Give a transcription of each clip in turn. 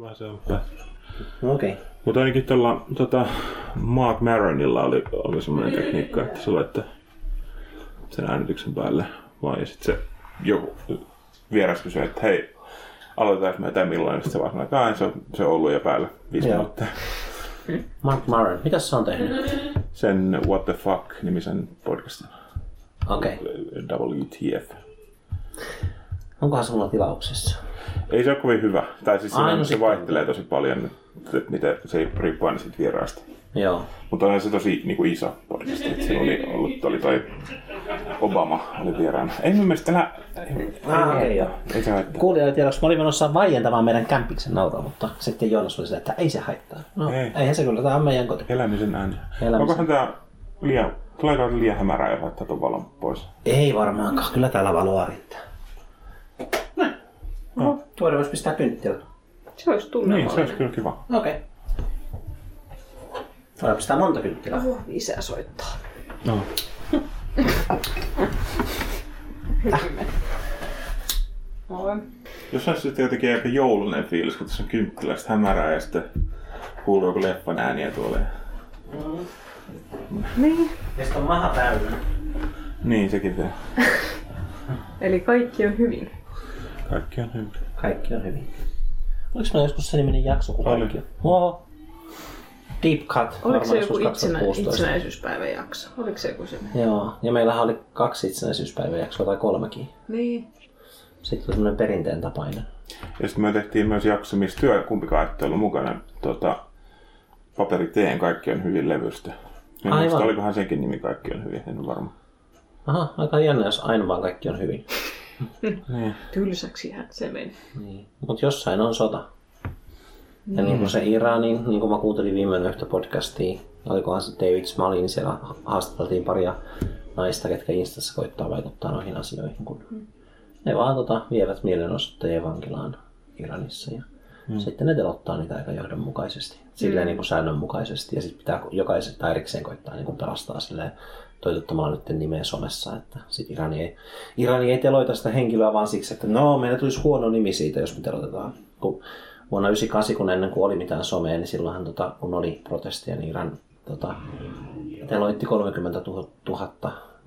Vähän se on. Okei. Okay. Mutta ainakin tuolla tota, Mark Maronilla oli, oli semmoinen tekniikka, että se laittoi sen äänityksen päälle vaan ja sitten se joku vieras kysyi, että hei, aloitetaan me jotain milloin, sitten se vaan sanoi, että se on, se on ollut jo päällä viisi Joo. minuuttia. Mark Maron, mitä se on tehnyt? Sen What the Fuck nimisen podcastin. Okei. Okay. WTF. Onkohan se mulla tilauksessa? Ei se ole kovin hyvä. Tai siis Ai, siinä, no se sitten- vaihtelee tosi paljon, että miten se ei riippuu aina siitä vieraasta. Joo. Mutta on se tosi niin kuin iso podcast. että Siinä oli, ollut, oli toi Obama oli vieraana. Ei mun mielestä enää... Ah, okei, joo. Ei se haittaa. Kuulijoille tiedoksi, mä olin menossa vaientamaan meidän kämpiksen nauraa, mutta sitten Joonas oli se, että ei se haittaa. No, Ei. ei. eihän se kyllä, tämä on meidän koti. Elämisen ääni. Elämisen. Onkohan tää liian... Tuleeko liian hämärää, jos laittaa tuon valon pois? Ei varmaankaan, kyllä täällä valoa riittää. Oho, tuoda voisi pistää kynttilä. Se olisi Niin, se olisi kyllä kiva. Okei. Okay. Voidaan pistää monta kynttilää. Oho, isä soittaa. No. Moi. Jos olisi sitten jotenkin aika joulunen fiilis, kun tässä on kynttilästä hämärää ja sitten kuuluu joku leffan ääniä tuolle. Niin. Ja sitten on maha täynnä. Niin, sekin tehdään. Eli kaikki on hyvin. Kaikki on hyvin. Kaikki on hyvin. Oliko meillä joskus se niminen jakso, kun Oli. kaikki on? Oho. Deep cut. Oliko se joku itsenä, 2016. itsenäisyyspäivän jakso? Oliko se joku se? Joo, ja meillähän oli kaksi itsenäisyyspäiväjaksoa tai kolmekin. Niin. Sitten oli semmoinen perinteen tapainen. Ja sitten me tehtiin myös jakso, missä työ kumpikaan ette ollut mukana. Tota, paperiteen Kaikki on hyvin levystä. En Aivan. muista, olikohan senkin nimi Kaikki on hyvin, en ole varma. Aha, aika jännä, jos aina vaan kaikki on hyvin. Niin. Tylsäksihän se meni. Niin. Mutta jossain on sota. Ja niin kuin se Iranin, niin kuin mä kuuntelin viime yhtä podcastia, olikohan se David Smalin, niin siellä haastateltiin paria naista, ketkä Instassa koittaa vaikuttaa noihin asioihin, kun ne vaan tota, vievät mielenosoittajia vankilaan Iranissa ja sitten ne telottaa niitä aika johdonmukaisesti, silleen niin kuin säännönmukaisesti ja sitten pitää jokaisen erikseen koittaa niin kuin pelastaa silleen toitottamalla nyt nimeä somessa, että sit Irani ei, Irani ei teloita sitä henkilöä vaan siksi, että no, meillä tulisi huono nimi siitä, jos me telotetaan. Kun vuonna 98, kun ennen kuin oli mitään somea, niin silloinhan tota, kun oli protestia, niin Iran tota, teloitti 30 000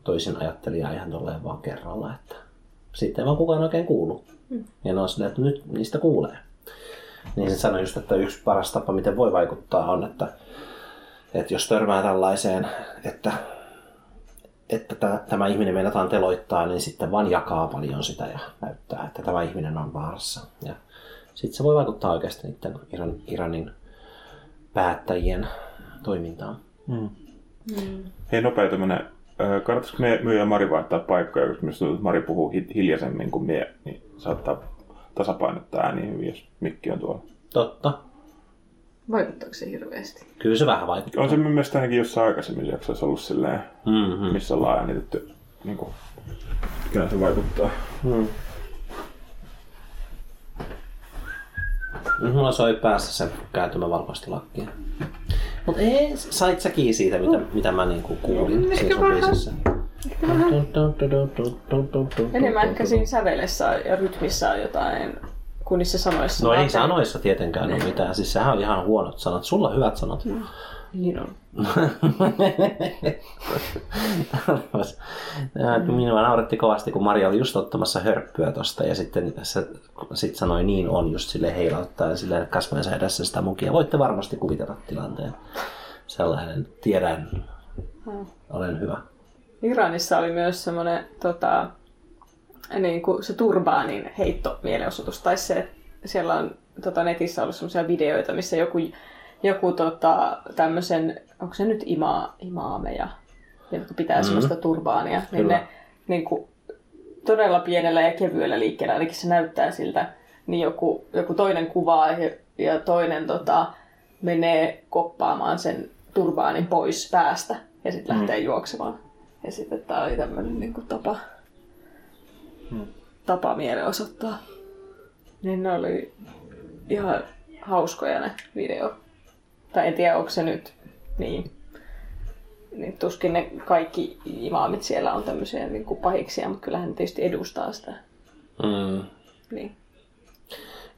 toisin ajattelijaa ihan tolleen vaan kerralla, että sitten ei vaan kukaan oikein kuulu. Ja ne on silleen, että nyt niistä kuulee. Niin se sanoi just, että yksi paras tapa, miten voi vaikuttaa, on, että, että jos törmää tällaiseen, että että tämä, ihminen meinataan teloittaa, niin sitten vaan jakaa paljon sitä ja näyttää, että tämä ihminen on vaarassa. Ja sitten se voi vaikuttaa oikeasti niiden Iran, Iranin päättäjien toimintaan. Hei, nopea tämmönen. äh, Kannattaisiko me, me ja Mari vaihtaa paikkoja, koska minusta tuntuu, että Mari puhuu hi- hiljaisemmin kuin me, niin saattaa tasapainottaa ääniä hyvin, jos mikki on tuolla. Totta. Vaikuttaako se hirveästi? Kyllä se vähän vaikuttaa. On se mun mielestä ainakin jossain aikaisemmin jaksoissa ollut silleen, Mm-hmm. missä ollaan äänitetty, niin kuin, kyllä se vaikuttaa. Mm. Mulla soi päässä se kääntymä valkoisesti lakkia. Mut ei, sait säkin siitä, mitä, mitä mä niinku kuulin siinä sun vähän. biisissä. Enemmän ehkä siinä sävelessä ja rytmissä on jotain kuin niissä sanoissa. No ei sanoissa tietenkään ole mitään. Siis sehän on ihan huonot sanat. Sulla on hyvät sanat. Niin on. Minua nauretti kovasti, kun Maria oli just ottamassa hörppyä tosta ja sitten se sit sanoi niin on just sille heilauttaa silleen kasvojensa edessä sitä mukia. Voitte varmasti kuvitella tilanteen. Sellainen, tiedän, olen hyvä. Iranissa oli myös semmoinen tota, niin kuin se turbaanin heitto mielenosoitus. Tai se, siellä on tota, netissä ollut semmoisia videoita, missä joku, joku tota, tämmöisen, onko se nyt ima, imaameja, jotka pitää mm. semmoista turbaania, niin Kyllä. ne niin kuin, todella pienellä ja kevyellä liikkeellä, ainakin se näyttää siltä, niin joku, joku toinen kuvaa ja, ja toinen tota, menee koppaamaan sen turbaanin pois päästä ja sitten lähtee juoksemaan. Ja sitten tämä oli tämmöinen niin kuin tapa, tapa mielenosoittaa. Niin ne oli ihan hauskoja ne video. Tai en tiedä, onko se nyt niin. niin tuskin ne kaikki imaamit siellä on tämmöisiä niin kuin pahiksia, mutta kyllähän ne tietysti edustaa sitä. Mm. Niin.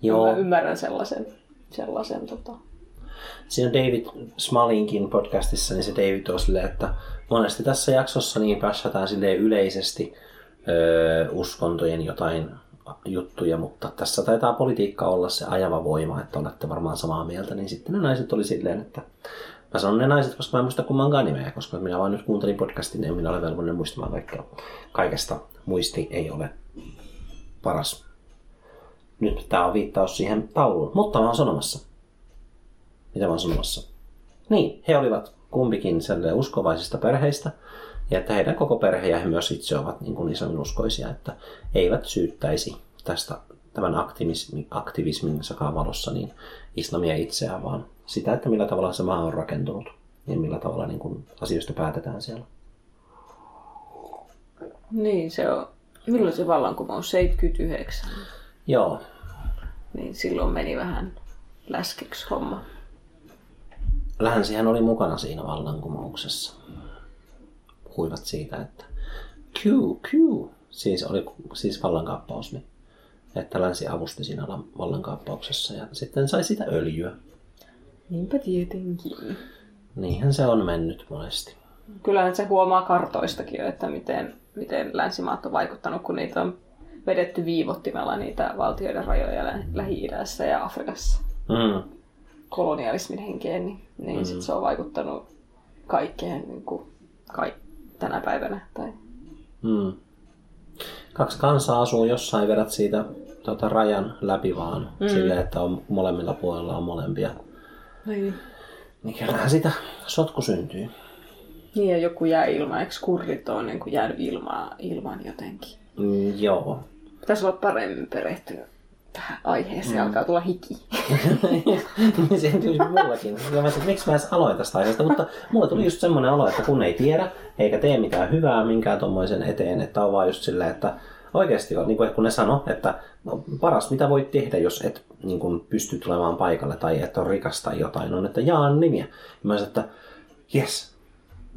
Joo. Mä ymmärrän sellaisen, sellaisen tota... Siinä David Smalinkin podcastissa, niin se David on silleen, että monesti tässä jaksossa niin päässätään silleen yleisesti öö, uskontojen jotain juttuja, mutta tässä taitaa politiikka olla se ajava voima, että olette varmaan samaa mieltä, niin sitten ne naiset oli silleen, että mä sanon ne naiset, koska mä en muista kummankaan nimeä, koska minä vaan nyt kuuntelin podcastin, niin minä olen velvollinen muistamaan kaikkea. Kaikesta muisti ei ole paras. Nyt tämä on viittaus siihen tauluun, mutta mä oon sanomassa. Mitä mä oon sanomassa? Niin, he olivat kumpikin uskovaisista perheistä, ja että heidän koko perhe ja he myös itse ovat niin kuin isoin uskoisia, että eivät syyttäisi tästä tämän aktivismin, aktivismin valossa niin islamia itseään, vaan sitä, että millä tavalla se maa on rakentunut ja millä tavalla niin kuin asioista päätetään siellä. Niin, se on... Milloin se vallankumous? 79. Joo, Niin silloin meni vähän läskiksi homma. Länsihän oli mukana siinä vallankumouksessa. Puhuivat siitä, että Q, Q, siis oli siis vallankaappaus, niin että länsi avusti siinä vallankaappauksessa ja sitten sai sitä öljyä. Niinpä tietenkin. Niinhän se on mennyt monesti. Kyllähän se huomaa kartoistakin jo, että miten, miten länsimaat on vaikuttanut, kun niitä on vedetty viivottimella niitä valtioiden rajoja Lä- Lähi-idässä ja Afrikassa Mm. kolonialismin henkeen, niin, niin mm. sit se on vaikuttanut kaikkeen niin kuin, kaik, tänä päivänä. Tai... Mm. Kaksi kansaa asuu jossain, vedät siitä tota, rajan läpi vaan mm. silleen, että on, molemmilla puolilla on molempia. Niin. Niin kyllähän sitä sotku syntyy. niin ja joku jää ilman, eikö kurrit ole niin kuin jäänyt ilmaan, ilman jotenkin? Mm, joo. Pitäisi olla paremmin perehtynyt tähän aiheeseen, mm. alkaa tulla hiki. se tuli mullakin. Mä että miksi mä edes aloin tästä aiheesta, mutta mulle tuli just semmoinen olo, että kun ei tiedä, eikä tee mitään hyvää minkään tommoisen eteen, että on vaan just silleen, että oikeasti on, niin kuin kun ne sano, että no, paras mitä voit tehdä, jos et niin kuin, pysty tulemaan paikalle tai et ole rikas tai jotain, on, että jaan nimiä. Ja mä sanoin, että yes,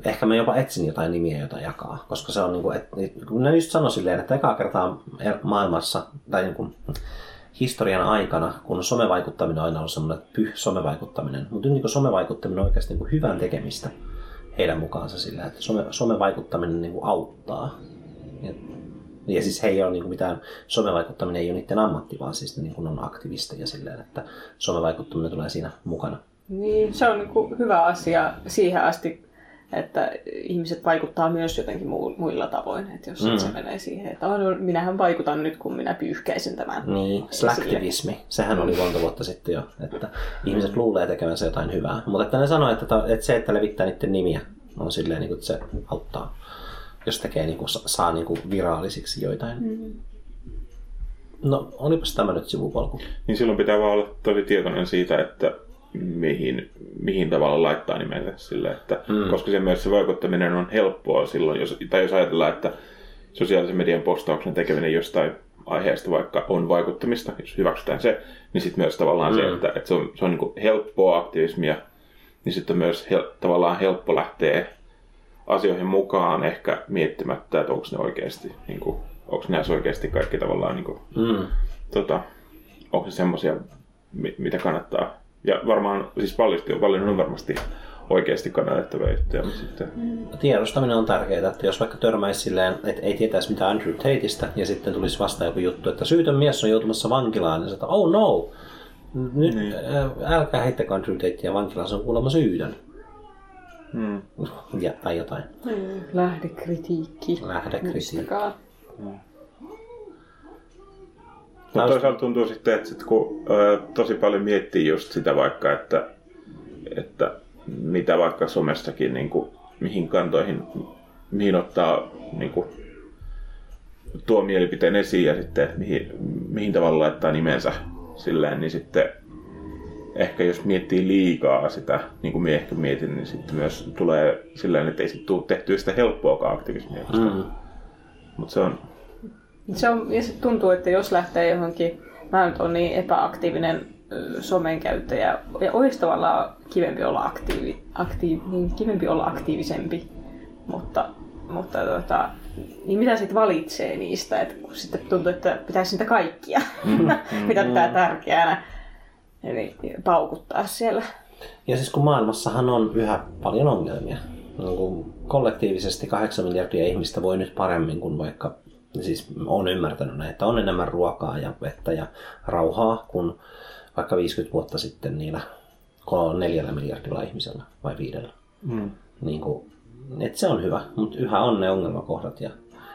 ehkä mä jopa etsin jotain nimiä, joita jakaa, koska se on niin kuin, että, kun ne just sanoi silleen, että ekaa kertaa maailmassa, tai niin kuin, historian aikana, kun somevaikuttaminen aina ollut semmoinen pyh somevaikuttaminen, mutta nyt niin somevaikuttaminen on oikeasti niin hyvän tekemistä heidän mukaansa sillä, että some, somevaikuttaminen niin auttaa. Ja, ja siis he ei ole niin mitään, somevaikuttaminen ei ole niiden ammatti, vaan siis ne niin on aktivisteja silleen, että somevaikuttaminen tulee siinä mukana. Niin, se on niin hyvä asia siihen asti, että ihmiset vaikuttaa myös jotenkin muilla tavoin. Että jos mm. se menee siihen, että oh, no, minähän vaikutan nyt, kun minä pyyhkäisin tämän. Niin, slacktivismi. Sehän oli monta vuotta sitten jo, että ihmiset luulee tekevänsä jotain hyvää. Mutta että ne sanoo, että, ta- että se, että levittää niiden nimiä, on silleen, niin kuin, että se auttaa, jos tekee, niin kuin, saa niin kuin viraalisiksi joitain. Mm. No, olipas tämä nyt sivupolku. Niin silloin pitää vaan olla tosi tietoinen siitä, että mihin, mihin tavalla laittaa nimensä sille, että, mm. koska se myös se vaikuttaminen on helppoa silloin, jos, tai jos ajatellaan, että sosiaalisen median postauksen tekeminen jostain aiheesta vaikka on vaikuttamista, jos hyväksytään se, niin sitten myös tavallaan mm. se, että, että se on, se on niin helppoa aktivismia, niin sitten on myös hel, tavallaan helppo lähteä asioihin mukaan ehkä miettimättä, että onko ne oikeasti, niin kuin, onko näissä oikeasti kaikki tavallaan, niin kuin, Mm. tota, onko se semmoisia, mitä kannattaa. Ja varmaan, siis paljon, paljon on varmasti oikeasti kannatettavia juttuja, mutta sitten... Tiedostaminen on tärkeää, että jos vaikka törmäisi silleen, että ei tietäisi mitään Andrew Tateista ja sitten tulisi vasta joku juttu, että syytön mies on joutumassa vankilaan, niin että oh no, nyt Niin. älkää heittäkö Andrew Tatea vankilaan, se on kuulemma syytön. Hmm. Ja, tai jotain. Mm. Lähdekritiikki. Lähdekritiikki. Muistakaa. Mutta toisaalta tuntuu sitten, että sit kun ö, tosi paljon miettii just sitä vaikka, että, että mitä vaikka somessakin, niin kuin, mihin kantoihin, mihin ottaa niin kuin, tuo mielipiteen esiin ja sitten mihin, mihin tavalla laittaa nimensä silleen, niin sitten ehkä jos miettii liikaa sitä, niin kuin minä ehkä mietin, niin sitten myös tulee silleen, että ei sitten tule tehtyä sitä helppoakaan aktivismia. Mm. Mutta se on, Se on, ja sit tuntuu, että jos lähtee johonkin, mä nyt on niin epäaktiivinen somen käyttäjä, ja olisi tavallaan kivempi olla, aktiivi, aktiivi, niin kivempi olla aktiivisempi, mutta, mutta tota, niin mitä sitten valitsee niistä, että kun sitten tuntuu, että pitäisi niitä kaikkia, pitää tärkeänä, eli paukuttaa siellä. Ja siis kun maailmassahan on yhä paljon ongelmia. Niin kuin kollektiivisesti 8 miljardia ihmistä voi nyt paremmin kuin vaikka, siis on ymmärtänyt näin, että on enemmän ruokaa ja vettä ja rauhaa kuin vaikka 50 vuotta sitten niillä neljällä miljardilla ihmisellä vai viidellä. Mm. Niin kuin, että se on hyvä, mutta yhä on ne ongelmakohdat. Ja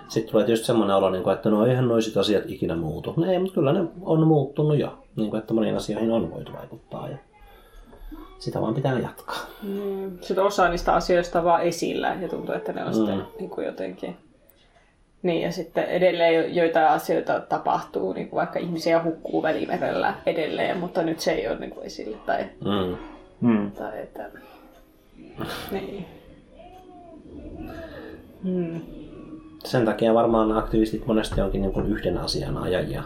sitten tulee tietysti semmoinen olo, niin kuin, että no eihän noisit asiat ikinä muutu. No ei, mutta kyllä ne on muuttunut jo. Niin kuin, että moniin asioihin on voitu vaikuttaa. Ja sitä vaan pitää jatkaa. Mm. Sitten osa niistä asioista on vaan esillä ja tuntuu, että ne on mm. sitten niin kuin jotenkin... Niin, ja sitten edelleen joitain asioita tapahtuu, niin kuin vaikka ihmisiä hukkuu välimerellä edelleen, mutta nyt se ei ole niin kuin esillä. Tai, mm. Mm. tai että... Niin. Mm. Sen takia varmaan aktivistit monesti onkin niin kuin yhden asian ajajia.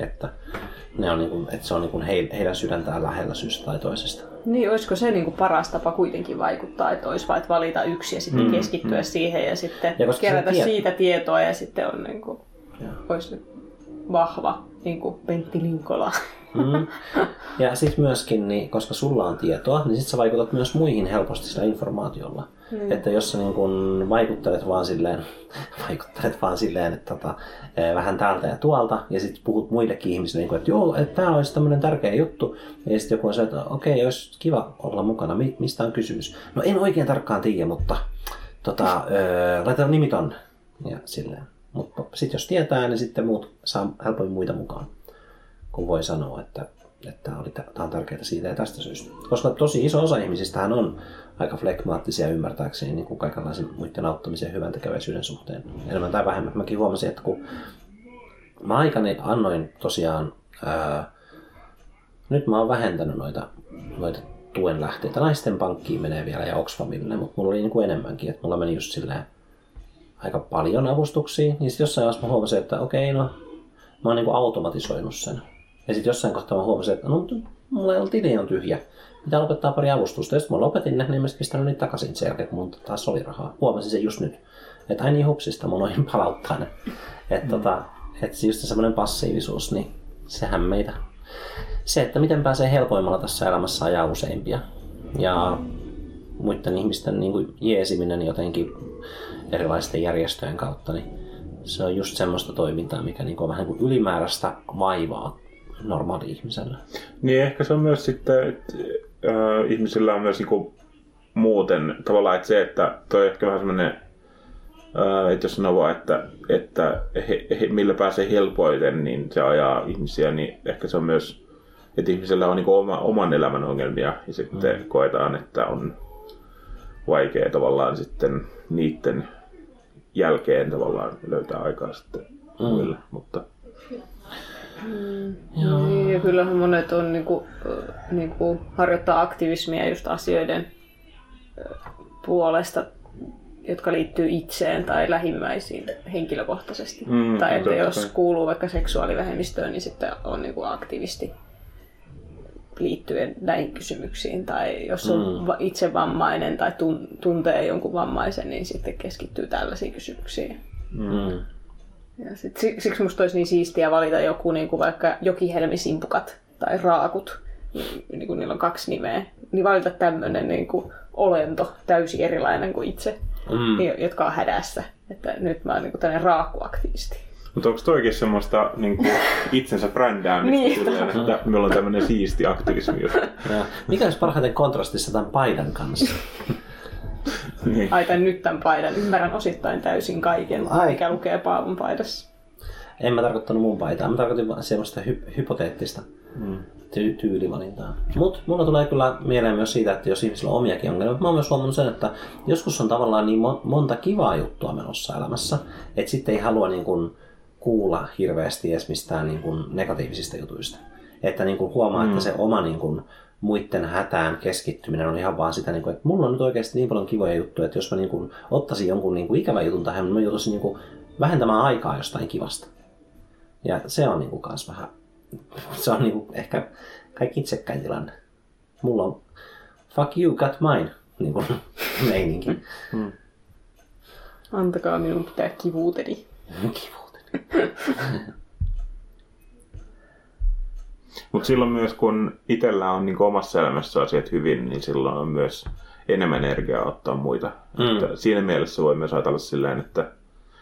Että, ne on niin kuin, että se on niin kuin heidän sydäntään lähellä syystä tai toisesta. Niin, olisiko se niin kuin paras tapa kuitenkin vaikuttaa, että olisi vain valita yksi ja sitten mm, keskittyä mm. siihen ja sitten ja kerätä tiet... siitä tietoa ja sitten on niin kuin, olisi vahva niin kuin Pentti Linkola. Mm. Ja sitten myöskin, niin, koska sulla on tietoa, niin sitten sä vaikutat myös muihin helposti sillä informaatiolla. Mm. Että jos sä niin kun vaikuttelet vaan silleen, vaikuttelet vaan silleen, että tota, e, vähän täältä ja tuolta, ja sitten puhut muillekin ihmisille, niin kun, että joo, että tämä olisi tämmöinen tärkeä juttu, ja sitten joku on se, että okei, olisi kiva olla mukana, mistä on kysymys? No en oikein tarkkaan tiedä, mutta tota, öö, laitetaan nimi tonne. Ja silleen. Mutta sitten jos tietää, niin sitten muut saa helpommin muita mukaan, kun voi sanoa, että että tämä on tärkeää siitä ja tästä syystä. Koska tosi iso osa ihmisistähän on aika flekmaattisia ymmärtääkseni niin kuin kaikenlaisen muiden auttamisen ja hyvän tekeväisyyden suhteen. Enemmän tai vähemmän. Mäkin huomasin, että kun mä aikani annoin tosiaan, ää, nyt mä oon vähentänyt noita, noita tuen lähteitä. Naisten pankkiin menee vielä ja Oxfamille, mutta mulla oli niin kuin enemmänkin. Että mulla meni just silleen aika paljon avustuksia. Niin sitten jossain vaiheessa mä huomasin, että okei, no mä oon niin kuin automatisoinut sen. Ja sitten jossain kohtaa mä huomasin, että no, mulla ei ole tili on tyhjä pitää lopettaa pari avustusta. Ja sitten mä lopetin ne, niin mä pistänyt niitä takaisin sen jälkeen, kun mun taas oli rahaa. Huomasin sen just nyt. Että ai niin hupsista, mun noihin palauttaa ne. Että mm. tota, et just semmoinen passiivisuus, niin sehän meitä... Se, että miten pääsee helpoimmalla tässä elämässä ajaa useimpia. Ja muiden ihmisten niin kuin jeesiminen jotenkin erilaisten järjestöjen kautta, niin se on just semmoista toimintaa, mikä niin on vähän kuin ylimääräistä vaivaa normaali ihmiselle. Niin ehkä se on myös sitten, että äh, ihmisillä on myös niinku muuten tavallaan, että se, että toi ehkä vähän semmoinen, äh, että jos sanoo vaan, että, että he, he, millä pääsee helpoiten, niin se ajaa ihmisiä, niin ehkä se on myös, että ihmisellä on niinku oma, oman elämän ongelmia ja sitten mm. koetaan, että on vaikea tavallaan sitten niiden jälkeen tavallaan löytää aikaa sitten mm. muille, mutta Mm. Niin, ja kyllähän monet on niinku, niinku, harjoittaa aktivismia just asioiden puolesta, jotka liittyy itseen tai lähimmäisiin henkilökohtaisesti. Mm, tai että jos kai. kuuluu vaikka seksuaalivähemmistöön, niin sitten on niinku aktivisti liittyen näihin kysymyksiin. Tai jos on mm. itse vammainen tai tuntee jonkun vammaisen, niin sitten keskittyy tällaisiin kysymyksiin. Mm. Ja sit, siksi musta olisi niin siistiä valita joku niin kuin vaikka jokihelmisimpukat tai raakut, niin, kuin niillä on kaksi nimeä, niin valita tämmöinen niin kuin olento täysin erilainen kuin itse, mm. jotka on hädässä. Että nyt mä oon niin tämmöinen raakkuaktivisti. Mutta onko toikin semmoista niin kuin itsensä brändäämistä niin. silleen, että meillä on tämmöinen siisti aktivismi? Mikä olisi parhaiten kontrastissa tämän paidan kanssa? niin. Aitan nyt tämän paidan. Ymmärrän osittain täysin kaiken, Ai. mikä lukee Paavon paidassa. En mä tarkoittanut mun paitaa, mä tarkoitin vaan semmoista hy- hypoteettista mm. ty- tyylivalintaa. Mutta mulla tulee kyllä mieleen myös siitä, että jos ihmisillä on omiakin ongelmia, mä oon myös huomannut sen, että joskus on tavallaan niin monta kivaa juttua menossa elämässä, että sitten ei halua niin kun kuulla hirveästi edes mistään niin kun negatiivisista jutuista. Että niin kun huomaa, mm. että se oma niin kun muiden hätään keskittyminen on ihan vaan sitä, niin kuin, että mulla on nyt oikeasti niin paljon kivoja juttuja, että jos mä niin kuin, ottaisin jonkun niin kuin ikävän jutun tähän, niin mä joutuisin niin kuin, vähentämään aikaa jostain kivasta. Ja se on niin kuin, kans vähän, se on niin kuin, ehkä kaikki itsekkäin tilanne. Mulla on fuck you, got mine, niin kuin, meininki. Hmm. Antakaa minun pitää kivuuteni. Kivuutin. Mutta silloin myös, kun itsellä on niin omassa elämässä asiat hyvin, niin silloin on myös enemmän energiaa ottaa muita. Mm. Että siinä mielessä voi myös ajatella silleen, että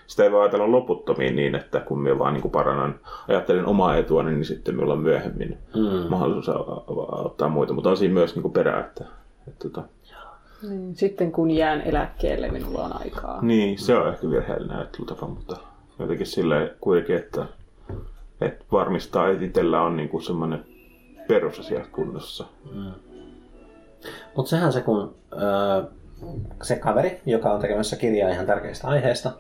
sitä ei voi ajatella loputtomiin niin, että kun minä vaan niin parannan, ajattelen omaa etua, niin sitten minulla on myöhemmin Mm. mahdollisuus a- a- auttaa muita. Mutta on siinä myös niin kuin perää, että, että tota, Niin, Sitten kun jään eläkkeelle, minulla on aikaa. niin, se on ehkä virheellinen ajattelutapa, mutta jotenkin silleen kuitenkin, että, että varmistaa, että itsellä on niin kuin semmoinen perusasia kunnossa. Mutta sehän se, kun se kaveri, joka on tekemässä kirjaa ihan tärkeistä aiheista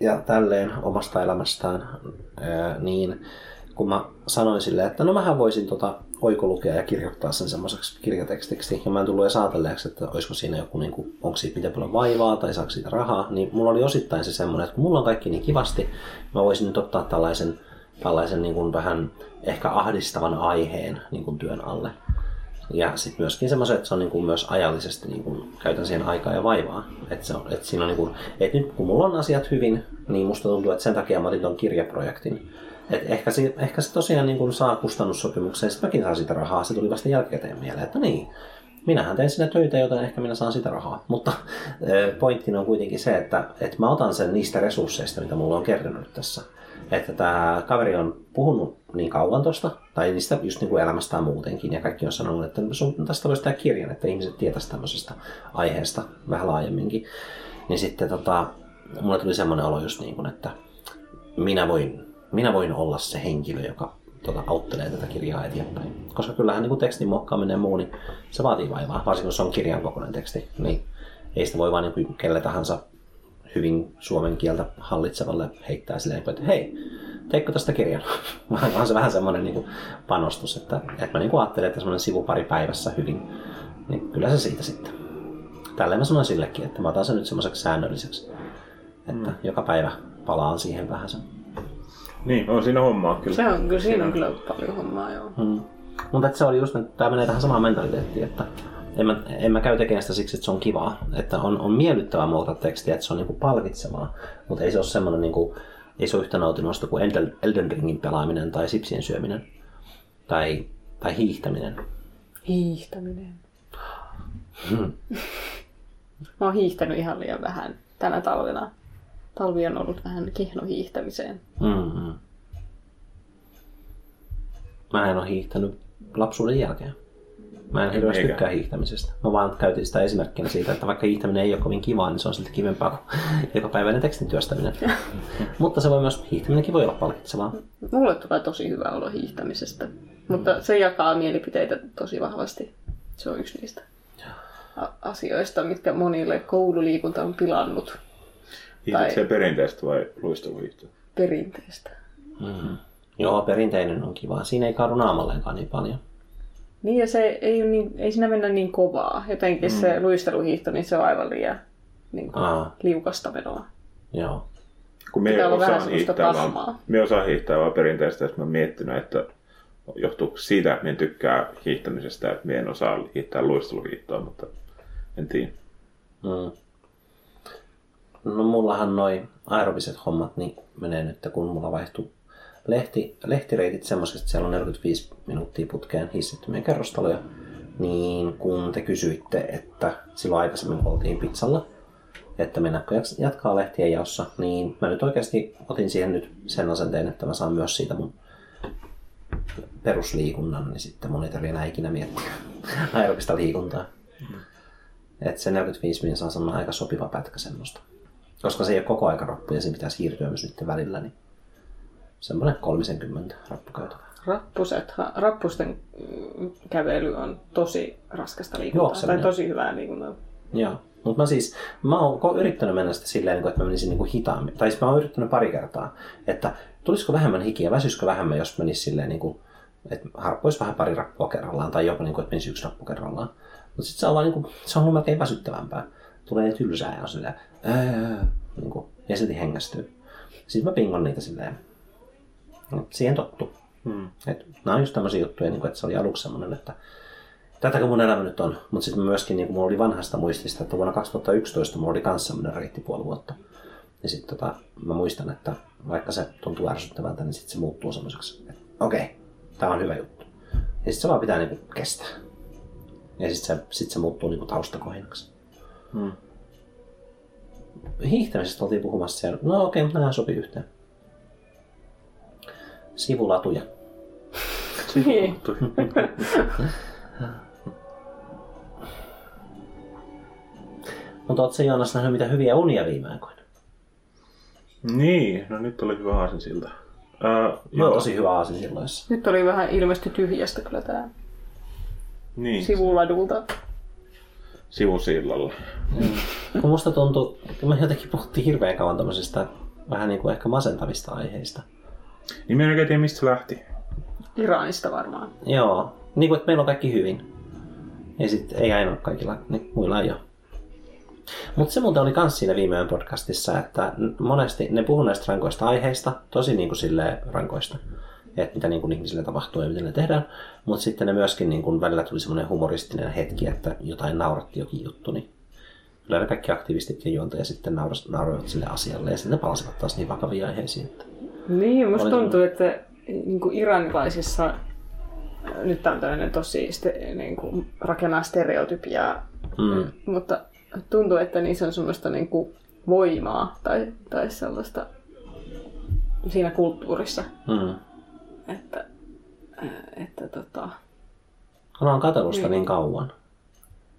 ja tälleen omasta elämästään, niin kun mä sanoin silleen, että no mähän voisin tota oikolukea ja kirjoittaa sen semmoiseksi kirjatekstiksi, ja mä en tullut edes ajatelleeksi, että olisiko siinä joku, niin kuin, onko siitä miten paljon vaivaa tai saako siitä rahaa, niin mulla oli osittain se semmoinen, että kun mulla on kaikki niin kivasti, mä voisin nyt ottaa tällaisen, tällaisen niin kuin vähän ehkä ahdistavan aiheen niin kuin työn alle. Ja sitten myöskin semmoiset, että se on niin kuin myös ajallisesti niin kuin käytän siihen aikaa ja vaivaa. Että, se on, että siinä on niin kuin, että nyt kun mulla on asiat hyvin, niin musta tuntuu, että sen takia mä otin ton kirjaprojektin. Et ehkä, se, ehkä se tosiaan niin kuin saa kustannussopimuksen sitten mäkin saan sitä rahaa. Se tuli vasta jälkikäteen mieleen, että niin, minähän teen sinne töitä, joten ehkä minä saan sitä rahaa. Mutta pointtina on kuitenkin se, että, että mä otan sen niistä resursseista, mitä mulla on kertynyt tässä. Että tämä kaveri on puhunut niin kauan tuosta, tai niistä just niin kuin elämästään muutenkin, ja kaikki on sanonut, että sun, tästä voisi tehdä kirjan, että ihmiset tietäisi tämmöisestä aiheesta vähän laajemminkin. Niin sitten tota, mulle tuli semmoinen olo just niin kuin, että minä voin, minä voin olla se henkilö, joka tota, auttelee tätä kirjaa eteenpäin. Koska kyllähän niin kuin tekstin muokkaaminen ja muu, niin se vaatii vaivaa, varsinkin kun se on kirjan kokoinen teksti. Niin ei sitä voi vaan niin kuin kelle tahansa hyvin suomen kieltä hallitsevalle heittää silleen, että hei, teikö tästä kirjan? Vaan on se vähän semmoinen niin kuin panostus, että, että mä niin kuin ajattelen, että semmoinen sivu pari päivässä hyvin, niin kyllä se siitä sitten. Tälleen mä sanoin sillekin, että mä otan sen nyt semmoiseksi säännölliseksi, että mm. joka päivä palaan siihen vähän sen. Niin, on siinä hommaa kyllä. Se on, kyllä siinä on kyllä paljon hommaa, joo. Mm. Mutta että se oli just, että tämä menee tähän samaan mentaliteettiin, että en mä, en mä käy tekemään sitä siksi, että se on kivaa. Että on, on miellyttävää muokata tekstiä, että se on niinku palkitsevaa. Mutta ei se ole semmoinen, niinku, ei se ole yhtä nautinnosta kuin Elden, Ringin pelaaminen tai sipsien syöminen. Tai, tai hiihtäminen. Hiihtäminen. Mä oon hiihtänyt ihan liian vähän tänä talvena. Talvi on ollut vähän kehno hiihtämiseen. Mm-hmm. Mä en ole hiihtänyt lapsuuden jälkeen. Mä en hirveästi Eikä. tykkää hiihtämisestä. Mä vaan käytin sitä esimerkkinä siitä, että vaikka hiihtäminen ei ole kovin kivaa, niin se on silti kivempaa kuin jokapäiväinen tekstin työstäminen. Mutta se voi myös, hiihtäminenkin voi olla palkitsevaa. Mulle tulee tosi hyvä olo hiihtämisestä. Mutta se jakaa mielipiteitä tosi vahvasti. Se on yksi niistä asioista, mitkä monille koululiikunta on pilannut Hiihdät se perinteistä vai luisteluhiihtoa? perinteestä. Mm. Joo, perinteinen on kiva. Siinä ei kaadu naamalleenkaan niin paljon. Niin ja se ei, ole niin, ei siinä mennä niin kovaa. Jotenkin mm. se luisteluhiihto, niin se on aivan liian niin kuin, Aa. liukasta menoa. Joo. Kun me Pitää olla vähän osaan hiihtää vaan, me osaan hiihtää vaan perinteistä, että mä oon miettinyt, että johtuu siitä, että mä en tykkää hiihtämisestä, että mä en osaa hiihtää luisteluhiihtoa, mutta en tiedä. Mm. No mullahan noi aerobiset hommat niin menee nyt, kun mulla vaihtuu lehti, lehtireitit semmoiseksi, että siellä on 45 minuuttia putkeen hissittömiä kerrostaloja. Niin kun te kysyitte, että silloin aikaisemmin oltiin pizzalla, että mennäänkö jatkaa lehtien jaossa, niin mä nyt oikeasti otin siihen nyt sen asenteen, että mä saan myös siitä mun perusliikunnan, niin sitten mun ei tarvitse enää ikinä miettiä aerobista liikuntaa. Että se 45 minuuttia on aika sopiva pätkä semmoista. Koska se ei ole koko aika rappu ja siinä pitää siirtyä myös nyt välillä, niin semmoinen 30 rappukäytävää. Rappuset, rappusten kävely on tosi raskasta liikuntaa. Juokseminen. Tai tosi hyvää liikuntaa. Joo. Mutta mä siis, mä oon yrittänyt mennä sitä silleen, niin että mä menisin niin hitaammin. Tai siis mä oon yrittänyt pari kertaa, että tulisiko vähemmän hikiä, väsyisikö vähemmän, jos menisi silleen, niin kuin, että harppoisi vähän pari rappua kerrallaan, tai jopa niin kuin, että menisi yksi rappu kerrallaan. Mutta sitten se on vaan niin kuin, se on melkein väsyttävämpää. Tulee tylsää ja on silleen, ää, niin kuin, ja silti hengästyy. Sitten mä pingon niitä silleen. No, siihen tottu. Hmm. Et, nämä on just tämmöisiä juttuja, niin kuin, että se oli aluksi semmoinen, että tätäkö mun elämä nyt on. Mutta sitten myöskin niin mulla oli vanhasta muistista, että vuonna 2011 mulla oli kanssa semmoinen reitti puoli vuotta. Ja sitten tota, mä muistan, että vaikka se tuntuu ärsyttävältä, niin sitten se muuttuu semmoiseksi, että okei, okay, tämä on hyvä juttu. Ja sitten se vaan pitää niinku kestää. Ja sitten se, sit se muuttuu niinku taustakohinaksi. Hmm. Hiihtämisestä oltiin puhumassa siellä. No okei, okay, mutta nämä sopii yhteen. Sivulatuja. Niin. Mutta ootko Joonas nähnyt mitä hyviä unia viime aikoina? niin, no nyt oli hyvä aasinsilta. Uh, Joo. Tosi hyvä aasin silloissa. Nyt oli vähän ilmeisesti tyhjästä kyllä tää Niin, sivuladulta. Sivusillalla. Kun musta tuntuu, että me jotenkin puhuttiin hirveän kauan tämmöisistä vähän niin kuin ehkä masentavista aiheista. Niin mä en oikein tiedä, mistä se lähti. Iranista varmaan. Joo, niin kuin että meillä on kaikki hyvin. Ja sitten ei aina ole kaikilla, niin muilla ei ole. Mutta se muuten oli kans siinä viime yön podcastissa, että monesti ne puhuu näistä rankoista aiheista, tosi niin kuin silleen rankoista, että mitä niin kuin ihmisille tapahtuu ja miten ne tehdään. Mutta sitten ne myöskin niin kuin välillä tuli semmoinen humoristinen hetki, että jotain nauratti jokin juttu, niin kyllä ne kaikki aktivistit ja juontajat sitten nauroivat sille asialle ja sitten palasivat taas niin vakaviin aiheisiin. Että... Niin, musta tuntuu, että niin kuin iranilaisissa nyt tää on tällainen tosi niin kuin, rakennaa stereotypiaa, Mm. mutta tuntuu, että niissä on semmoista niin kuin, voimaa tai, tai sellaista siinä kulttuurissa, Mm. Että, että tota, Kun on katsellut sitä Niin. niin kauan,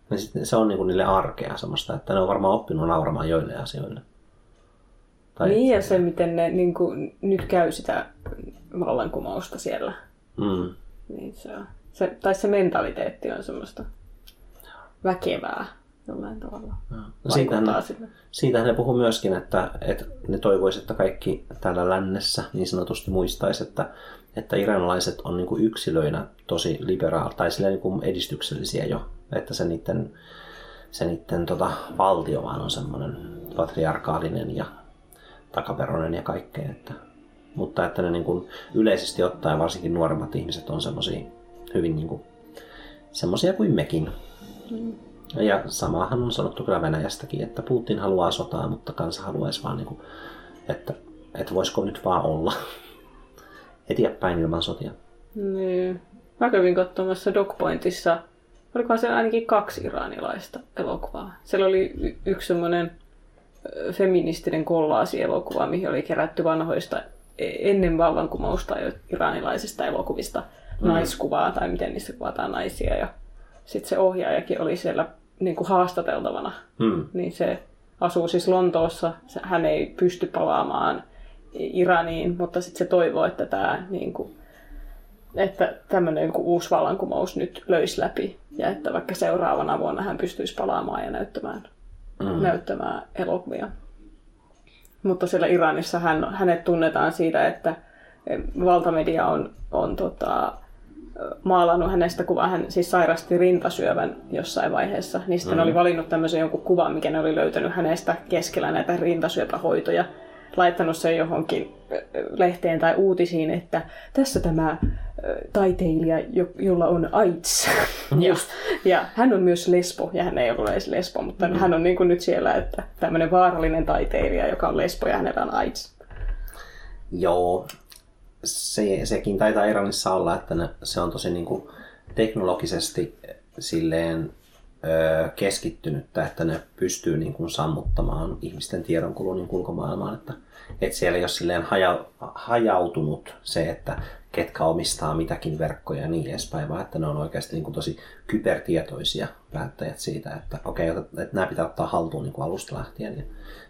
niin sitten se on niin kuin niille arkea semmoista, että ne on varmaan oppinut nauramaan joille asioille. Tai, niin ja se, miten ne niin kuin, nyt käy sitä vallankumousta siellä, Mm. niin se on, se, tai se mentaliteetti on semmoista väkevää jollain tavalla. No, siitähän, sille. siitähän ne puhuu myöskin, että, että ne toivoisivat, että kaikki täällä lännessä niin sanotusti muistaisi, että, että iranilaiset on niin kuin yksilöinä tosi liberaal tai silleen niin kuin edistyksellisiä jo. Että se niiden, se niiden tota, valtio vaan on semmoinen patriarkaalinen ja takaperoinen ja kaikkea. Että, mutta että ne niin kuin yleisesti ottaen varsinkin nuoremmat ihmiset on semmoisia hyvin niin kuin, semmoisia kuin mekin. Ja samahan on sanottu kyllä Venäjästäkin, että Putin haluaa sotaa, mutta kansa haluaisi vaan, niin kuin, että, että voisiko nyt vaan olla eteenpäin ilman sotia. Niin. Mä kävin katsomassa Dogpointissa, olikohan siellä ainakin kaksi iranilaista elokuvaa. Siellä oli y- yksi semmoinen feministinen kollaasi-elokuva, mihin oli kerätty vanhoista e- ennen vallankumousta jo iranilaisista elokuvista mm. naiskuvaa, tai miten niissä kuvataan naisia. Ja sitten se ohjaajakin oli siellä niin kuin haastateltavana. Hmm. Niin se asuu siis Lontoossa, se- hän ei pysty palaamaan Iraniin, mutta sitten se toivoo, että tämä niin kuin, että tämmöinen niin uusi vallankumous nyt löisi läpi ja että vaikka seuraavana vuonna hän pystyisi palaamaan ja näyttämään, mm. näyttämään elokuvia. Mutta siellä Iranissa hän, hänet tunnetaan siitä, että valtamedia on, on tota, maalannut hänestä kuvaa. Hän siis sairasti rintasyövän jossain vaiheessa. Niin sitten mm. oli valinnut tämmöisen jonkun kuvan, mikä ne oli löytänyt hänestä keskellä näitä rintasyöpähoitoja. Laittanut sen johonkin lehteen tai uutisiin, että tässä tämä taiteilija, jo- jolla on AIDS. ja, ja hän on myös lesbo, ja hän ei ollut edes lesbo, mutta mm. hän on niin kuin nyt siellä, että tämmöinen vaarallinen taiteilija, joka on lesbo ja hänellä on AIDS. Joo, se, sekin taitaa Iranissa olla, että ne, se on tosi niin kuin teknologisesti silleen keskittynyttä, että ne pystyy niin kuin sammuttamaan ihmisten tiedonkulun niin ulkomaailmaan. Että, että siellä ei ole silleen haja, hajautunut se, että ketkä omistaa mitäkin verkkoja ja niin edespäin, vaan että ne on oikeasti niin kuin tosi kybertietoisia päättäjät siitä, että okei, okay, että nämä pitää ottaa haltuun niin kuin alusta lähtien. Ja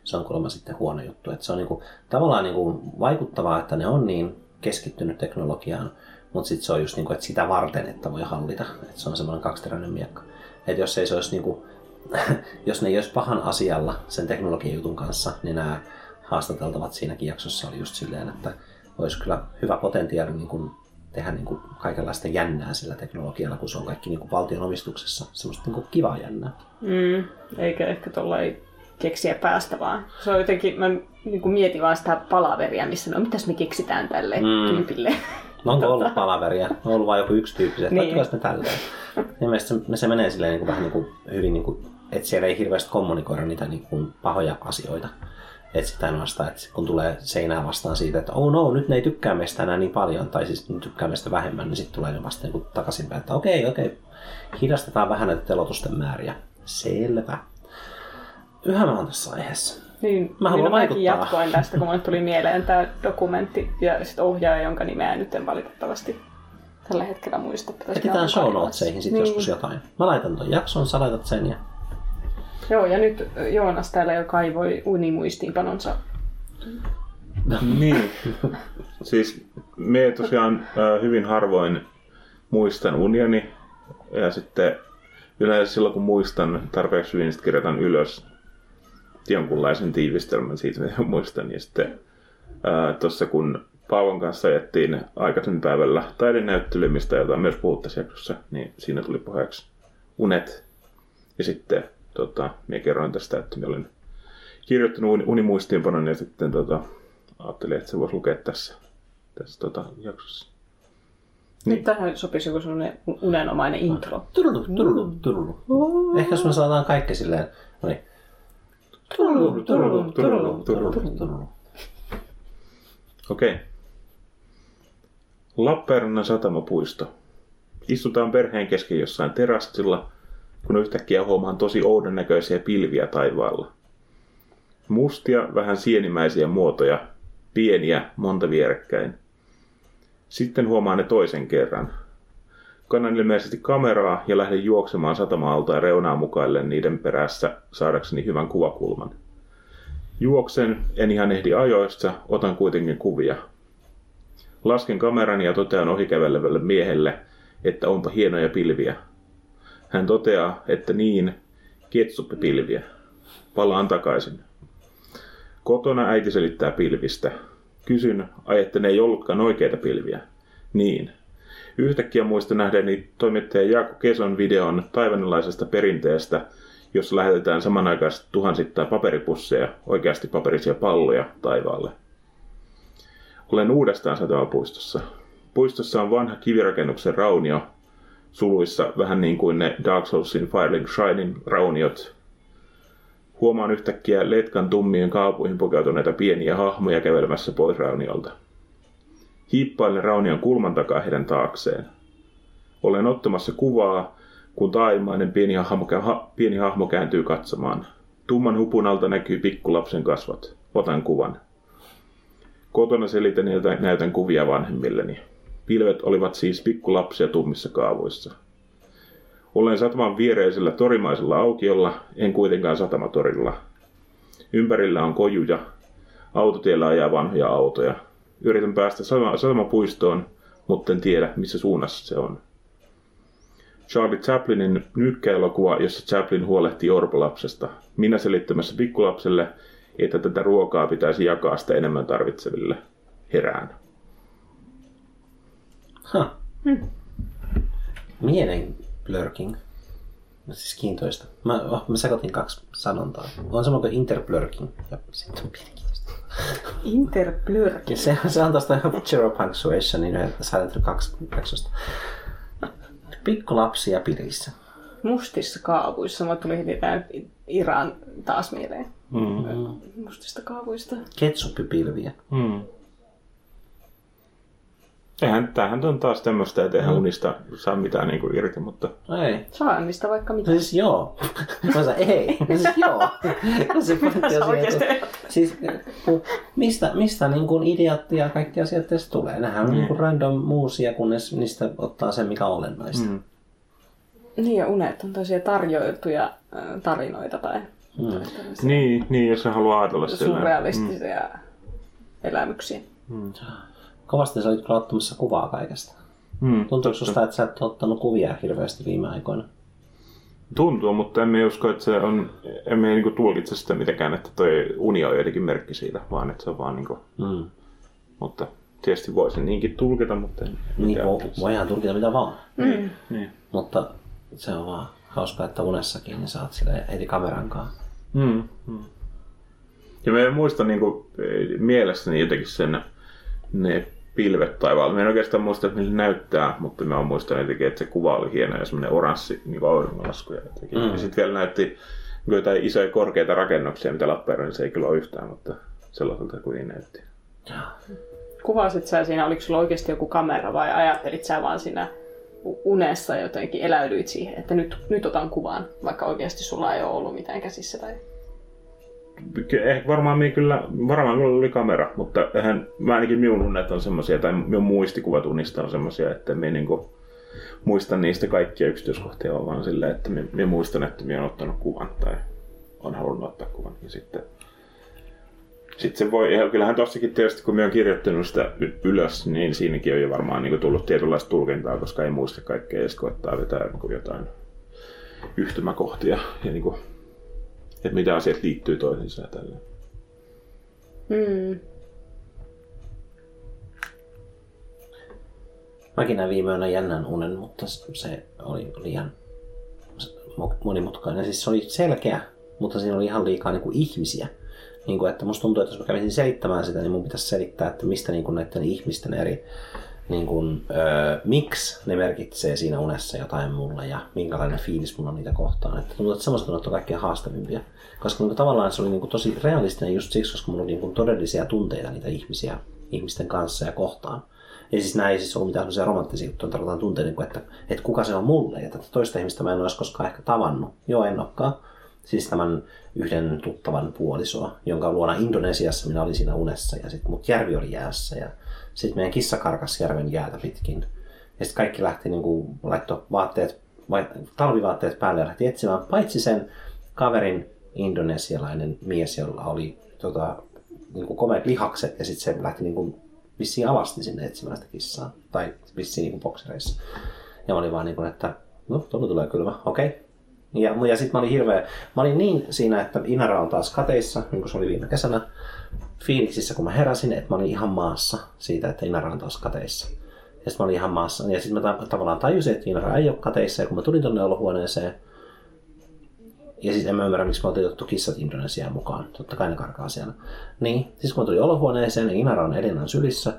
se on kuulemma sitten huono juttu. Että se on niin kuin, tavallaan niin kuin vaikuttavaa, että ne on niin keskittynyt teknologiaan, mutta sitten se on just niin kuin, että sitä varten, että voi hallita. Että se on semmoinen kaksiteräinen miekka. Että jos ei se olisi niin kuin, jos ne ei olisi pahan asialla sen teknologian jutun kanssa, niin nämä haastateltavat siinäkin jaksossa oli just silleen, että olisi kyllä hyvä potentiaali niin kuin tehdä niin kuin kaikenlaista jännää sillä teknologialla, kun se on kaikki niin kuin valtion omistuksessa. Semmoista niin kuin kivaa jännää. Mm, eikä ehkä tuolla ei keksiä päästä vaan. Se on jotenkin, mä niin kuin mietin vaan sitä palaveria, missä no mitäs me keksitään tälle Mm. tyypille. No onko ollut palaveria? On ollut vain joku yksi tyyppi, että Niin. ne tälleen. Ilmeisesti se, se menee silleen niin kuin, vähän niin kuin, hyvin, niin kuin, että siellä ei hirveästi kommunikoida niitä niin kuin, pahoja asioita. Että sitä ainoastaan, että kun tulee seinää vastaan siitä, että oh no, nyt ne ei tykkää meistä enää niin paljon, tai siis ne tykkää meistä vähemmän, niin sitten tulee ne vasta niin takaisinpäin, että okei, okei, hidastetaan vähän näitä telotusten määriä. Selvä. Yhä mä oon tässä aiheessa. Niin, Mä haluan niin vaikuttaa. jatkoin tästä, kun mulle tuli mieleen tämä dokumentti ja sitten ohjaaja, jonka nimeä nyt en valitettavasti tällä hetkellä muista. Etsitään show notesihin sitten Niin. joskus jotain. Mä laitan ton jakson, sä laitat sen ja Joo, ja nyt Joonas täällä jo kaivoi unimuistiinpanonsa. Niin. Siis me tosiaan äh, hyvin harvoin muistan unioni. Ja sitten yleensä silloin kun muistan tarpeeksi hyvin, sitten kirjoitan ylös jonkunlaisen tiivistelmän siitä, mitä muistan. Ja sitten tuossa kun Paavon kanssa ajettiin aikaisemmin päivällä taidenäyttely, mistä jotain myös puhuttaisiin jaksossa, niin siinä tuli puheeksi unet. Ja sitten tota, minä kerroin tästä, että minä olin kirjoittanut uni- unimuistiinpanon ja sitten tota, ajattelin, että se voisi lukea tässä, tässä tota, jaksossa. Nyt tähän sopisi joku sellainen unenomainen intro. Turulu, turulu, turulu. Ehkä jos me saadaan kaikki silleen, no niin. Turulu, turulu, turulu, turulu. turulu, turulu. Okei. Lappeenrannan satamapuisto. Istutaan perheen kesken jossain terassilla, kun yhtäkkiä huomaan tosi oudon näköisiä pilviä taivaalla. Mustia, vähän sienimäisiä muotoja, pieniä, monta vierekkäin. Sitten huomaan ne toisen kerran. Kannan ilmeisesti kameraa ja lähden juoksemaan satama ja reunaa mukaille niiden perässä saadakseni hyvän kuvakulman. Juoksen, en ihan ehdi ajoissa, otan kuitenkin kuvia. Lasken kamerani ja totean ohikävelevälle miehelle, että onpa hienoja pilviä. Hän toteaa, että niin, ketsuppipilviä. Palaan takaisin. Kotona äiti selittää pilvistä. Kysyn, ai että ne ei ollutkaan oikeita pilviä. Niin. Yhtäkkiä muistan nähdäni toimittaja Jaakko Keson videon taivanilaisesta perinteestä, jossa lähetetään samanaikaisesti tuhansittain paperipusseja, oikeasti paperisia palloja taivaalle. Olen uudestaan satamapuistossa. Puistossa on vanha kivirakennuksen raunio, suluissa vähän niin kuin ne Dark Soulsin Firelink Shining rauniot. Huomaan yhtäkkiä letkan tummien kaapuihin pukeutuneita pieniä hahmoja kävelemässä pois rauniolta. Hiippailen raunion kulman takaa heidän taakseen. Olen ottamassa kuvaa, kun taimainen pieni hahmo, ha, pieni hahmo kääntyy katsomaan. Tumman hupun alta näkyy pikkulapsen kasvot. Otan kuvan. Kotona selitän ja näytän kuvia vanhemmilleni. Pilvet olivat siis pikkulapsia tummissa kaavuissa. Olen sataman viereisellä torimaisella aukiolla, en kuitenkaan satamatorilla. Ympärillä on kojuja. Autotiellä ajaa vanhoja autoja. Yritän päästä satama- satamapuistoon, mutta en tiedä, missä suunnassa se on. Charlie Chaplinin nykkäelokuva, jossa Chaplin huolehtii orpolapsesta. Minä selittämässä pikkulapselle, että tätä ruokaa pitäisi jakaa sitä enemmän tarvitseville. Herään. Huh. Mielen blurking. Siis kiintoista. Mä, oh, mä sekoitin kaksi sanontaa. On sama kuin interblurking ja sitten on Ja se, se on tosta Zero Punctuationin yhden Silent Hill 2 jaksosta. Pikkulapsi ja pirissä. Mustissa kaavuissa. Mulle tuli heti tää Iran taas mieleen. Mm. Mustista kaavuista. Ketsuppipilviä. Hmm. Eihän, tämähän on taas tämmöistä, että eihän unista saa mitään niin kuin irti, mutta ei. Saa niistä vaikka mitä. No siis joo. Mä sanoin, ei. No siis joo. No se pointti on että, siis, mistä, mistä niin kuin ideat ja kaikki asiat edes tulee? Nehän on niin. kuin random muusia, kunnes niistä ottaa sen, mikä on olennaista. Mm. Niin ja unet on tosiaan tarjoiltuja äh, tarinoita tai Mm. niin, niin jos se haluaa ajatella sillä. surrealistisia elämyksiä. Kovasti sä olit kyllä ottamassa kuvaa kaikesta. Hmm. Tuntuuko susta, että sä et ottanut kuvia hirveästi viime aikoina? Tuntuu, mutta emme usko, että se on, emme niinku tulkitse sitä mitenkään, että toi uni on jotenkin merkki siitä, vaan että se on vaan niinku, Mm. mutta tietysti voisin niinkin tulkita, mutta en Niin, tiedä. vo, voidaan tulkita mitä vaan. Mm. Niin. Mutta se on vaan hauska, että unessakin niin saat sille heti kameran kanssa. Mm. Mm. Ja mä muistan niinku, eh, mielessäni jotenkin sen, ne pilvet taivaalla. Mä en oikeastaan muista, että näyttää, mutta mä muistan jotenkin, että se kuva oli hieno ja semmoinen oranssi niin auringonlasku. Ja, mm. ja sitten vielä näytti jotain isoja korkeita rakennuksia, mitä Lappeenrannassa ei kyllä ole yhtään, mutta sellaiselta kuin näytti. Kuvasit sä siinä, oliko sulla oikeasti joku kamera vai ajattelit sä vaan siinä unessa jotenkin eläydyit siihen, että nyt, nyt otan kuvan, vaikka oikeasti sulla ei ole ollut mitään käsissä tai eh, varmaan minä kyllä, varmaan minulla oli kamera, mutta eihän, mä ainakin minun unnet on semmoisia, tai minun muistikuvat unista on semmoisia, että minä niinku muistan niistä kaikkia yksityiskohtia, vaan silleen, että minä, minä muistan, että minä olen ottanut kuvan tai on halunnut ottaa kuvan. Ja sitten, sitten se voi, ja kyllähän tossakin tietysti, kun minä olen kirjoittanut sitä ylös, niin siinäkin on jo varmaan niin kuin tullut tietynlaista tulkintaa, koska ei muista kaikkea edes koettaa vetää jotain yhtymäkohtia ja niin kuin että mitä asiat liittyy toisiinsa ja tälleen. Mm. Mäkin näin viime yönä jännän unen, mutta se oli liian monimutkainen. Siis se oli selkeä, mutta siinä oli ihan liikaa niin kuin ihmisiä. Niin kuin, että musta tuntuu, että jos mä kävisin selittämään sitä, niin mun pitäisi selittää, että mistä niin kuin näiden ihmisten eri niin kuin, öö, miksi ne merkitsee siinä unessa jotain mulle ja minkälainen fiilis mulla on niitä kohtaan. Että tuntuu, että semmoiset on kaikkein haastavimpia. Koska niin kuin, tavallaan se oli niin kuin, tosi realistinen just siksi, koska mulla oli niin kuin, todellisia tunteita niitä ihmisiä, ihmisten kanssa ja kohtaan. Ja siis näin ei siis ollut mitään sellaisia romanttisia juttuja, tarkoitan tunteita, niin kuin, että, että kuka se on mulle. Ja tätä toista ihmistä mä en olisi koskaan ehkä tavannut. Joo, en olekaan. Siis tämän yhden tuttavan puolisoa, jonka luona Indonesiassa minä olin siinä unessa ja sitten mut järvi oli jäässä ja sitten meidän kissa karkas järven jäätä pitkin. Ja sitten kaikki lähti niin kuin, laittoi vaatteet, vai, talvivaatteet päälle ja lähti etsimään, paitsi sen kaverin indonesialainen mies, jolla oli tota, niin kuin komeat lihakset ja sitten se lähti niin kuin, vissiin alasti sinne etsimään sitä kissaa. Tai vissiin niin kuin boksereissa. Ja mä olin vaan niin kuin, että no, tuolla tulee kylmä, okei. Okay. Ja, ja sitten mä olin hirveä, mä olin niin siinä, että Inara on taas kateissa, niin kuin se oli viime kesänä fiiliksissä, kun mä heräsin, että mä olin ihan maassa siitä, että Inara on taas kateissa. Ja sitten mä olin ihan maassa. Ja sitten mä tavallaan tajusin, että Inara ei ole kateissa. Ja kun mä tulin tuonne olohuoneeseen, ja siis en mä ymmärrä, miksi mä oltiin otettu kissat Indonesiaan mukaan. Totta kai ne karkaa siellä. Niin, siis kun mä tulin olohuoneeseen, niin Inara on Elinan sylissä.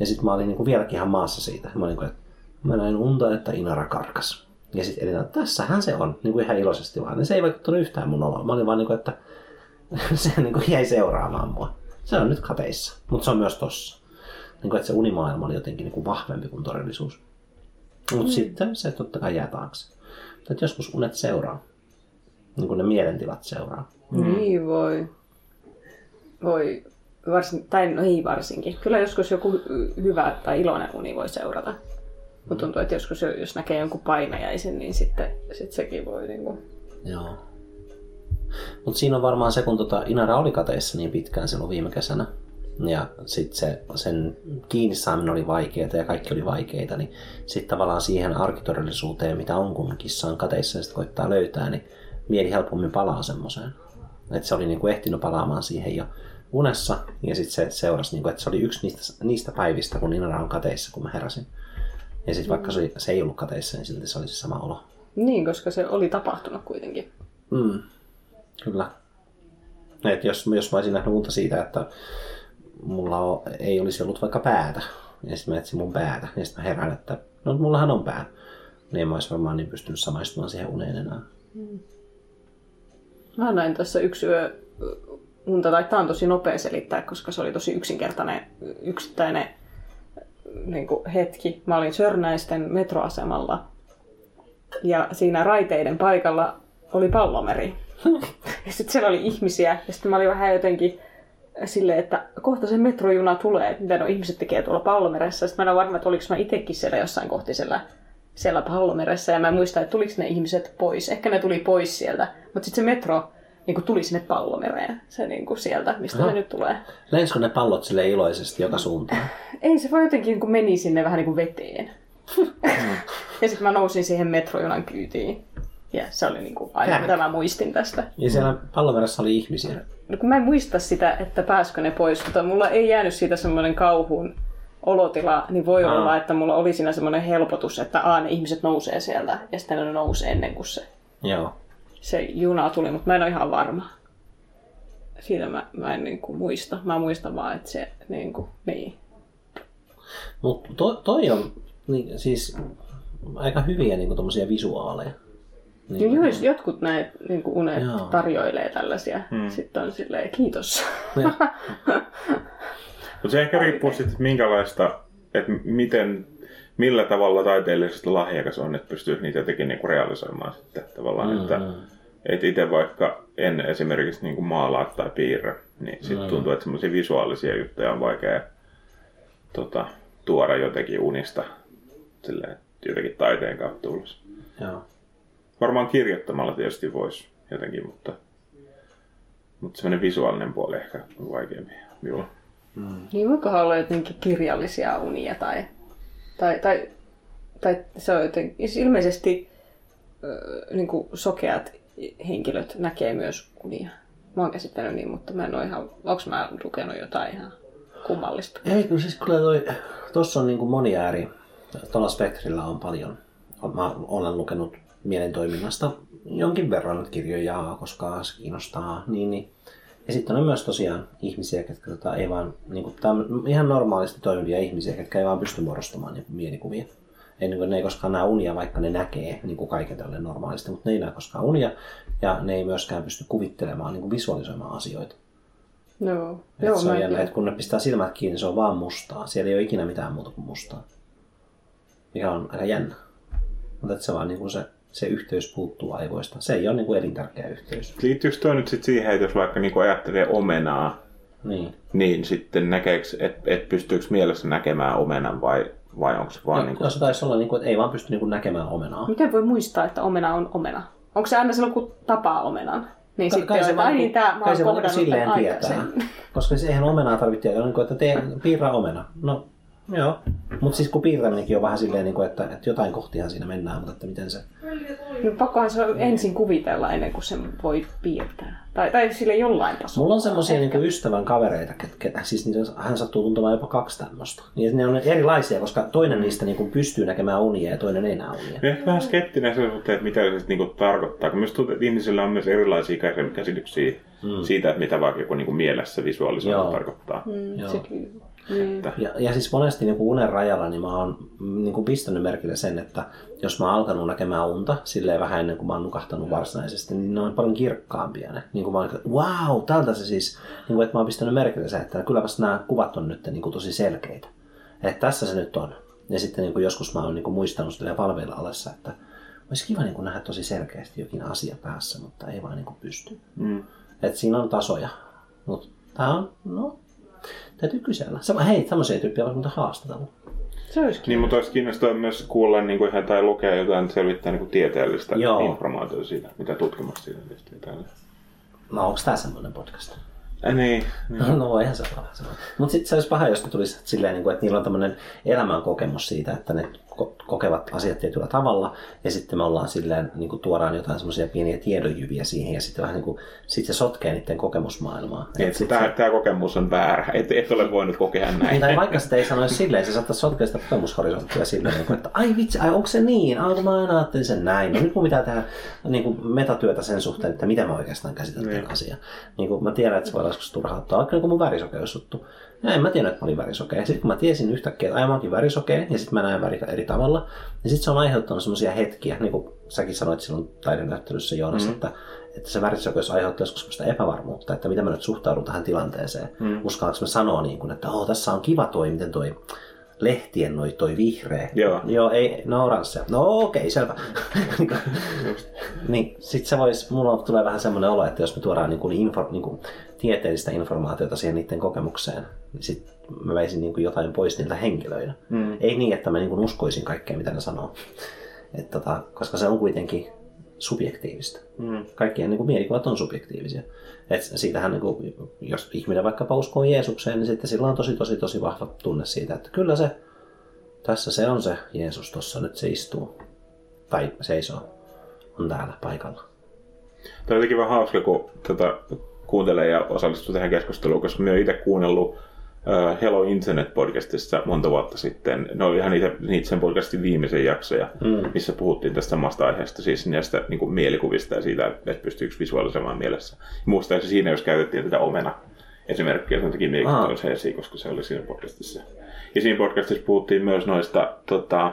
Ja sitten mä olin niin kuin vieläkin ihan maassa siitä. Mä olin että mä näin unta, että Inara karkas. Ja sitten Elina, tässähän se on, niin kuin ihan iloisesti vaan. Ja se ei vaikuttanut yhtään mun oloa. Mä olin vaan niin kuin, että se niin kuin jäi seuraamaan mua. Se on nyt kateissa, mutta se on myös tossa. Niin kuin, että se unimaailma oli jotenkin niin kuin vahvempi kuin todellisuus. Mutta mm. sitten se totta kai jää taakse. Että joskus unet seuraa. Niin kuin ne mielentilat seuraa. Mm. Niin voi. Voi. Varsin, tai no ei varsinkin. Kyllä joskus joku hyvä tai iloinen uni voi seurata. Mutta tuntuu, että joskus jos näkee jonkun painajaisen, niin sitten sit sekin voi niinku... Joo. Mutta siinä on varmaan se, kun tota Inara oli kateissa niin pitkään silloin viime kesänä, ja sitten se, sen kiinni saaminen oli vaikeaa ja kaikki oli vaikeita, niin sitten tavallaan siihen arkitodellisuuteen, mitä on kun kissa on kateissa ja sitten koittaa löytää, niin mieli helpommin palaa semmoiseen. Että se oli niinku ehtinyt palaamaan siihen jo unessa ja sitten se seurasi, niinku, että se oli yksi niistä, niistä päivistä, kun Inara on kateissa, kun mä heräsin. Ja sitten vaikka se, oli, se ei ollut kateissa, niin silti se oli se sama olo. Niin, koska se oli tapahtunut kuitenkin. Mm. Kyllä. Et jos, jos mä olisin nähnyt unta siitä, että mulla on, ei olisi ollut vaikka päätä, ja sitten mä etsin mun päätä, ja sitten mä herään, että no mullahan on pää. Niin mä olisi varmaan niin pystynyt samaistumaan siihen uneen enää. Mm. Mä näin tässä yksi yö unta, tai tämä on tosi nopea selittää, koska se oli tosi yksinkertainen, yksittäinen niin kuin hetki. Mä olin Sörnäisten metroasemalla ja siinä raiteiden paikalla oli pallomeri. Ja sitten siellä oli ihmisiä ja sitten mä olin vähän jotenkin silleen, että kohta se metrojuna tulee, että mitä no ihmiset tekee tuolla pallomeressä. Sitten mä en ole varma, että oliko mä itsekin siellä jossain kohti siellä, siellä pallomeressä ja mä en muista, että tuliko ne ihmiset pois. Ehkä ne tuli pois sieltä, mutta sitten se metro niin kuin tuli sinne pallomereen, se niin kuin sieltä, mistä Aha. ne nyt tulee. Lenskö ne pallot sille iloisesti joka suuntaan? Ei, se voi jotenkin kun meni sinne vähän niin kuin veteen. ja sitten mä nousin siihen metrojunan kyytiin. Ja se oli niin kuin aina, mitä mä muistin tästä. Ja siellä pallomeressä oli ihmisiä? No kun mä en muista sitä, että pääskö ne pois, mutta mulla ei jäänyt siitä semmoinen kauhun olotila, niin voi Aa. olla, että mulla oli siinä semmoinen helpotus, että a, ne ihmiset nousee sieltä ja sitten ne nousee ennen kuin se, Joo. se juna tuli, mutta mä en ole ihan varma. Siitä mä, mä en niin kuin muista. Mä muistan vaan, että se niin kuin, niin. Mutta to, toi on niin, siis aika hyviä niin tommosia visuaaleja. Niin, niin jos jotkut näet niin unet Joo. tarjoilee tällaisia, hmm. sitten on silleen kiitos. Ja, Mutta se ehkä riippuu sitten, että minkälaista, että miten, millä tavalla taiteellisesti lahjakas on, että pystyy niitä jotenkin niinku realisoimaan sitten tavallaan. Mm, että, että itse vaikka en esimerkiksi niinku maalaa tai piirrä, niin sitten tuntuu, että semmoisia visuaalisia juttuja on vaikea tota, tuoda jotenkin unista silleen, jotenkin taiteen kautta ulos. joo. Varmaan kirjoittamalla tietysti voisi jotenkin, mutta, mutta semmoinen visuaalinen puoli ehkä on vaikeampi minulla. Niin voikohan olla jotenkin kirjallisia unia tai, tai, tai, tai se on jotenkin, siis ilmeisesti ö, niin kuin sokeat henkilöt näkee myös unia. Mä oon käsittänyt niin, mutta mä en ole ihan, onks mä lukenut jotain ihan kummallista. Ei, kyllä siis kyllä toi, tossa on niinku monia eri, tuolla spektrillä on paljon. Mä olen lukenut mielentoiminnasta jonkin verran kirjoja, koska se kiinnostaa. Niin, niin. Ja sitten on myös tosiaan ihmisiä, jotka tota, ei vaan, niin kuin, ihan normaalisti toimivia ihmisiä, jotka ei vaan pysty muodostamaan niin mielikuvia. Ei, niin kuin, ne ei koskaan näe unia, vaikka ne näkee niin kuin kaiken tälle normaalisti, mutta ne ei näe koskaan unia ja ne ei myöskään pysty kuvittelemaan, niin kuin visualisoimaan asioita. No, Et joo, se on jännä, että kun ne pistää silmät kiinni, se on vaan mustaa. Siellä ei ole ikinä mitään muuta kuin mustaa. Mikä on aika jännä. Mutta se vaan niin kuin se, se yhteys puuttuu aivoista. Se ei ole niin kuin elintärkeä yhteys. Liittyykö toi nyt sitten siihen, että jos vaikka niinku ajattelee omenaa, Niin. niin sitten näkeekö, että et pystyykö mielessä näkemään omenan vai, vai onko se vaan No, niin no, se taisi olla, niin kuin, että ei vaan pysty niin kuin näkemään omenaa. Miten voi muistaa, että omena on omena? Onko se aina silloin, kun tapaa omenan? Niin Kai- sitten ai vaan niin, niinku- tää, mä kai oon se vaan niinku kohdannut silleen tämän tietää. aikaisemmin. Koska se eihän omenaa tarvitse tietää, niin kuin, että tee, piirrä omena. No, joo. Mutta siis kun piirtäminenkin on vähän silleen, niin kuin, että, että jotain kohtihan siinä mennään, mutta että miten se... No, pakkohan se on ensin kuvitella ennen kuin sen voi piirtää. Tai, tai sille jollain tasolla. Mulla on semmoisia niin ystävän kavereita, ketkä, siis niitä, hän sattuu tuntemaan jopa kaksi tämmöistä. Niin ne on erilaisia, koska toinen niistä niin kuin pystyy näkemään unia ja toinen ei näe unia. Ehkä vähän skeptinen sen suhteen, että mitä se sitten niinku tarkoittaa. Kun myös tuntuu, että ihmisillä on myös erilaisia käs- käsityksiä mm. siitä, että mitä vaikka joku niinku mielessä visualisointi Joo. tarkoittaa. Mm, Joo. Niin. Ja, ja siis monesti niin kuin unen rajalla niin mä oon niin kuin pistänyt merkille sen, että jos mä oon alkanut näkemään unta silleen vähän ennen kuin mä oon nukahtanut varsinaisesti, niin ne on paljon kirkkaampia ne. Niin kuin mä oon, että wow, tältä se siis, niin kuin, että mä oon pistänyt merkille sen, että kylläpäs nämä kuvat on nyt niin kuin tosi selkeitä. Että tässä se nyt on. Ja sitten niin kuin joskus mä oon niin kuin muistanut sitä palveilla olessa, että olisi kiva niin kuin nähdä tosi selkeästi jokin asia päässä, mutta ei vaan niin kuin pysty. Mm. Että siinä on tasoja. Mutta tää on, no, täytyy kysellä. Sama, hei, tämmöisiä tyyppejä voisi muuten haastatella. Se olisikin. Niin, mutta olisi kiinnostavaa myös kuulla niin kuin ihan, tai lukea jotain, selvittää niin kuin tieteellistä Joo. informaatiota siitä, mitä tutkimusta siitä tehtiin täällä. No onko tää semmoinen podcast? Äh, niin, niin. No voihan se semmoinen. Mutta sitten se olisi paha, jos ne tulisi silleen, niin kuin, että niillä on tämmöinen elämänkokemus siitä, että ne kokevat asiat tietyllä tavalla, ja sitten me ollaan silleen, niin kuin tuodaan jotain semmoisia pieniä tiedonjyviä siihen, ja sitten vähän niin kuin, sit se sotkee niiden kokemusmaailmaa. Niin, Et sit tämä, se- tämä kokemus on väärä. Et, et ole voinut kokea näin. Niin, tai vaikka sitä ei sanoisi silleen, se saattaisi sotkea sitä kokemushorisonttia silleen, niin kuin, että ai vitsi, ai onko se niin? Ai, mä aina ajattelin sen näin. No nyt mun pitää tehdä niin kuin metatyötä sen suhteen, että mitä mä oikeastaan käsitän tämän asian. Niin kuin mä tiedän, että se voi joskus turhauttaa, vaikka niin kuin mun värisokeusjuttu. Ja en mä tiedä, että mä olin värisokea. Sitten kun mä tiesin yhtäkkiä, että ai mä oonkin värisokea, ja sitten mä näen värit eri tavalla, niin sitten se on aiheuttanut semmoisia hetkiä, niin kuin säkin sanoit silloin taidenäyttelyssä Joonas, mm-hmm. että että se värisokeus aiheuttaa joskus semmoista epävarmuutta, että miten mä nyt suhtaudun tähän tilanteeseen. Mm. Uskallanko mä sanoa niin kuin, että oh, tässä on kiva toi, miten toi lehtien noi, toi vihreä. Joo. Joo, ei, no oranssi. No okei, okay, selvä. niin sit se vois, mulla tulee vähän semmoinen olo, että jos me tuodaan niin kuin info, niin kuin tieteellistä informaatiota siihen niiden kokemukseen, niin sit mä veisin niin kuin jotain pois niiltä henkilöitä. Mm. Ei niin, että mä niin kuin uskoisin kaikkea, mitä ne sanoo. Et tota, koska se on kuitenkin subjektiivista. Mm. Kaikkien niin kuin, mielikuvat on subjektiivisia. Et siitähän, niin kuin, jos ihminen vaikkapa uskoo Jeesukseen, niin sitten sillä on tosi, tosi, tosi vahva tunne siitä, että kyllä se, tässä se on se Jeesus, tuossa nyt se istuu. Tai seisoo, on täällä paikalla. Tämä oli kiva hauska, kun tota, kuuntelee ja osallistuu tähän keskusteluun, koska minä olen itse kuunnellut Hello Internet-podcastissa monta vuotta sitten. Ne oli ihan niitä, niitä sen podcastin viimeisen jaksoja, mm. missä puhuttiin tästä samasta aiheesta, siis näistä niin kuin mielikuvista ja siitä, että pystyykö visualisoimaan mielessä. Muistaakseni siinä, jos käytettiin tätä omena esimerkkiä sen takia toin se esiin, koska se oli siinä podcastissa. Ja siinä podcastissa puhuttiin myös noista, tota,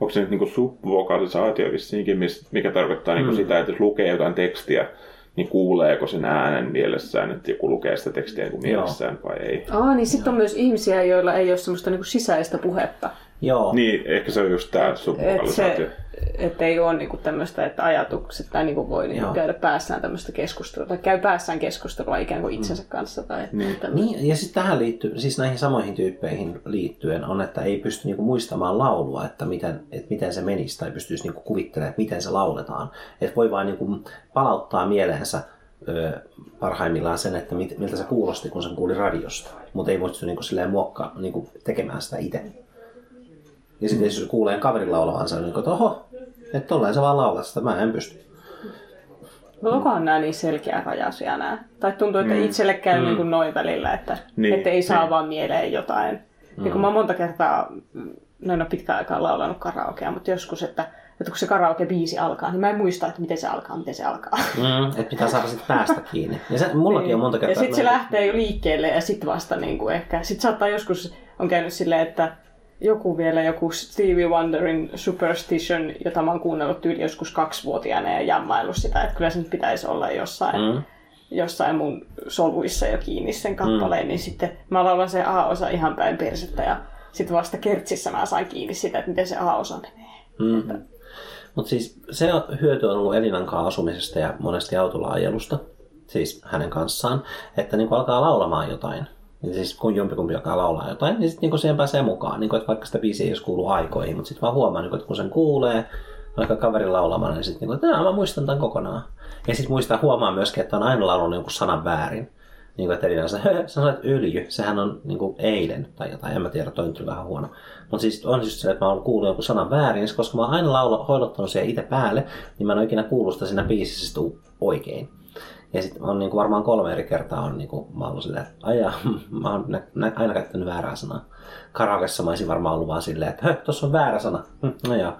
onko se nyt niinku subvokalisaatio vissiinkin, mikä tarkoittaa niinku sitä, että jos lukee jotain tekstiä, niin kuuleeko sen äänen mielessään, että joku lukee sitä tekstiä niinku mielessään vai ei. Aa, niin sitten on myös ihmisiä, joilla ei ole semmoista niinku sisäistä puhetta. Joo. Niin, ehkä se on just tämä Et subvokalisaatio. se, et ei ole niinku tämmöistä, että ajatukset tai niinku voi niinku Joo. käydä päässään tämmöistä keskustelua, tai käy päässään keskustelua ikään kuin itsensä kanssa. Tai Niin. tämmöistä. Niin, ja sitten tähän liittyy, siis näihin samoihin tyyppeihin liittyen on, että ei pysty niinku muistamaan laulua, että miten, että miten se menisi, tai pystyisi niinku kuvittelemaan, että miten se lauletaan. Että voi vain niinku palauttaa mieleensä ö, parhaimmillaan sen, että mit, miltä se kuulosti, kun sen kuuli radiosta. Mutta ei pysty niinku silleen muokkaa, niinku tekemään sitä itse. Ja sitten jos kuulee kaverin laulavansa, niin kuin, että oho, että tolleen sä vaan laulat sitä, mä en pysty. No, onkohan nämä niin selkeärajaisia nämä? Tai tuntuu, että mm. itselle käy mm. niin kuin noin välillä, että, Niin, niin, että ei saa niin. vaan mieleen jotain. Mm. Ja kun mä oon monta kertaa, no en ole pitkään aikaa laulanut karaokea, mutta joskus, että, että kun se karaoke-biisi alkaa, niin mä en muista, että miten se alkaa, miten se alkaa. Mm, että pitää saada sitten päästä kiinni. Ja se, mullakin on monta kertaa... Ja sitten se lähtee jo liikkeelle ja sitten vasta niin kuin ehkä. Sitten saattaa joskus, on käynyt silleen, että joku vielä, joku Stevie Wonderin Superstition, jota mä oon kuunnellut tyyli joskus kaksivuotiaana ja jammaillut sitä, että kyllä se nyt pitäisi olla jossain, Mm. jossain mun soluissa jo kiinni sen kappaleen, mm. niin sitten mä laulan se A-osa ihan päin persettä ja sitten vasta kertsissä mä saan kiinni sitä, että miten se A-osa menee. Mm. Mutta siis se hyöty on ollut Elinan kanssa asumisesta ja monesti autolla ajelusta, siis hänen kanssaan, että niin alkaa laulamaan jotain. Niin siis kun jompikumpi alkaa laulaa jotain, niin sitten niin siihen pääsee mukaan. Niin että vaikka sitä biisiä ei jos kuulu aikoihin, mutta sitten vaan huomaa, niin että kun sen kuulee, vaikka kaverin laulamaan, niin sitten niin että "Jaa, mä muistan tämän kokonaan. Ja sitten muistaa huomaa myöskin, että on aina laulunut jonkun sanan väärin. Niin kuin, että Elina sanoi, "Hö, sä sanoit öljy, sehän on niin kuin eilen tai jotain, en mä tiedä, toi oli vähän huono. Mutta siis on just se, että mä oon kuullut jonkun sanan väärin, koska mä oon aina laula, hoilottanut siihen itse päälle, niin mä en ole ikinä kuullut sitä siinä biisissä oikein. Ja sitten on niinku varmaan kolme eri kertaa on niinku, mä ollut silleen, että aijaa, mä oon nä- nä- aina käyttänyt väärää sanaa. Karaokessa mä olisin varmaan ollut vaan silleen, että hö, tossa on väärä sana. Hm, No joo.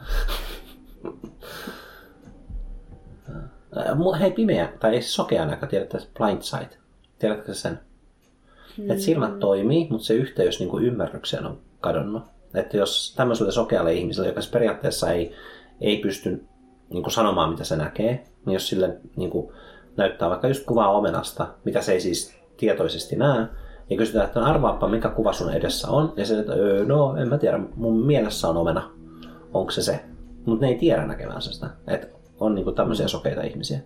Äh, Hei, pimeä, tai ei sokea näkö, tiedätte, blind sight. Tiedätkö sen? Että silmät toimii, mutta se yhteys niin kuin ymmärrykseen on kadonnut. Että jos tämmöiselle sokealle ihmiselle, joka siis periaatteessa ei, ei pysty niin kuin sanomaan, mitä se näkee, niin jos sille niin kuin näyttää vaikka just kuvaa omenasta, mitä se ei siis tietoisesti näe, ja kysytään, että arvaappa, mikä kuva sun edessä on, ja se, että öö, no en mä tiedä, mun mielessä on omena, onko se se. Mutta ne ei tiedä näkevänsä sitä, että on niin kuin tämmöisiä sokeita ihmisiä,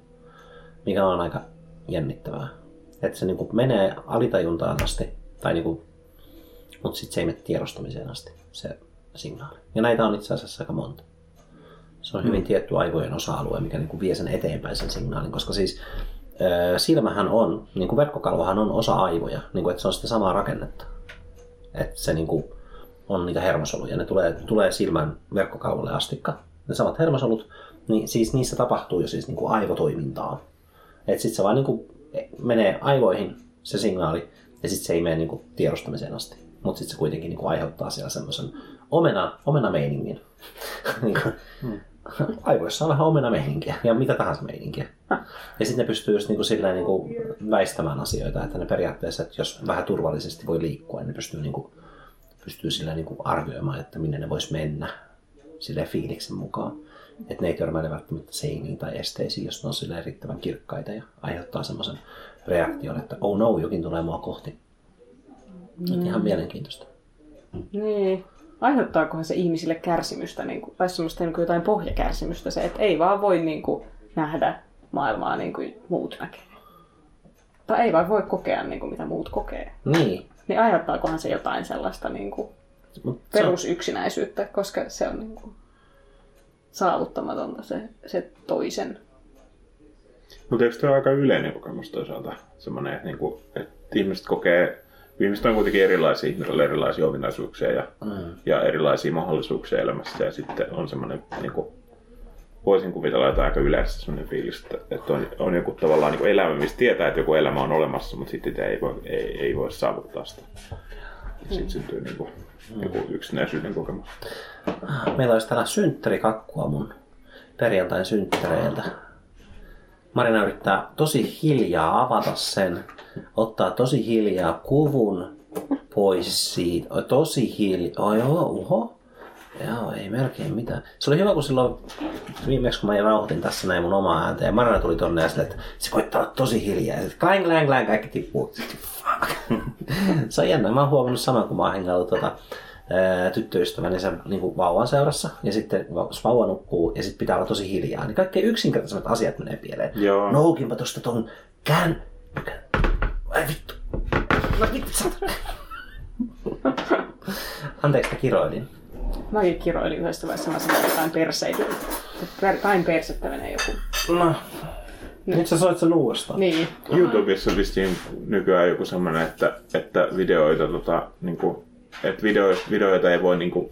mikä on aika jännittävää. Että se niin kuin menee alitajuntaan asti, tai niin kuin, mutta sitten se ei mene tiedostamiseen asti, se signaali. Ja näitä on itse asiassa aika monta. Se on hyvin tietty aivojen osa-alue, mikä niin kuin vie sen eteenpäin sen signaalin, koska siis ö, silmähän on, niin kuin verkkokalvohan on osa aivoja, niin kuin, että se on sitä samaa rakennetta. Että se niin kuin, on niitä hermosoluja, ne tulee, tulee silmän verkkokalvolle astikka, ne samat hermosolut, niin siis niissä tapahtuu jo siis niin kuin aivotoimintaa. Että sitten se vaan niin kuin menee aivoihin se signaali, ja sitten se ei mene niin kuin tiedostamiseen asti. Mutta sitten se kuitenkin niin kuin aiheuttaa siellä semmoisen omena, omena meiningin. Niin kuin, Aivoissa on vähän omena meininkiä ja mitä tahansa meininkiä. Ja sitten ne pystyy just niin kuin silleen niin kuin väistämään asioita, että ne periaatteessa, että jos vähän turvallisesti voi liikkua, niin ne pystyy, niin kuin, pystyy silleen niin kuin arvioimaan, että minne ne vois mennä silleen fiiliksen mukaan. Että ne ei törmäile välttämättä seiniin tai esteisiin, jos ne on silleen riittävän kirkkaita ja aiheuttaa semmoisen reaktion, että oh no, jokin tulee mua kohti. Mm. Ihan mielenkiintoista. Niin. Aiheuttaakohan se ihmisille kärsimystä, niin kuin, tai semmoista niin kuin jotain pohjakärsimystä se, että ei vaan voi niin kuin, nähdä maailmaa niin kuin muut näkee. Tai ei vaan voi kokea niin kuin, mitä muut kokee. Niin. Niin aiheuttaakohan se jotain sellaista niin kuin, Mut perusyksinäisyyttä, koska se on niin kuin, saavuttamatonta se, se toisen. Mutta eikö tämä ole aika yleinen kokemus toisaalta? Semmoinen, että, niinku, että ihmiset kokee, ihmiset on kuitenkin erilaisia, ihmisillä on erilaisia ominaisuuksia ja, Mm. ja erilaisia mahdollisuuksia elämässä. Ja sitten on semmoinen, niinku, voisin kuvitella, että aika yleensä semmoinen fiilis, että, että on, on joku tavallaan niinku elämä, mistä tietää, että joku elämä on olemassa, mutta sitten ei voi, ei, ei voi saavuttaa sitä. Sitten syntyy niinku, joku yksinäisyyden kokemus. Meillä olisi tänään synttärikakkua mun perjantain synttäreiltä. Marina yrittää tosi hiljaa avata sen, ottaa tosi hiljaa kuvun pois siitä. Oi, tosi hiljaa. Oi, joo, uho. Joo, ei melkein mitään. Se oli hyvä, kun silloin viimeksi kun mä rauhoitin tässä näin mun omaa ääntä ja Marina tuli tonne ja sille, että se koittaa olla tosi hiljaa. Ja klang, klang, klang, kaikki tippuu. Fuck. se on jännä. Mä oon huomannut saman, kun mä oon hengailut tota, tyttöystäväni sen niin kuin vauvan seurassa. Ja sitten jos vauva nukkuu ja sitten pitää olla tosi hiljaa, niin kaikkein yksinkertaisemmat asiat menee pieleen. Joo. Noukinpa tosta ton kään... Ai vittu. No vittu, saatana. Anteeksi, mä kiroilin. Mäkin kiroilin yhdessä vaiheessa, mä sanoin jotain perseitä. Per- Kain persettä menee joku. No. Nyt sä soit sen uudestaan. Niin. YouTubessa vissiin nykyään joku semmoinen, että, että videoita, tota, niin kuin, että video, videoita ei voi niin kuin,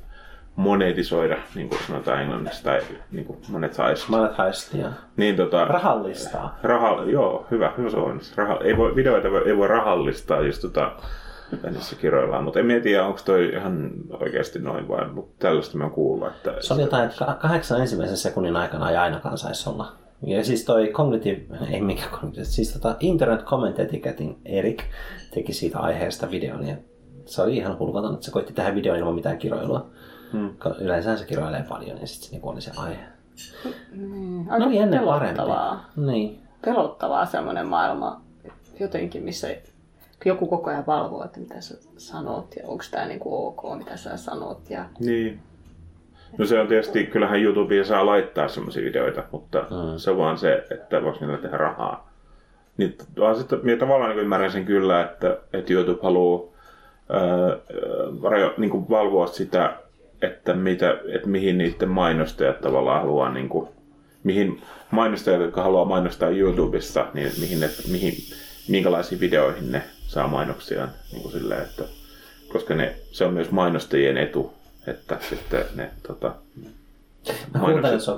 monetisoida, niin kuin sanotaan englanniksi, tai niin kuin monet sais. Monet haistia. Niin, tota, Rahallistaa. raha, joo, hyvä, hyvä se on. Raha, ei voi, videoita voi- ei voi rahallistaa, just tota, niissä kiroillaan, mutta en tiedä, onko toi ihan oikeasti noin vai, mutta tällaista mä kuullut, että... Se oli jotain, että ka- kahdeksan ensimmäisen sekunnin aikana ei ainakaan saisi olla. Ja siis toi cognitive, ei mikä cognitive, siis tota Internet Comment Etiquettein Erik teki siitä aiheesta videon ja se oli ihan hulvaton, että se koitti tehdä videon ilman mitään kiroilua. Hmm. Yleensä se kiroilee paljon ja sitten se niinku oli se aihe. Aika No oli ennen pelottavaa. parempi. Niin. Pelottavaa semmoinen maailma jotenkin, missä joku koko ajan valvoo, että mitä sä sanot ja onko tämä niinku ok, mitä sä sanot. Ja... Niin. No se on tietysti, kyllähän YouTubeen saa laittaa semmoisia videoita, mutta mm. se on vaan se, että voiko niillä tehdä rahaa. Niin, vaan sitten, minä tavallaan niin ymmärrän sen kyllä, että, että YouTube haluaa ää, rajo, niin kuin valvoa sitä, että, mitä, että mihin niiden mainostajat tavallaan haluaa, niin kuin, mihin mainostajat, jotka haluaa mainostaa YouTubessa, niin mihin, ne, mihin, minkälaisiin videoihin ne saa mainoksia. Niin kuin silleen, että, koska ne, se on myös mainostajien etu, että sitten ne tota,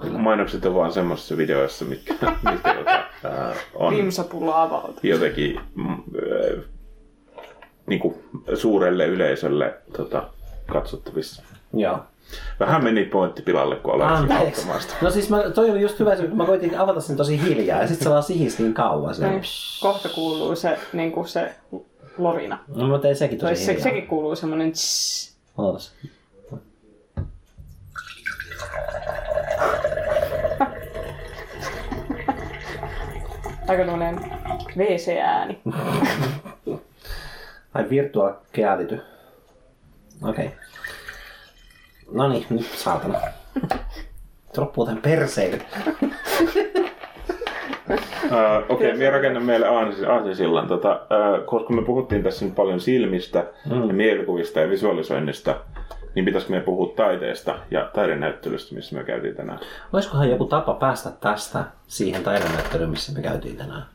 kyllä. mainokset on vaan semmoisissa videoissa, mitkä, mitkä tota, ää, on jotenkin mm, ää, niin kuin suurelle yleisölle tota, katsottavissa. Joo. Vähän meni pointti pilalle, kun aloin Anteeksi. No siis mä, toi oli just hyvä, mä koitin avata sen tosi hiljaa ja sitten se vaan sihisi niin kauan. Se, Niin, Kohta kuuluu se, niinku se lorina. no mä tein sekin tosi se, sekin kuuluu semmoinen tss. Ootas. aika tämmöinen WC-ääni. Ai virtual reality. Okei. Okay. No niin, nyt saatana. Se loppuu tämän perseille. Uh, Okei, okay, minä rakennan meille aasis- aasisillan, tota, uh, koska me puhuttiin tässä nyt paljon silmistä mm. ja mielikuvista ja visualisoinnista, niin pitäisikö me puhua taiteesta ja taidenäyttelystä, missä me käytiin tänään? Olisikohan joku tapa päästä tästä siihen taidenäyttelyyn, missä me käytiin tänään?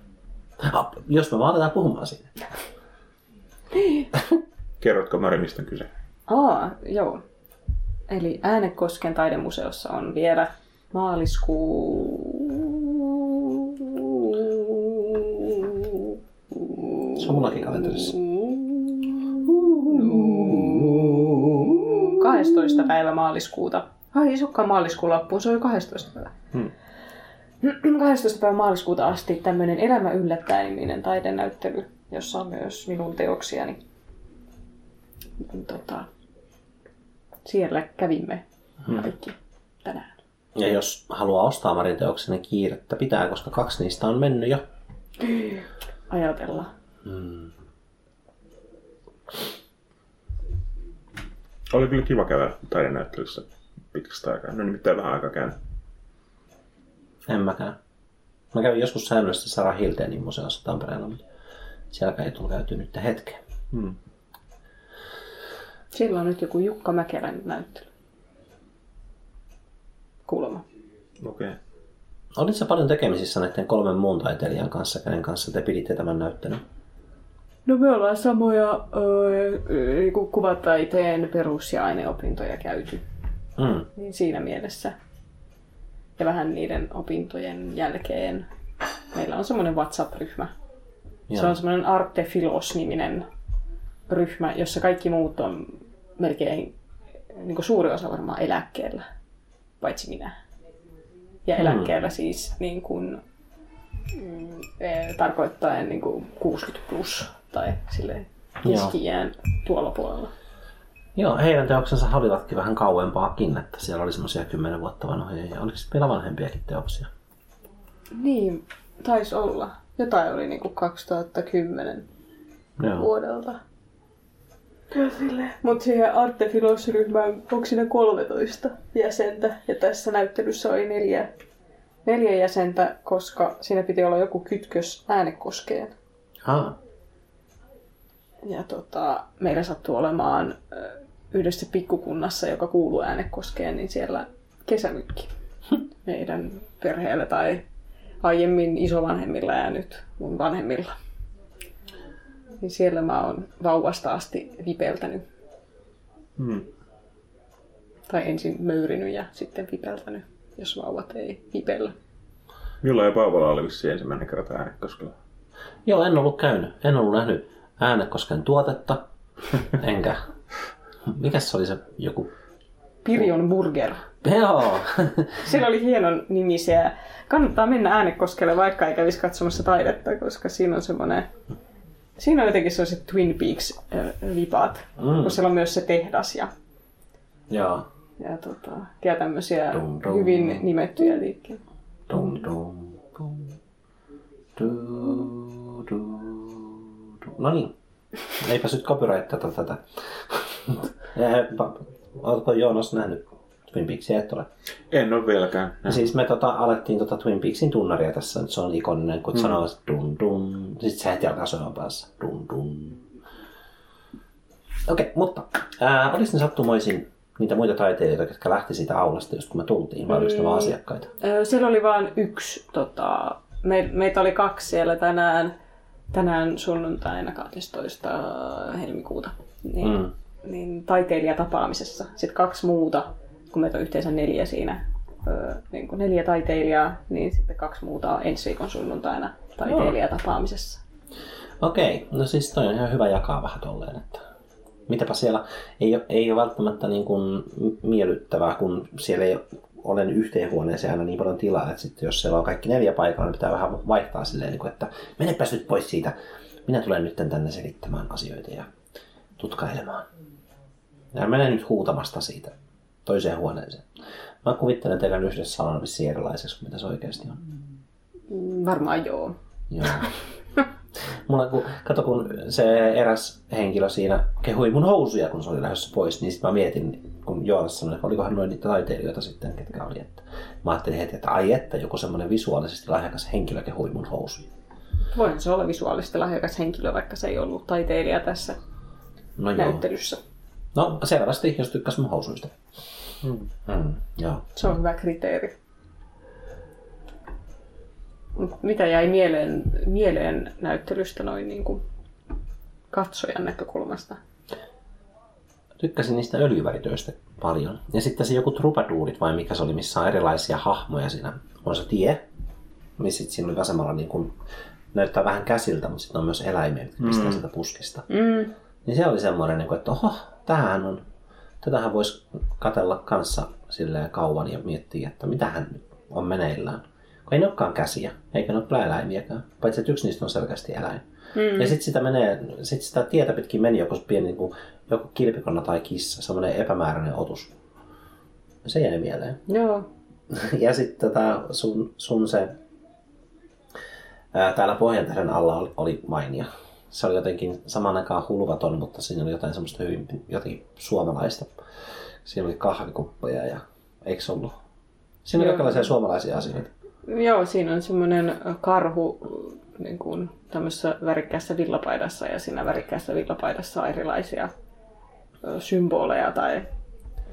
Ah, jos me vaan aletaan puhumaan siitä. Kerrotko Mari, mistä on kyse? Aa, joo. Eli Äänekosken taidemuseossa on vielä maaliskuu... Se on mullakin kalenterissa. 12. päivä maaliskuuta. Ai ei se maaliskuun loppuun, se oli 12. päivä. Hmm. 12. päivä maaliskuuta asti tämmöinen Elämä yllättäen niminen taidenäyttely, jossa on myös minun teoksiani. Tota, siellä kävimme kaikki tänään. Ja jos haluaa ostaa Marin teoksen, niin kiirettä pitää, koska kaksi niistä on mennyt jo. Ajatella. Oli kyllä kiva käydä taidenäyttelyssä pitkästä aikaa. No nimittäin vähän aikaa käynyt. En mäkään. Mä kävin joskus säännöllisesti Sara Hildenin museossa Tampereella, mutta sielläkään ei tullut käyty nyt hetken. Hmm. Siellä on nyt joku Jukka Mäkelän näyttely. Kuulemma. Okei. Okay. Olit sä paljon tekemisissä näiden kolmen muun taiteilijan kanssa, kenen kanssa te piditte tämän näyttelyn? No me ollaan samoja öö, kuvataiteen perus- ja aineopintoja käyty. Mm. Niin siinä mielessä. Ja vähän niiden opintojen jälkeen meillä on semmoinen WhatsApp-ryhmä. Se on semmoinen Arte Filos-niminen ryhmä, jossa kaikki muut on melkein, niin kuin suuri osa varmaan eläkkeellä, paitsi minä. Ja eläkkeellä siis niin kuin eh, tarkoittaen niin kuin 60 plus tai silleen keski-iän tuolla puolella. Joo, heidän teoksensa olivatkin vähän kauempaakin, että siellä oli semmoisia kymmenen vuotta vanhoja ja oliko vielä vanhempiakin teoksia? Niin, taisi olla. Jotain oli niinku 2010 Joo. vuodelta. Mutta siihen Arte Filos-ryhmään onko siinä 13 jäsentä ja tässä näyttelyssä oli neljä, neljä jäsentä, koska siinä piti olla joku kytkös äänekoskeen. Ah, Ja tota, meillä sattuu olemaan yhdessä pikkukunnassa, joka kuuluu äänekoskeen, niin siellä kesämykki meidän perheellä tai aiemmin isovanhemmilla ja nyt mun vanhemmilla. Niin siellä mä oon vauvasta asti vipeltänyt. Hmm. Tai ensin möyrinyt ja sitten vipeltänyt, jos vauvat ei vipellä. Milloin ja Paavola oli vissiin ensimmäinen kerta äänekoskella? Joo, en ollut käynyt. En ollut nähnyt Äänekosken tuotetta. Enkä. Mikäs se oli se joku... Pirjon Burger. Joo. Siellä oli hienon nimisiä. Kannattaa mennä äänekoskelle, vaikka ei kävisi katsomassa taidetta, koska siinä on semmoinen... Siinä on jotenkin sellaiset Twin Peaks-vipaat, Mm. kun siellä on myös se tehdas ja, Joo. ja, tota, ja tämmöisiä Dum, dum. hyvin nimettyjä liikkeitä. Dum, dum, dum. Du, du, du. No niin. Eipä nyt copyrightata tätä. Oletko Joonas nähnyt Twin Peaksia? Et ole. En ole vieläkään. Ja siis me tota, alettiin tota Twin Peaksin tunnaria tässä, nyt se on ikoninen, kun mm. sanoo että dun dun, sitten se heti alkaa soimaan päässä, dun dun. Okei, okay, mutta ää, oliko ne sattumoisin niitä muita taiteilijoita, jotka lähti siitä aulasta, just kun me tultiin, vai oliko ne vaan asiakkaita? Siellä oli vain yksi, tota, me, meitä oli kaksi siellä tänään, tänään sunnuntaina 12. helmikuuta. Niin, Mm. mm. niin taiteilijatapaamisessa. Sitten kaksi muuta, kun meitä on yhteensä neljä siinä, ö, niin kuin neljä taiteilijaa, niin sitten kaksi muuta on ensi viikon sunnuntaina taiteilijatapaamisessa. Okei, no siis toi on ihan hyvä jakaa vähän tolleen, että mitäpä siellä ei ole, ei ole välttämättä niin kuin miellyttävää, kun siellä ei ole yhteen huoneeseen aina niin paljon tilaa, että sitten jos siellä on kaikki neljä paikalla, niin pitää vähän vaihtaa silleen, niin että menepäs nyt pois siitä. Minä tulen nyt tänne selittämään asioita ja tutkailemaan. Ja mene nyt huutamasta siitä toiseen huoneeseen. Mä kuvittelen teidän yhdessä sanan vissiin erilaiseksi kuin mitä se oikeasti on. Varmaan joo. Joo. Mulla, kun, kato, kun se eräs henkilö siinä kehui mun housuja, kun se oli lähdössä pois, niin sitten mä mietin, kun Joonas sanoi, että olikohan noin niitä taiteilijoita sitten, ketkä oli. Että mä ajattelin heti, että ai että, joku semmoinen visuaalisesti lahjakas henkilö kehui mun housuja. Voihan se olla visuaalisesti lahjakas henkilö, vaikka se ei ollut taiteilija tässä No joo. No selvästi, jos tykkäs mun housuista. Mm. Mm, joo. Se on hyvä kriteeri. Mitä jäi mieleen, mieleen näyttelystä noin niin kuin katsojan näkökulmasta? Tykkäsin niistä öljyväritöistä paljon. Ja sitten se joku trupaduurit vai mikä se oli, missä on erilaisia hahmoja siinä. On se tie, missä sitten siinä oli vasemmalla niin kuin, näyttää vähän käsiltä, mutta sitten on myös eläimiä, jotka pistää mm. sitä puskista. Mm. Niin se oli semmoinen, niin että oho, tämähän on, tätähän voisi katella kanssa silleen kauan ja miettiä, että mitähän nyt on meneillään. Kun ei ne olekaan käsiä, eikä ne ole kyllä eläimiäkään, paitsi että yksi niistä on selkeästi eläin. Mm. Ja sitten sitä, menee, sit sitä tietä pitkin meni joku pieni niin kuin, joku kilpikonna tai kissa, semmoinen epämääräinen otus. Se jäi mieleen. Joo. Ja sitten tota, sun, sun se ää, täällä Pohjantähden alla oli, oli mainio. Se oli jotenkin saman aikaan hulvaton, mutta siinä oli jotain semmoista hyvin jotenkin suomalaista. Siinä oli kahvikuppeja ja eikö ollut? Siinä oli kaikenlaisia suomalaisia asioita. Joo, siinä on semmoinen karhu niin kuin tämmöisessä värikkäässä villapaidassa ja siinä värikkäässä villapaidassa on erilaisia symboleja tai,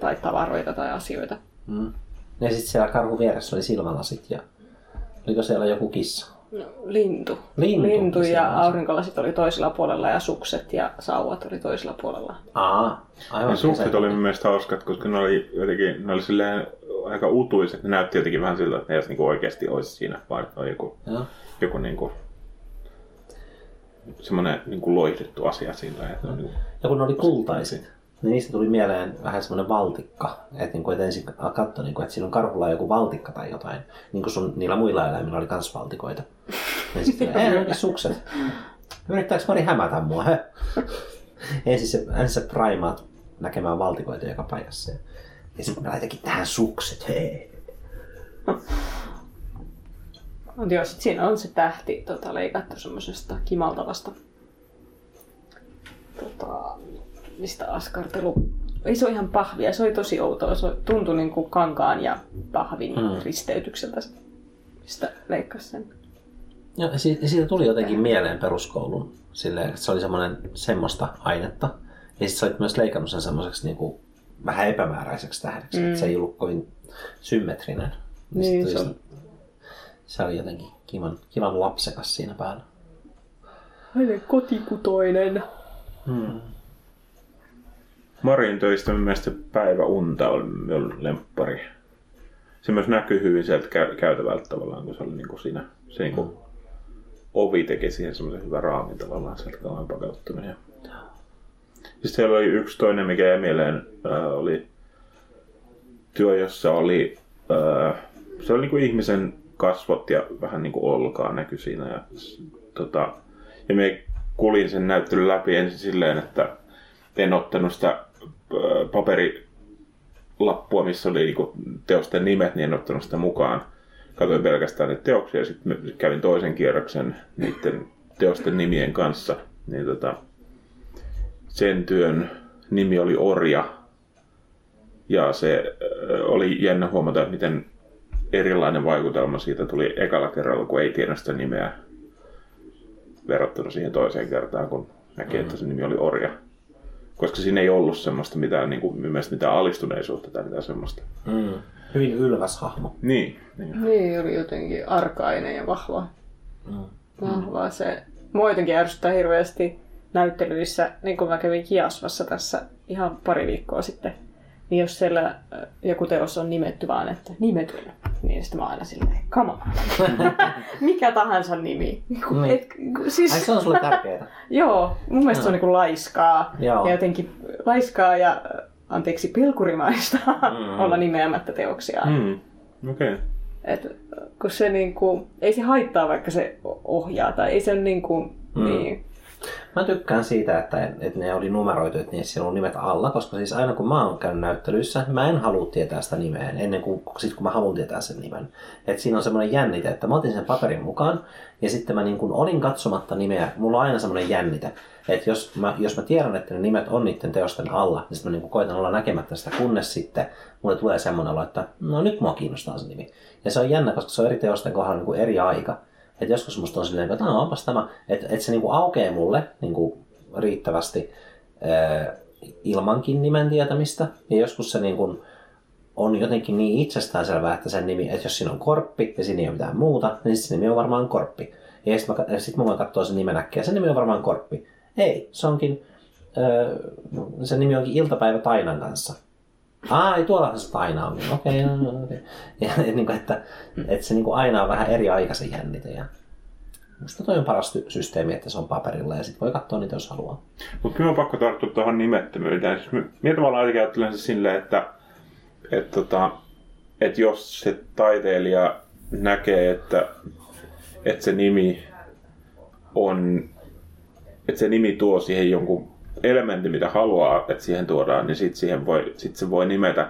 tai tavaroita tai asioita. Mm. Ja sitten siellä karhun vieressä oli silmälasit ja oliko siellä joku kissa? No, lintu. Lintu. Lintu ja aurinkolasit oli toisella puolella ja sukset ja sauvat oli toisella puolella. Aa, aivan. Ja sukset se- oli mun mielestä hauskat, koska ne oli jotenkin, ne oli silleen aika utuiset. Ne näytti jotenkin vähän siltä, että ne niinku oikeasti olisi siinä, vaan että on joku, Joo. joku niinku, semmoinen niinku loihdettu asia sillä. Että on niinku, Ja kun ne oli kultaiset. Niin niistä tuli mieleen vähän semmoinen valtikka. Että, niin kuin, että ensin katsoi, niin kuin, että siinä on karhulla joku valtikka tai jotain. Niin kuin sun niillä muilla eläimillä oli kans valtikoita. Ja sitten ei sukset. Yrittääkö Mari hämätä mua? He? ensin se, ensin se primaat näkemään valtikoita joka paikassa. Ja, sitten mä laitankin tähän sukset. Hei. Mutta joo, sit siinä on se tähti tota, leikattu semmoisesta kimaltavasta, tota, mistä askartelu. Ei se ole ihan pahvia, se oli tosi outoa. Se tuntui niin kuin kankaan ja pahvin Hmm. risteytykseltä, mistä leikkasi sen. Ja siitä, siitä tuli jotenkin mieleen peruskoulun. Silleen, että se oli semmoinen semmoista ainetta. Ja sitten sä olit myös leikannut sen semmoiseksi niin kuin, vähän epämääräiseksi tähdeksi. Mm. Että se ei ollut kovin symmetrinen. Niin, se on- se, oli jotenkin kivan, kivan lapsekas siinä päällä. Aina kotikutoinen. Marin töistä mun mielestä päivä unta oli minun lemppari. Se myös näkyy hyvin sieltä käy- käytävältä tavallaan, kun se oli niin kuin siinä, se niin kuin ovi teki siihen semmoisen hyvän raamin tavallaan sieltä kauan pakeuttaminen. Sitten siellä oli yksi toinen, mikä jäi mieleen, äh, oli työ, jossa oli, äh, se oli niin kuin ihmisen kasvot ja vähän niin kuin olkaa näkyi siinä. Ja, tota, ja me kulin sen näyttelyn läpi ensin silleen, että en ottanut sitä paperilappua, missä oli niinku teosten nimet, niin en ottanut sitä mukaan. Katoin pelkästään niitä teoksia ja sitten kävin toisen kierroksen niiden teosten nimien kanssa. Niin tota, sen työn nimi oli Orja. Ja se oli jännä huomata, miten erilainen vaikutelma siitä tuli ekalla kerralla, kun ei tiedä sitä nimeä verrattuna siihen toiseen kertaan, kun näki, että se nimi oli Orja. Koska siinä ei ollut semmoista mitään, niin kuin, mun mielestä mitään alistuneisuutta tai mitään semmoista. Mm. Hyvin ylväs hahmo. Niin, niin. Niin, oli jotenkin arkainen ja vahva. Mm. Vahva se. Mua jotenkin ärsyttää hirveästi näyttelyissä, niin kuin mä kävin Kiasvassa tässä ihan pari viikkoa sitten. Niin jos siellä joku teos on nimetty vaan, että nimetyn, niin sitten mä oon aina silleen, come on. Mikä tahansa nimi. Niin. Et, siis, Ai se on sulle tärkeää. Joo, mun mielestä se on niin laiskaa. Joo. Ja jotenkin laiskaa ja anteeksi pilkurimaista Mm. olla nimeämättä teoksiaan. Mm. Okei. Okay. Et, kun se niinku, ei se haittaa, vaikka se ohjaa, tai ei se ole niinku, Mm. niin. Mä tykkään siitä, että, että ne oli numeroitu, että niissä on nimet alla, koska siis aina kun mä oon käynyt näyttelyissä, mä en halua tietää sitä nimeä ennen kuin sit kun mä haluan tietää sen nimen. Et siinä on semmoinen jännite, että mä otin sen paperin mukaan ja sitten mä niin kun olin katsomatta nimeä, mulla on aina semmoinen jännite, että jos mä, jos mä tiedän, että ne nimet on niiden teosten alla, niin sitten mä niin koitan olla näkemättä sitä, kunnes sitten mulle tulee semmoinen olo, että no nyt mua kiinnostaa se nimi. Ja se on jännä, koska se on eri teosten kohdalla niin kuin eri aika. Et joskus musta on silleen, että no, onpas tämä, että et se niinku aukeaa mulle niinku riittävästi ää, ilmankin nimen tietämistä. Ja joskus se niinku on jotenkin niin itsestäänselvää, että sen nimi, että jos siinä on korppi ja siinä ei ole mitään muuta, niin se nimi on varmaan korppi. Ja sitten mä, sit mä voin katsoa sen nimen äkkiä, sen nimi on varmaan korppi. Ei, se onkin, ää, sen nimi onkin iltapäivä Tainan kanssa. Aa, ei tuollahan se Taina on. Okei, okay, no, okay. Ja et, niin kuin, että, että se niin kuin aina on vähän eri aikaisen jännite. Ja musta toi on paras ty- systeemi, että se on paperilla ja sitten voi katsoa niitä, jos haluaa. Mutta kyllä on pakko tarttua tuohon nimettömyyteen. Siis minä tavallaan ainakin ajattelen se silleen, että, että, tota, että jos se taiteilija näkee, että, että se nimi on, että se nimi tuo siihen jonkun elementin, mitä haluaa, että siihen tuodaan, niin sitten siihen voi, sit se voi nimetä.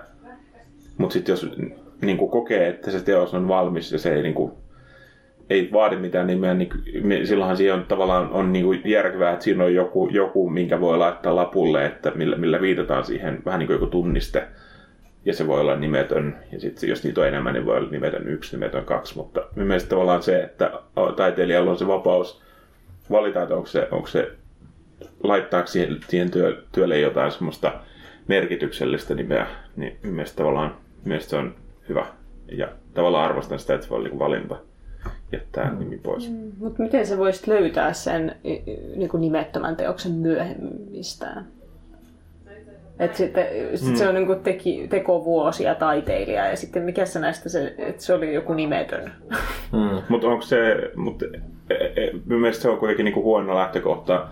Mutta sitten jos niin kuin kokee, että se teos on valmis ja se ei, niin kuin, ei vaadi mitään nimeä, niin silloinhan siihen on tavallaan on niin kuin järkevää, että siinä on joku, joku, minkä voi laittaa lapulle, että millä, millä viitataan siihen vähän niin kuin joku tunniste. Ja se voi olla nimetön, ja sitten jos niitä on enemmän, niin voi olla nimetön yksi, nimetön kaksi. Mutta mielestäni tavallaan se, että taiteilijalla on se vapaus valita, että onko se, onko se laittaako siihen, siihen työ, työlle jotain semmoista merkityksellistä nimeä, niin mielestäni tavallaan mielestäni se on hyvä. Ja tavallaan arvostan sitä, että se voi niinku valinta jättää nimi pois. Mm. Mutta miten sä voisit löytää sen y- niinku nimettömän teoksen myöhemmistään? Et sitten, sit se on niinku teki, tekovuosia taiteilija ja sitten mikä se näistä se, että se oli joku nimetön. Mm. Mutta onko se, mutta e, e, mielestäni se on kuitenkin niinku huono lähtökohta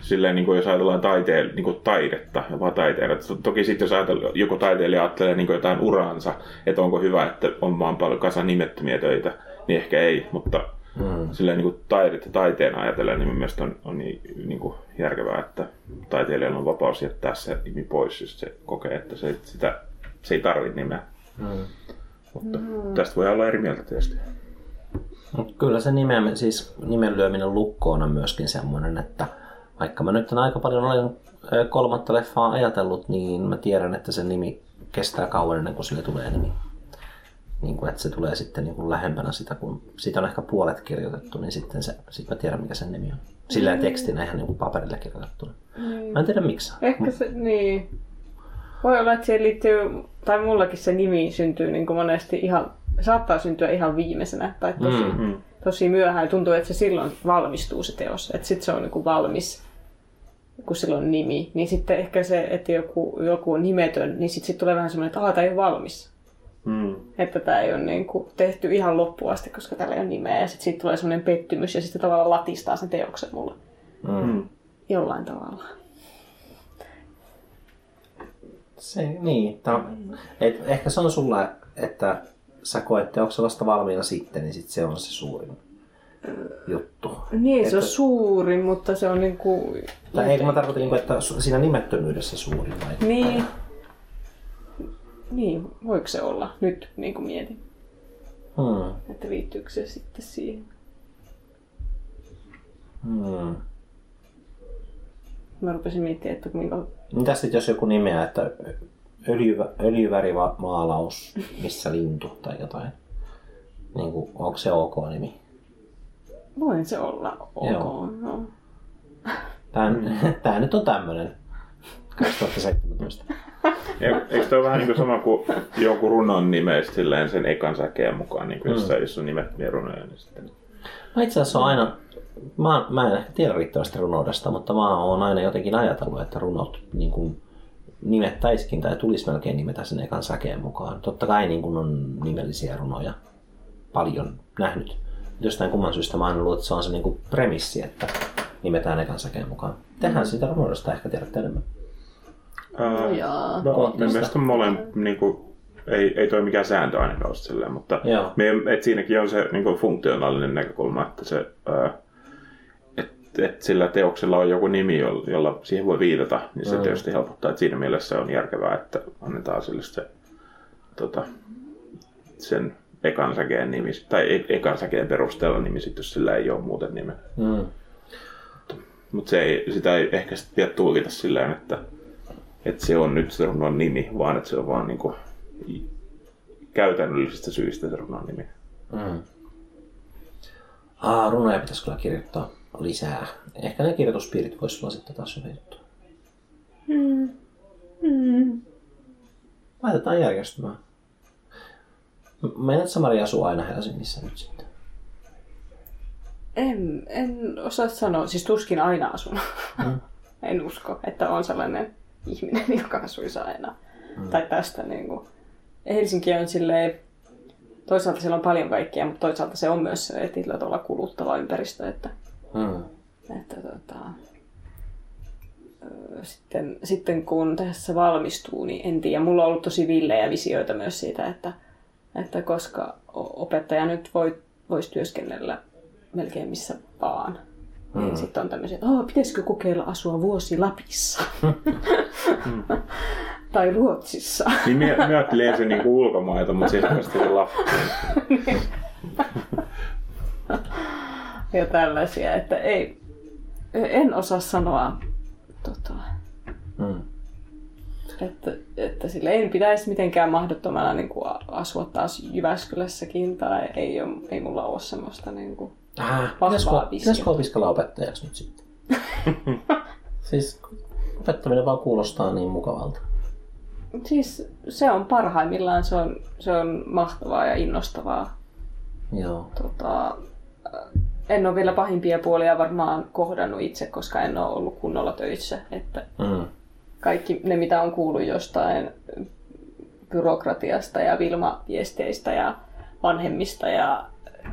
silleen, niin kuin jos ajatellaan taiteen, niin kuin taidetta, jopa taiteilijat. Toki sitten jos ajatellaan, joku taiteilija ajattelee niin kuin jotain uraansa, että onko hyvä, että on vaan paljon kasa nimettömiä töitä, niin ehkä ei, mutta mm. silleen niin kuin taidetta taiteen ajatellen, niin mielestäni on, on niin, niin kuin järkevää, että taiteilijalla on vapaus jättää se nimi pois, jos se kokee, että se, sitä, se ei tarvitse nimeä. Mm. Mutta mm. tästä voi olla eri mieltä tietysti. Kyllä se nimen, siis nimen lyöminen lukkoon on myöskin semmoinen, että vaikka mä nyt aika paljon olen kolmatta leffaa ajatellut, niin mä tiedän, että se nimi kestää kauan ennen kuin sille tulee nimi. Niin kuin, että se tulee sitten niin kuin lähempänä sitä, kun siitä on ehkä puolet kirjoitettu, niin sitten se, sit mä tiedän, mikä sen nimi on. Sillä mm. tekstinä ihan niin kuin paperille kirjoitettuna. Mm. Mä en tiedä miksi. Ehkä se, niin. Voi olla, että siihen liittyy, tai mullakin se nimi syntyy niin kuin monesti ihan, saattaa syntyä ihan viimeisenä tai tosi, mm-hmm. tosi myöhään. Tuntuu, että se silloin valmistuu se teos, että sitten se on niin kuin valmis kun sillä on nimi, niin sitten ehkä se, että joku, joku on nimetön, niin sitten sit tulee vähän semmoinen, että tämä ei ole valmis. Mm. Että tämä ei ole niin kuin tehty ihan loppuun asti, koska täällä ei ole nimeä. Ja sitten siitä tulee semmoinen pettymys ja sitten tavallaan latistaa sen teoksen mulle. Mm. Jollain tavalla. Se, niin. Tämä, et, ehkä se on sulla, että sä koet teoksen vasta valmiina sitten, niin sit se on se suurin juttu. Niin, että, se on suuri, mutta se on niin kuin... Tai eikö mä tarkoita, niin että siinä nimettömyydessä suuri vai? Niin. Niin, voiko se olla? Nyt niin kuin mietin. Hmm. Että liittyykö se sitten siihen? Hmm. Mä rupesin miettimään, että kuinka... Mitä sitten jos joku nimeää, että öljyvä, öljyvärimaalaus, missä lintu tai jotain? Niin kuin, onko se ok nimi? Voin se olla ok. Joo. No. Tämä, tämä nyt on tämmöinen 2017. Eikö tämä ole vähän niin kuin sama kuin joku runon nimeistä silleen sen ekan säkeen mukaan, niin kuin mm. jos on nimettyjä runoja, niin sitten... No itse asiassa on aina, mä, mä en ehkä tiedä riittävästi runoudesta, mutta mä oon aina jotenkin ajatellut, että runot niin kuin nimettäisikin tai tulisi melkein nimetä sen ekan säkeen mukaan. Totta kai niin kuin on nimellisiä runoja paljon nähnyt jostain kumman syystä mä luulen, että se on se niinku premissi, että nimetään ekan säkeen mukaan. Tehdään siitä runoudesta ehkä tiedätte enemmän. Uh, no, mielestäni molemmat niinku, ei, ei toi mikään sääntö ainakaan silleen, mutta me, et siinäkin on se niinku, funktionaalinen näkökulma, että se, uh, et, et sillä teoksella on joku nimi, jolla siihen voi viitata, niin se mm. tietysti helpottaa. Et siinä mielessä on järkevää, että annetaan sille se tota, sen ekan säkeen nimi, tai e- ekan säkeen perusteella nimi, sit, jos sillä ei ole muuten nimeä. Mm. Mutta se ei, sitä ei ehkä sit pidä tulkita sillä että, että se on nyt se runon nimi, vaan että se on vaan niinku käytännöllisistä syistä se runon nimi. Mm. Aa, runoja pitäisi kyllä kirjoittaa lisää. Ehkä ne kirjoituspiirit voisi olla sitten taas hyvä juttu. Mm. Mm. Laitetaan järjestymään. Meinaatko Maria asuu aina Helsingissä nyt sitten? En, en osaa sanoa. Siis tuskin aina asun. Mm. en usko, että on sellainen ihminen, joka asuisi aina. Mm. Tai tästä niin kuin. Helsinki on silleen, toisaalta siellä on paljon kaikkea, mutta toisaalta se on myös tietyllä tavalla kuluttava ympäristö, että, mm. että tota, sitten, sitten kun tässä valmistuu, niin en tiedä. Mulla on ollut tosi villejä visioita myös siitä, että, että koska opettaja nyt voi, voisi työskennellä melkein missä vaan. Mm. Niin sitten on tämmöisiä, että oh, pitäisikö kokeilla asua vuosi Lapissa? mm. tai Ruotsissa. niin mä, mä ajattelin ensin niin ulkomaita, mutta sitten sitten Lappiin. ja tällaisia, että ei, en osaa sanoa tota, mm. Että, että sille ei pitäisi mitenkään mahdottomana niin kuin asua taas Jyväskylässäkin tai ei, ole, ei mulla ole semmoista niin kuin äh, vahvaa Pitäisikö opiskella opettajaksi nyt sitten? siis opettaminen vaan kuulostaa niin mukavalta. Siis se on parhaimmillaan, se on, se on mahtavaa ja innostavaa. Joo. Tota, en ole vielä pahimpia puolia varmaan kohdannut itse, koska en ole ollut kunnolla töissä. Että mm kaikki ne, mitä on kuullut jostain byrokratiasta ja Vilma-viesteistä ja vanhemmista ja,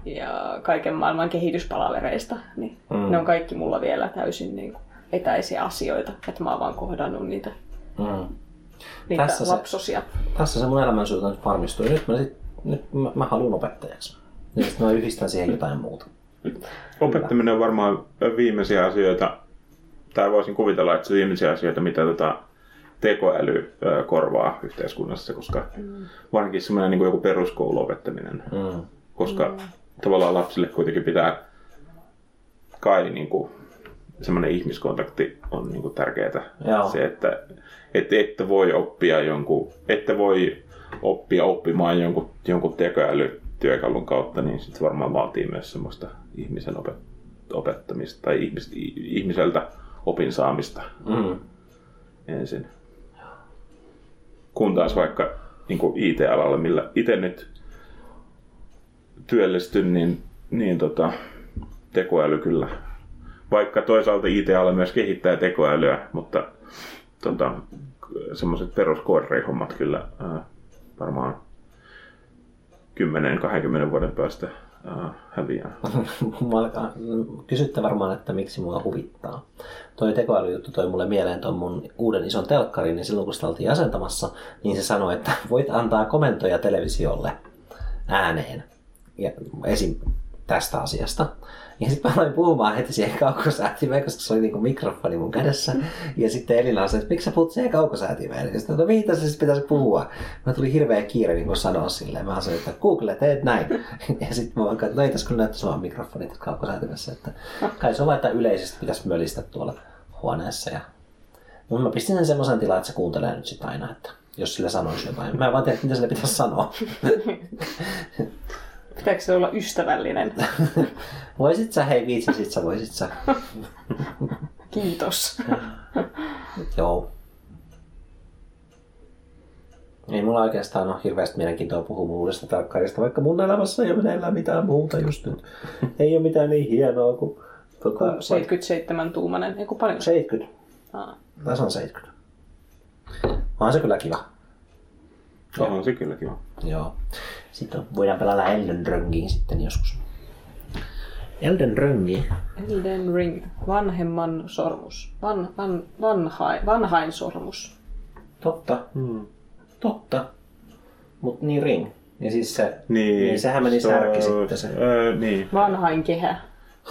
ja kaiken maailman kehityspalavereista, niin mm. ne on kaikki mulla vielä täysin niin kuin etäisiä asioita, että mä oon vaan kohdannut niitä, Mm. niitä Tässä se- lapsosia. Tässä se mun elämän suunta nyt varmistui. Nyt mä, sit, nyt mä, mä haluan opettajaksi. Ja sitten mä yhdistän siihen jotain muuta. Opettaminen on varmaan viimeisiä asioita, tai voisin kuvitella, että se viimeisiä asioita, mitä tota tekoäly ö, korvaa yhteiskunnassa, koska varsinkin semmoinen niin kuin joku peruskouluopettaminen, Mm. koska tavallaan lapsille kuitenkin pitää kai niin kuin, semmoinen ihmiskontakti on niin kuin tärkeää. Joo. Se, että et, ette voi oppia jonkun, ette voi oppia oppimaan jonkun, jonkun tekoälytyökalun kautta, niin sitten varmaan vaatii myös semmoista ihmisen opet, opettamista tai ihmis, ihmiseltä opin saamista Mm. ensin. Kun taas vaikka niin kuin IT-alalla, millä itse nyt työllistyn, niin, niin tota, tekoäly kyllä. Vaikka toisaalta IT-ala myös kehittää tekoälyä, mutta tota, semmoiset peruskoodari-hommat kyllä ää, varmaan 10-20 vuoden päästä ää, häviää. Kysytte varmaan, että miksi mua huvittaa. Toi tekoälyjuttu toi mulle mieleen ton mun uuden ison telkkarin, niin silloin kun sitä oltiin asentamassa, niin se sanoi, että voit antaa komentoja televisiolle ääneen. Ja esim. tästä asiasta. Ja sitten mä aloin puhumaan heti siihen kaukosäätimeen, koska se oli niinku mikrofoni mun kädessä. Ja sitten Elina sanoi, että miksi sä puhut siihen kaukosäätimeen? Ja sitten, no mihin tässä siis pitäisi puhua? Mä tuli hirveä kiire niin kuin sanoa silleen. Mä sanoin, että Google, teet näin. Ja sitten mä vaan katsoin, että no ei tässä kyllä näyttäisi vaan mikrofonit kaukosäätimessä. Että kai se on vaan, että yleisesti pitäisi mölistä tuolla huoneessa. Ja... Mutta mä pistin sen semmoisen tilaan, että se kuuntelee nyt sitä aina, että jos sille sanoisi jotain. Mä en vaan tiedä, mitä sille pitäisi sanoa. Pitääkö se olla ystävällinen? Voisit sä, hei viitsisit sä, voisit sä. Kiitos. Joo. Ei mulla oikeastaan ole hirveästi mielenkiintoa puhua uudesta tarkkaarista, vaikka mun elämässä ei ole meneillään mitään muuta just nyt. Ei ole mitään niin hienoa kuin tota, 77-tuumainen, eiku paljon. 70. Aa. Tasan 70. On se kyllä kiva. On se kyllä kiva. Joo. Sitten voidaan pelata Elden Ringiin sitten joskus. Elden Ringi. Elden Ring, vanhemman sormus. Van, van, vanhain, vanhain sormus. Totta. Hmm. Totta. Mut niin ring. Ja siis se, Niin, niin sehän meni se särki sitten se. Öö, niin, Vanhain kehä.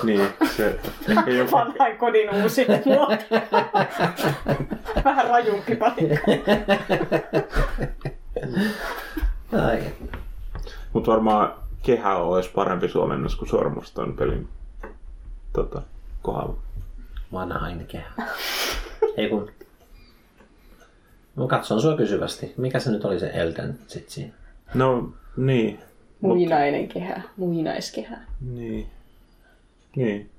niin, se ei ole Vanhain kodin uusi muoto. Vähän rajumpi paikka. Ai. Mutta varmaan kehä olisi parempi suomennos kuin sormus ton pelin tota, kohdalla. Vanhain kehä. Ei kun... Mä katson sua kysyvästi. Mikä se nyt oli se Elden sit siinä? No, niin. Muinainen kehä. Muinaiskehä. Niin. Niin.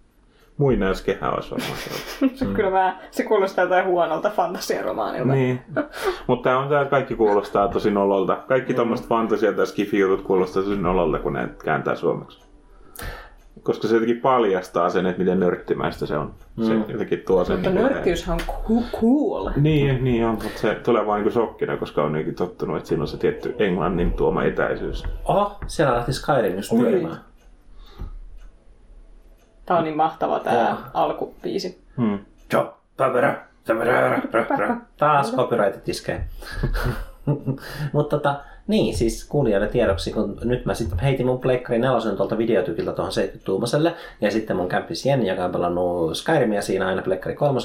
Muinaiskehä olisi varmaan se. Se, on kyllä vähän, se kuulostaa jotain huonolta fantasiaromaanilta. niin. Mutta on tää kaikki kuulostaa tosi nololta. Kaikki tommoset fantasia tai skifi-jutut kuulostaa tosi nololta, kun ne kääntää suomeksi. Koska se jotenkin paljastaa sen, että miten nörttimäistä se on. Se jotenkin tuo sen... Mutta niinku- nörttiyshän on cool. Niin, niin on, mutta se tulee vaan niin shokkina, koska on jotenkin tottunut, että siinä on se tietty englannin tuoma etäisyys. Oho, siellä lähti Skyrim just pyörimään. Tää on niin mahtava Joo. tää alkubiisi. Hmm. Joo, papera, papera. Taas copyrightit iskee. Mutta tota, niin, siis kuulijoille tiedoksi, kun nyt mä sitten heitin mun Pleikkari 4 tuolta videotykiltä tuohon 70-tuumaselle, ja sitten mun kämppis Jenni, joka on pelannut Skyrimia siinä aina Pleikkari 3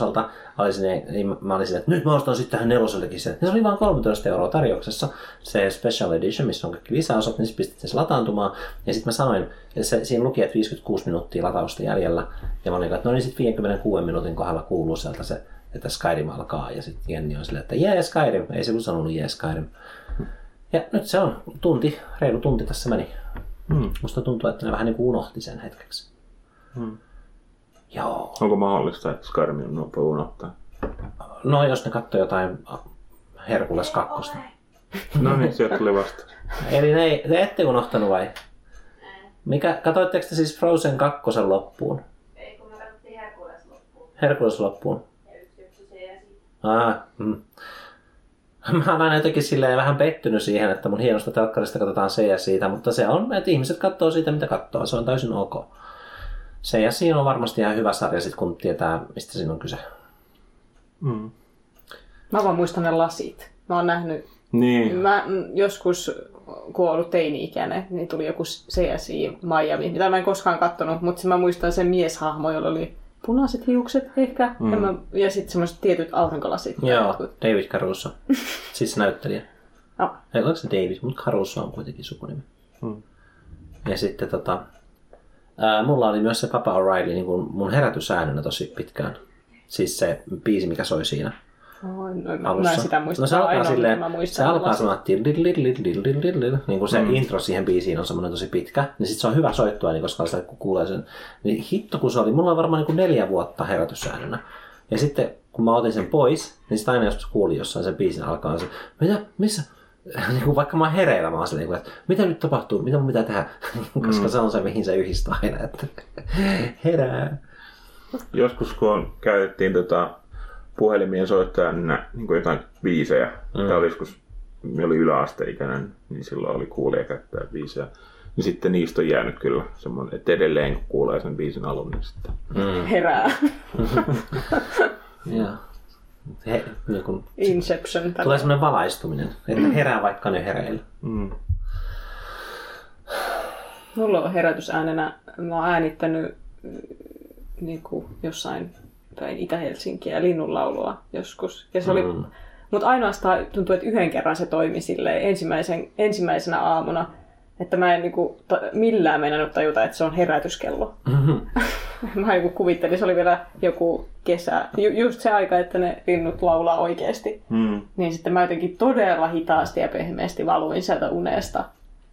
oli sinne, niin mä olin silleen, että nyt mä ostan sitten tähän nelosellekin sen. Ja se oli vain 13 euroa tarjouksessa, se Special Edition, missä on kaikki lisäosat, niin pistit sen lataantumaan, ja sitten mä sanoin, että se, siinä luki, että 56 minuuttia latausta jäljellä, ja mä olin, että no niin sitten 56 minuutin kohdalla kuuluu sieltä se että Skyrim alkaa. Ja sitten Jenni on silleen, että jee Skyrim. Ei se kun sanonut jee Skyrim. Ja nyt se on tunti, reilu tunti tässä meni. Hmm. Musta tuntuu, että ne vähän niin kuin unohti sen hetkeksi. Hmm. Joo. Onko mahdollista, että Skyrim on nopea unohtaa? No jos ne katsoo jotain Herkules 2. No niin, sieltä tuli vasta. Eli ne, te ette unohtanut vai? Mikä, katoitteko te siis Frozen 2 loppuun? Ei, kun me katsottiin Herkules loppuun. Herkules loppuun? Ja yksi jakso se sitten. Ah, mm. Mä oon aina jotenkin silleen vähän pettynyt siihen, että mun hienosta telkkarista katsotaan se ja siitä, mutta se on, että ihmiset katsoo siitä, mitä katsoo. Se on täysin ok. Se ja siinä on varmasti ihan hyvä sarja, sit kun tietää, mistä siinä on kyse. Mm. Mä vaan muistan ne lasit. Mä oon nähnyt, Niin. mä joskus kun oon ollut teini-ikäinen, niin tuli joku CSI Miami, mitä mä en koskaan kattonut, mutta mä muistan sen mieshahmo, jolla oli punaiset hiukset ehkä, mm. ja, mä, ja sitten semmoiset tietyt aurinkolasit. Joo, David Caruso. siis näyttelijä. No. Ei, oliko se David, mutta Caruso on kuitenkin sukunimi. Hmm. Ja sitten tota, ää, mulla oli myös se Papa O'Reilly niin mun herätysäännönä tosi pitkään. Siis se biisi, mikä soi siinä No, mä alussa. en sitä muista. No se alkaa silleen, mä se alkaa sanoa niin kuin se mm. intro siihen biisiin on semmoinen tosi pitkä, niin sit se on hyvä soittua, niin koska sitä kun kuulee sen. Niin hitto kun se oli, mulla on varmaan niin kuin neljä vuotta herätyssäännönä. Ja sitten kun mä otin sen pois, niin sitten aina joskus kuulin jossain sen biisin alkaa se, mitä, missä, niin kuin vaikka mä oon hereillä, mä oon silleen, niin kuin, että mitä nyt tapahtuu, mitä mun pitää tehdä, koska se on se, mihin se yhdistää aina, että herää. Joskus kun käytettiin tota puhelimien soittajana niin kuin jotain biisejä, mm. tai oli joskus, minä oli yläasteikäinen, niin silloin oli kuulija käyttää biisejä. Niin sitten niistä on jäänyt kyllä semmoinen, että edelleen kun kuulee sen biisin alun, niin sitten... Mm. Herää. Ja. He, niin kun, Inception. tulee semmoinen valaistuminen, että herää vaikka ne hereillä. Mm. Mulla on herätysäänenä, mä oon äänittänyt mm, niin kuin jossain päin Itä-Helsinkiä linnunlaulua joskus. Ja se oli, Mm. mutta ainoastaan tuntuu, että yhden kerran se toimi silleen ensimmäisen, ensimmäisenä aamuna, että mä en niin kuin, ta, millään meinannut tajuta, että se on herätyskello. mä joku kuvittelin, se oli vielä joku kesä, ju, just se aika, että ne linnut laulaa oikeasti. Mm. Niin sitten mä jotenkin todella hitaasti ja pehmeästi valuin sieltä unesta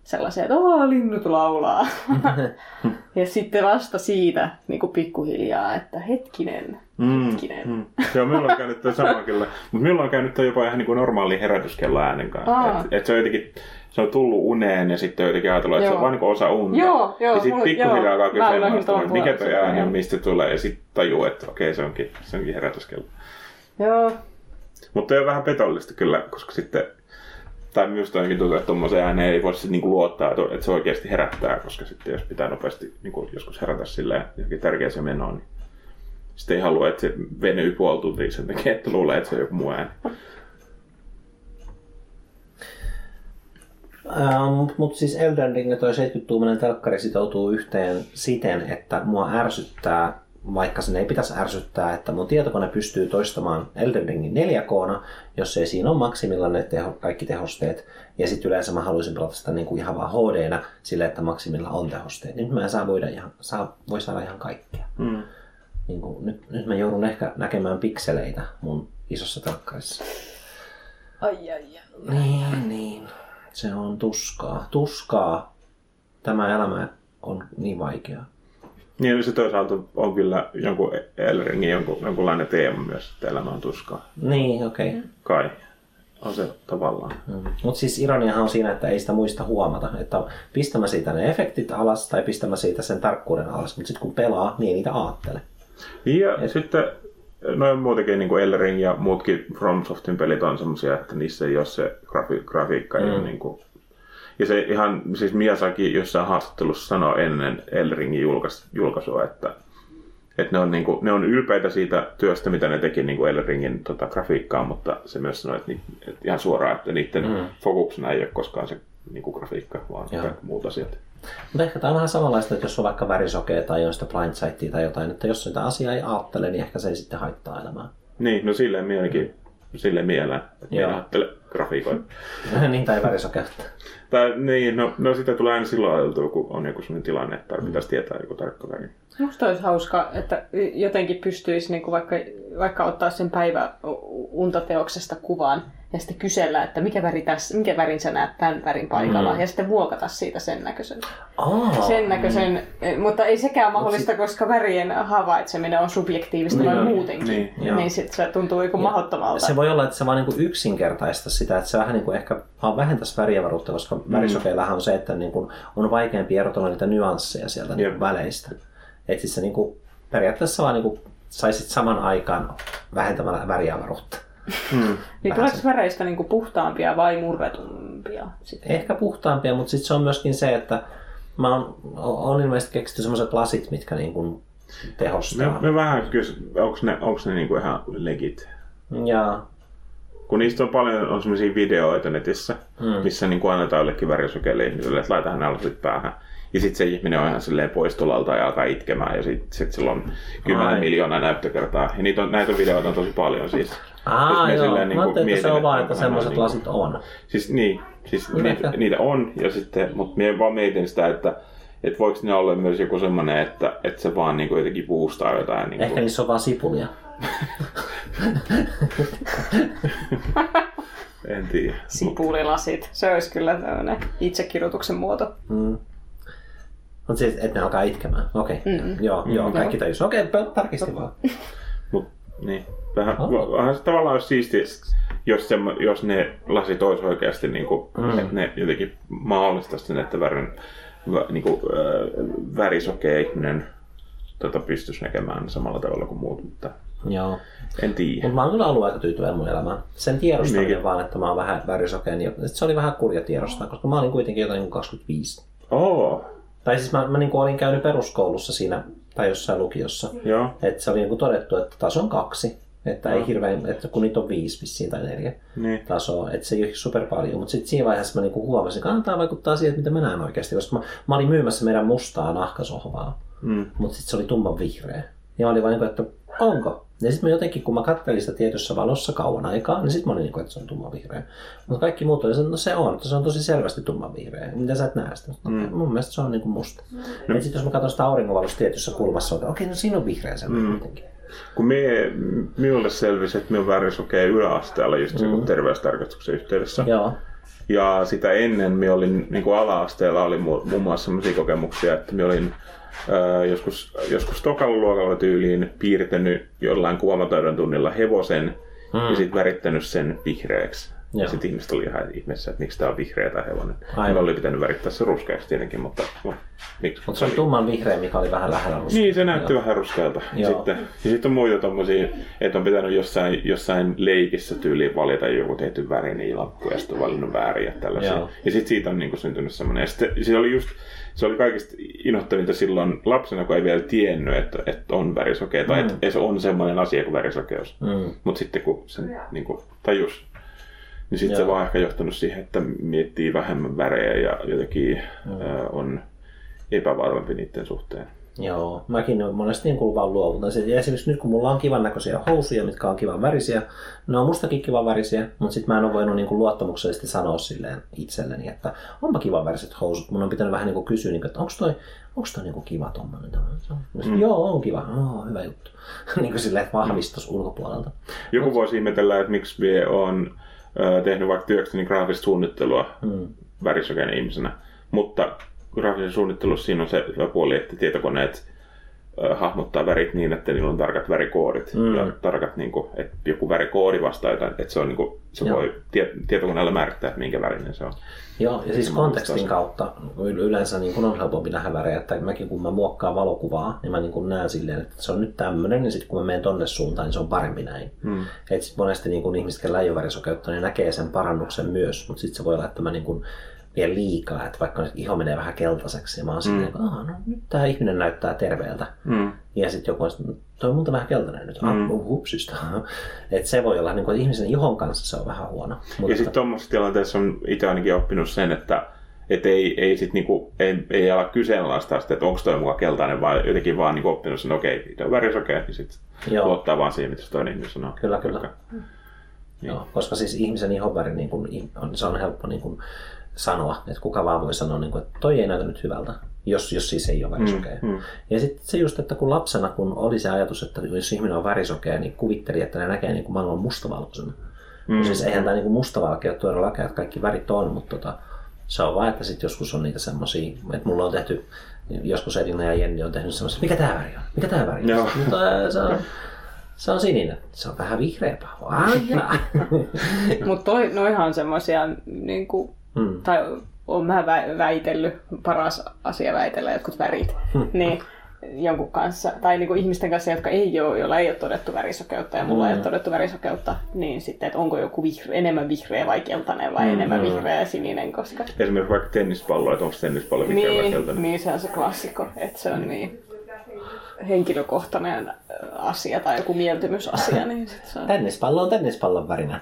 sellaiseen, että Oo, linnut laulaa. ja sitten vasta siitä niin kuin pikkuhiljaa, että hetkinen, Mm. hetkinen. Mm. Joo, minulla on käynyt toi sama kyllä. Mutta minulla on käynyt toi jopa ihan niin kuin normaali herätyskello äänen kanssa. Aa. Et, et se on jotenkin, se on tullut uneen ja sitten jotenkin ajatellut, että se on vaan niin osa unta. Joo, joo, Ja sitten pikkuhiljaa alkaa kyseenalaista, tuon mikä puolen ääni on, mistä se tulee. Ja sitten tajuu, että okei, se onkin, se onkin herätyskello. Joo. Mutta on vähän petollista kyllä, koska sitten, tai minusta ainakin tuntuu, että tuommoiseen ääneen ei voi sitten niinku luottaa, että että se oikeasti herättää, koska sitten jos pitää nopeasti niinku joskus herätä silleen johonkin tärkeäseen menoon, niin sitten ei halua, että se venyy puoli tuntia sen takia, että luulee, että se on joku muu ääni. Ähm, Mutta siis Elden Ring ja toi 70-tuumainen telkkari sitoutuu yhteen siten, että mua ärsyttää, vaikka sen ei pitäisi ärsyttää, että mun tietokone pystyy toistamaan Elden Ringin 4 k jos ei siinä ole maksimilla ne teho, kaikki tehosteet. Ja sitten yleensä mä haluaisin pelata sitä niinku ihan vaan hd sille, että maksimilla on tehosteet. Nyt mä en saa voida ihan, saa, voi saada ihan kaikkea. Mm. Niin kuin, nyt, nyt mä joudun ehkä näkemään pikseleitä mun isossa telkkarissa. Ai, ai, ai. Niin, niin. Se on tuskaa. Tuskaa. Tämä elämä on niin vaikeaa. Niin, se toisaalta on kyllä jonkun Elringin jonkun, jonkunlainen teema myös, että elämä on tuskaa. Niin, okei. Okay. Kai. On se tavallaan. Mm. Mutta siis ironiahan on siinä, että ei sitä muista huomata. Että pistämä siitä ne efektit alas tai pistämä siitä sen tarkkuuden alas. Mutta sitten kun pelaa, niin ei niitä aattele. Ja Et... sitten noin muutenkin niin kuin Elring ja muutkin FromSoftin pelit on semmoisia, että niissä ei ole se grafi- grafiikka. Mm. Ja, niin kuin, ja se ihan, siis Miyazaki jossain haastattelussa sanoi ennen Elringin julkais, julkaisua, että, että ne, on, niin kuin, ne on ylpeitä siitä työstä, mitä ne teki niin kuin Elringin tota, grafiikkaa, mutta se myös sanoi, että, ni, että ihan suoraan, että niiden mm. fokuksena ei ole koskaan se niin kuin grafiikka, vaan Joo. kaikki muut asiat. Mutta ehkä tämä on vähän samanlaista, että jos on vaikka värisokea tai on sitä blindsightia tai jotain, että jos sitä asiaa ei aattele, niin ehkä se ei sitten haittaa elämää. Niin, no silleen mielenkin, silleen mieleen, että Joo. minä ajattelen grafiikoita. niin, tai värisokeutta. Tai niin, no, no sitä tulee aina silloin ajateltua, kun on joku sellainen tilanne, että pitäisi tietää joku tarkka väri. Musta olisi hauska, että jotenkin pystyisi niin kuin vaikka, vaikka ottaa sen päivä untateoksesta kuvan ja sitten kysellä, että mikä, väri tässä, mikä värin sä näet tämän värin paikalla Mm. ja sitten muokata siitä sen näköisen. Oh, Sen näköisen, mutta ei sekään mahdollista, koska värien havaitseminen on subjektiivista noin Niin, muutenkin. niin, Niin, niin sitten se tuntuu joku mahdottomalta. Se voi olla, että se vaan niinku yksinkertaista sitä, että se vähän niinku ehkä vaan vähentäisi väriavaruutta, koska mm. värisokeillähän on se, että niinku on vaikeampi erotella niitä nyansseja sieltä niinku väleistä. Että siis se niinku, periaatteessa vaan niinku saisit saman aikaan vähentämällä väriavaruutta. Mm. Niin tuleeko väreistä niin kuin puhtaampia vai murretumpia? Sitten? Ehkä puhtaampia, mutta sitten se on myöskin se, että mä oon, on ilmeisesti keksitty semmoiset lasit, mitkä niinku tehostaa. Me, me vähän kysy, onko ne, onks ne niinku ihan legit? Ja Kun niistä on paljon on sellaisia videoita netissä, Mm. missä niin kuin annetaan jollekin värisokeille ihmiselle, että laita hänellä lasit päähän. Ja sitten se ihminen on ihan silleen poistolalta ja alkaa itkemään ja sitten sit sillä on 10 Ai. miljoonaa näyttökertaa. Ja niitä on, näitä videoita on tosi paljon siis. Aa, joo. silleen Mä ajattelin, että se on vaan, että semmoiset niinku- lasit on. Siis niin, siis Niin, niitä, niitä, on, ja sitten, mutta minä vaan mietin sitä, että että voiko ne olla myös joku semmoinen, että, että se vaan niin kuin jotenkin boostaa jotain. Niin Ehkä kuin, niissä on vaan sipulia. en tiedä. Sipulilasit. Se olisi kyllä tämmöinen itsekirjoituksen muoto. Mm. Mutta siis, että ne alkaa itkemään. Okei. Okay. Mm. Joo, joo, kaikki tajus. Okei, okay, tarkistin vaan. mut, niin, vähän, Oh. vähän se tavallaan olisi siisti, jos, semmo, jos ne lasit olisi oikeasti, niin kuin, Mm. että ne jotenkin mahdollistaisi sen, että värin, vä, niin kuin, äh, värisokea ihminen tota, pystyisi näkemään samalla tavalla kuin muut, mutta Joo. en tiedä. Mutta mä oon kyllä ollut aika tyytyväinen mun elämään. Sen tiedostaminen Niinkin. vaan, että mä oon vähän värisokea, niin se oli vähän kurja tiedostaa, koska mä olin kuitenkin jotain niin kuin 25. Oo, Tai siis mä, mä niin kuin olin käynyt peruskoulussa siinä, tai jossain lukiossa. joo. Että se oli niin kuin todettu, että taso on kaksi. Että ei Joo. hirveän, että kun niitä on viisi vissiin tai neljä Niin. tasoa, että se ei ole super paljon. Mutta sitten siinä vaiheessa mä niinku huomasin, että kannattaa vaikuttaa siihen, että mitä mä näen oikeasti. Koska mä, mä olin myymässä meidän mustaa nahkasohvaa, Mm. mutta sitten se oli tumman vihreä. Ja mä olin vaan niin kuin, että onko? Ja sitten mä jotenkin, kun mä kattelin sitä tietyssä valossa kauan aikaa, niin sitten mä olin niin kuin, että se on tumman vihreä. Mutta kaikki muut oli no se on, että se on tosi selvästi tumman vihreä. Mitä sä et näe sitä? Mm. Mm. Mun mielestä se on niin kuin musta. No. Sitten jos mä katson sitä auringonvalossa tietyssä kulmassa, että okei, no siinä on vihreä se mm. kuitenkin. Kun mie, minulle selvisi, että minun värisokea yläasteella just mm. terveystarkastuksen yhteydessä. Joo. Ja sitä ennen minä olin niin kuin ala-asteella oli mu- muun muassa sellaisia kokemuksia, että minä olin ää, joskus, joskus tokalla luokalla tyyliin piirtänyt jollain kuvamataidon tunnilla hevosen mm. ja sitten värittänyt sen vihreäksi. Joo. Ja sitten ihmiset oli ihan ihmeessä, että miksi tämä on vihreä tämä hevonen. Aivan. Oli pitänyt värittää se ruskeaksi tietenkin, mutta no, miksi? Mutta se on tumman vihreä, mikä oli vähän lähellä ruskeaa. Niin, se näytti vähän ruskealta. Ja Joo. sitten, ja sitten on muita tommosia, että on pitänyt jossain, jossain leikissä tyyliin valita joku tehty värinen lappu ja sitten on valinnut väärin ja tällaisia. Joo. Ja sitten siitä on niinku syntynyt semmoinen. Ja sitten se oli just, se oli kaikista innoittavinta silloin lapsena, kun ei vielä tiennyt, että, että on värisokea tai Mm. että se on semmoinen asia kuin värisokeus. Mm. Mutta sitten kun sen niin kuin, tajus, niin sitten se vaan ehkä johtanut siihen, että miettii vähemmän värejä ja jotenkin mm. ää, on epävarmempi niiden suhteen. Joo, mäkin on monesti niin kuin vaan luovutan. Se- Ja esimerkiksi nyt kun mulla on kivan näköisiä housuja, mitkä on kivan värisiä, ne on mustakin kivan värisiä, mutta sitten mä en ole voinut niin kuin luottamuksellisesti sanoa silleen itselleni, että onpa kivan väriset housut. Mun on pitänyt vähän niin kuin kysyä, niin kuin, että onko toi, onko toi niin kuin kiva tommonen? Mm. Joo, on kiva. Oh, hyvä juttu. niin kuin silleen, että vahvistus ulkopuolelta. Joku voisi ihmetellä, että miksi minä olen tehnyt vaikka työkseni graafista suunnittelua Mm. ihmisenä. Mutta graafisen suunnittelussa siinä on se hyvä puoli, että tietokoneet hahmottaa värit niin, että niillä on tarkat värikoodit. Mm. Ja tarkat, niin kuin, että joku värikoodi vastaa jotain, että se, on, niin kuin, se Joo. voi tie, tietokoneella määrittää, että minkä värinen se on. Joo, ja siis Se kontekstin kautta yleensä niin kun on helpompi nähdä värejä, että mäkin kun mä muokkaan valokuvaa, niin mä niin kun näen silleen, että se on nyt tämmöinen, ja sitten kun mä menen tonne suuntaan, niin se on parempi näin. Mm. Et sit monesti niin kun ihmiset, joilla ei ole värisokeutta, niin näkee sen parannuksen myös, mutta sitten se voi olla, että mä niin kun vien liikaa, että vaikka iho menee vähän keltaiseksi, ja mä oon silleen, että "Aa, no nyt tämä ihminen näyttää terveeltä. Mm. Ja sitten joku on sitten, toi on muuten vähän keltainen nyt, ah, Mm. hupsista. että se voi olla, niin kun, että ihmisen ihon kanssa se on vähän huono. Ja sitten tuommoisessa tilanteessa on itse ainakin oppinut sen, että et ei, ei, sit niinku, ei, ei ala kyseenalaistaa sitä, että onko toi mukaan keltainen, vaan jotenkin vaan niinku oppinut sen, okei, okay, on värisokea, niin sitten luottaa vaan siihen, mitä se toinen ihminen sanoo. Kyllä, kyllä. Niin. Joo, koska siis ihmisen ihonväri niin kun, on, se on helppo niin kun, sanoa, että kuka vaan voi sanoa, niin kun, että toi ei näytä nyt hyvältä, jos, jos siis ei ole värisokea. Mm, mm. Ja sitten se just, että kun lapsena, kun oli se ajatus, että jos ihminen on värisokea, niin kuvitteli, että ne näkee niin kuin maailman mustavalkoisena. Mm. Mm. Siis eihän tämä niin mustavalkea ole todellakaan, että kaikki värit on, mutta tota, se on vaan, että sitten joskus on niitä semmoisia, että mulla on tehty, joskus Edina ja Jenni on tehnyt semmoisia, mikä tämä väri on, mikä tämä väri on. Joo. Mutta se on, se on sininen. Se on vähän jaa. Mutta noihan on semmoisia, niin kuin, Mm. tai on mä vä- väitellyt, paras asia väitellä jotkut värit, niin jonkun kanssa, tai niin kuin ihmisten kanssa, jotka ei ole, joilla ei ole todettu värisokeutta ja mulla Mm. ei ole todettu värisokeutta, niin sitten, että onko joku vihre, enemmän vihreä vai keltainen vai Mm. enemmän vihreä ja sininen, koska Esimerkiksi vaikka tennispallo, että onko tennispallo vihreä vai niin, keltainen. niin, se on se klassikko, että se on niin henkilökohtainen asia tai joku mieltymysasia, niin sit saa... Tennispallo on tennispallon värinen.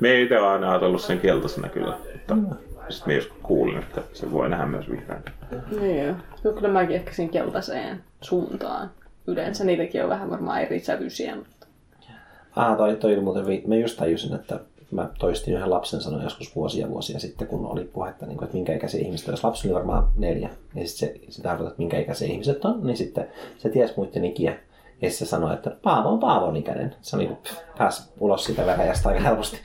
Me ei itse ole aina ajatellut sen keltaisena kyllä, mutta sitten me joskus kuulin, että se voi nähdä myös vihreänä. Niin joo. Kyllä mäkin ehkä siinä keltaiseen suuntaan. Yleensä niitäkin on vähän varmaan eri sävyisiä, mutta... Ah, toi, toi oli muuten, vi- mä just tajusin, että mä toistin yhden lapsen sanoa joskus vuosia vuosia sitten, kun oli puhetta, niin kuin, että minkä ikäisiä ihmiset, jos lapsi oli varmaan neljä, niin sit se, se tarkoittaa, että minkä ikäisiä ihmiset on, niin sitten se ties muiden ikiä. Ja sit se sanoi, että Paavo on Paavon ikäinen. Se oli pff, pääsi ulos siitä veräjästä aika helposti.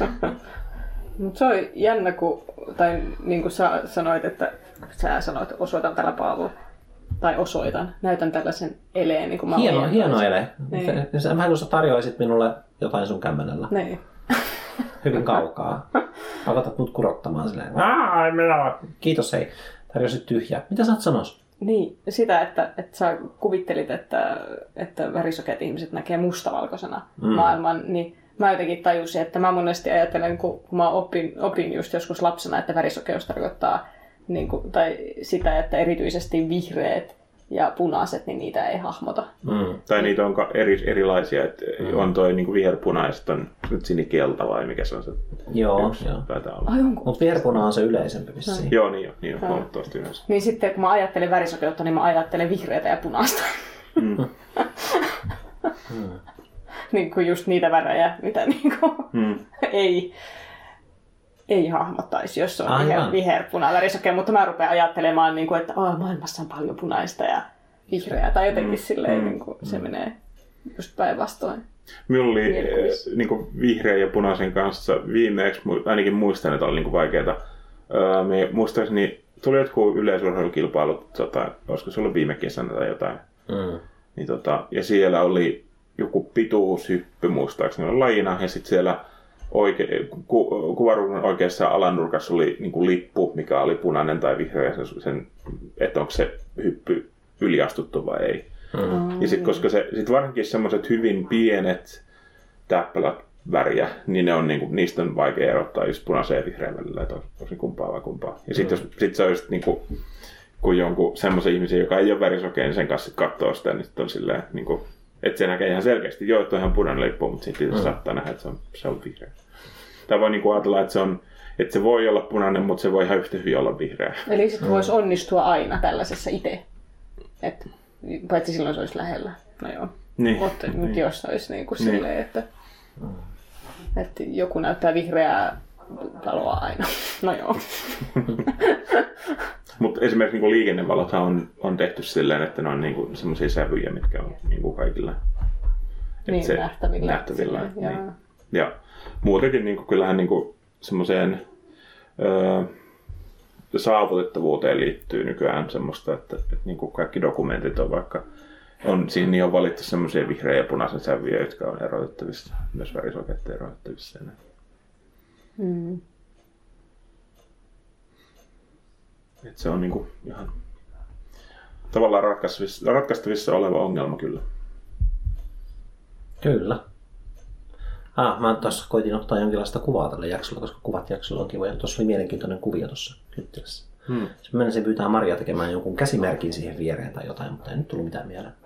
Mutta se on jännä, kun, tai niin kuin sä sanoit, että sä sanoit, että osoitan tällä Paavo, tai osoitan, näytän tällaisen eleen, niin kuin mä Hieno, hieno ele. Niin. Niin. Mä kun sä tarjoisit minulle jotain sun kämmenellä Niin. hyvin kaukaa. Pakotat mut kurottamaan silleen. Ai, minä Kiitos, hei. Tarjosit tyhjää. Mitä sä oot sanois? Niin, sitä, että, että sä kuvittelit, että, että värisokeat ihmiset näkee mustavalkoisena mm. maailman, niin mä jotenkin tajusin, että mä monesti ajattelen, kun, kun mä opin, opin just joskus lapsena, että värisokeus tarkoittaa niin kuin, tai sitä, että erityisesti vihreät ja punaiset, niin niitä ei hahmota. Mm. Tai niitä on eri, erilaisia, että on toi niinku viherpunaiset, on nyt sinikelta vai mikä se on se Joo, yksi, joo. taitaa olla. Ai onko? Mutta viherpuna on se yleisempi vissiin. Joo, niin niin on, huomattavasti yleensä. Niin sitten kun mä ajattelen värisokeutta, niin mä ajattelen vihreätä ja punaista. Mm. niin kuin just niitä värejä, mitä niin kuin Mm. ei, ei hahmottaisi, jos se on Aivan. viher, viherpuna värisokea, mutta mä rupean ajattelemaan, niin kuin, että oh, maailmassa on paljon punaista ja vihreää, tai jotenkin mm. silleen, niin kuin, se menee just päinvastoin. Minulla oli eh, niinku vihreä ja punaisen kanssa viimeksi, ainakin muistan, että oli niinku vaikeaa. Öö, me muistaakseni tuli jotkut yleisurheilukilpailut, tota, olisiko se ollut viime kesänä tai jotain. Mm. Niin tota, ja siellä oli joku pituushyppy muistaakseni lajina, ja sitten siellä oike, ku, kuvaruudun oikeassa alanurkassa oli niinku lippu, mikä oli punainen tai vihreä, sen, sen, että onko se hyppy yliastuttu vai ei. Mm. Ja sitten koska se, sit varsinkin semmoiset hyvin pienet täppälät väriä, niin ne on, niinku, niistä on vaikea erottaa just punaisen ja vihreän välillä, että se kumpaa vai kumpaa. Ja sitten jos sit se on just niinku, kun jonkun semmoisen ihmisen, joka ei ole värisokea, niin sen kanssa katsoo sitä, niin sit on silleen, niinku, että se näkee ihan selkeästi, joo, että on ihan punainen lippu, mutta sitten mm. saattaa nähdä, että se on, se on vihreä. Tai voi niinku ajatella, että se, on, että se voi olla punainen, mutta se voi ihan yhtä hyvin olla vihreä. Eli sitten voisi onnistua aina tällaisessa itse. Et, paitsi silloin se olisi lähellä. No joo. Niin. Mutta nyt jos olisi niin kuin silleen, että, että joku näyttää vihreää valoa aina. No joo. Mutta esimerkiksi niinku liikennevalothan on, on tehty silleen, että ne on niinku semmoisia sävyjä, mitkä on niinku kaikilla Et Niin, nähtävillä. nähtävillä Silleen, niin. joo. Ja muutenkin niinku, kyllähän niinku semmoiseen öö, saavutettavuuteen liittyy nykyään semmoista, että, että niinku kaikki dokumentit on vaikka on, siinä niin on valittu semmoisia vihreä ja punaisen sävyjä, jotka on erotettavissa, myös värisokeiden erotettavissa. Mm. Et se on niinku ihan tavallaan ratkaistavissa, ratkaistavissa oleva ongelma kyllä. Kyllä. Ah, mä tuossa koitin ottaa jonkinlaista kuvaa tälle jaksolle, koska kuvat jaksolla on kivoja. Tuossa oli mielenkiintoinen kuvio tuossa kyttilässä. Hmm. Sitten menisin pyytää Maria tekemään jonkun käsimerkin siihen viereen tai jotain, mutta ei nyt tullut mitään mieleen.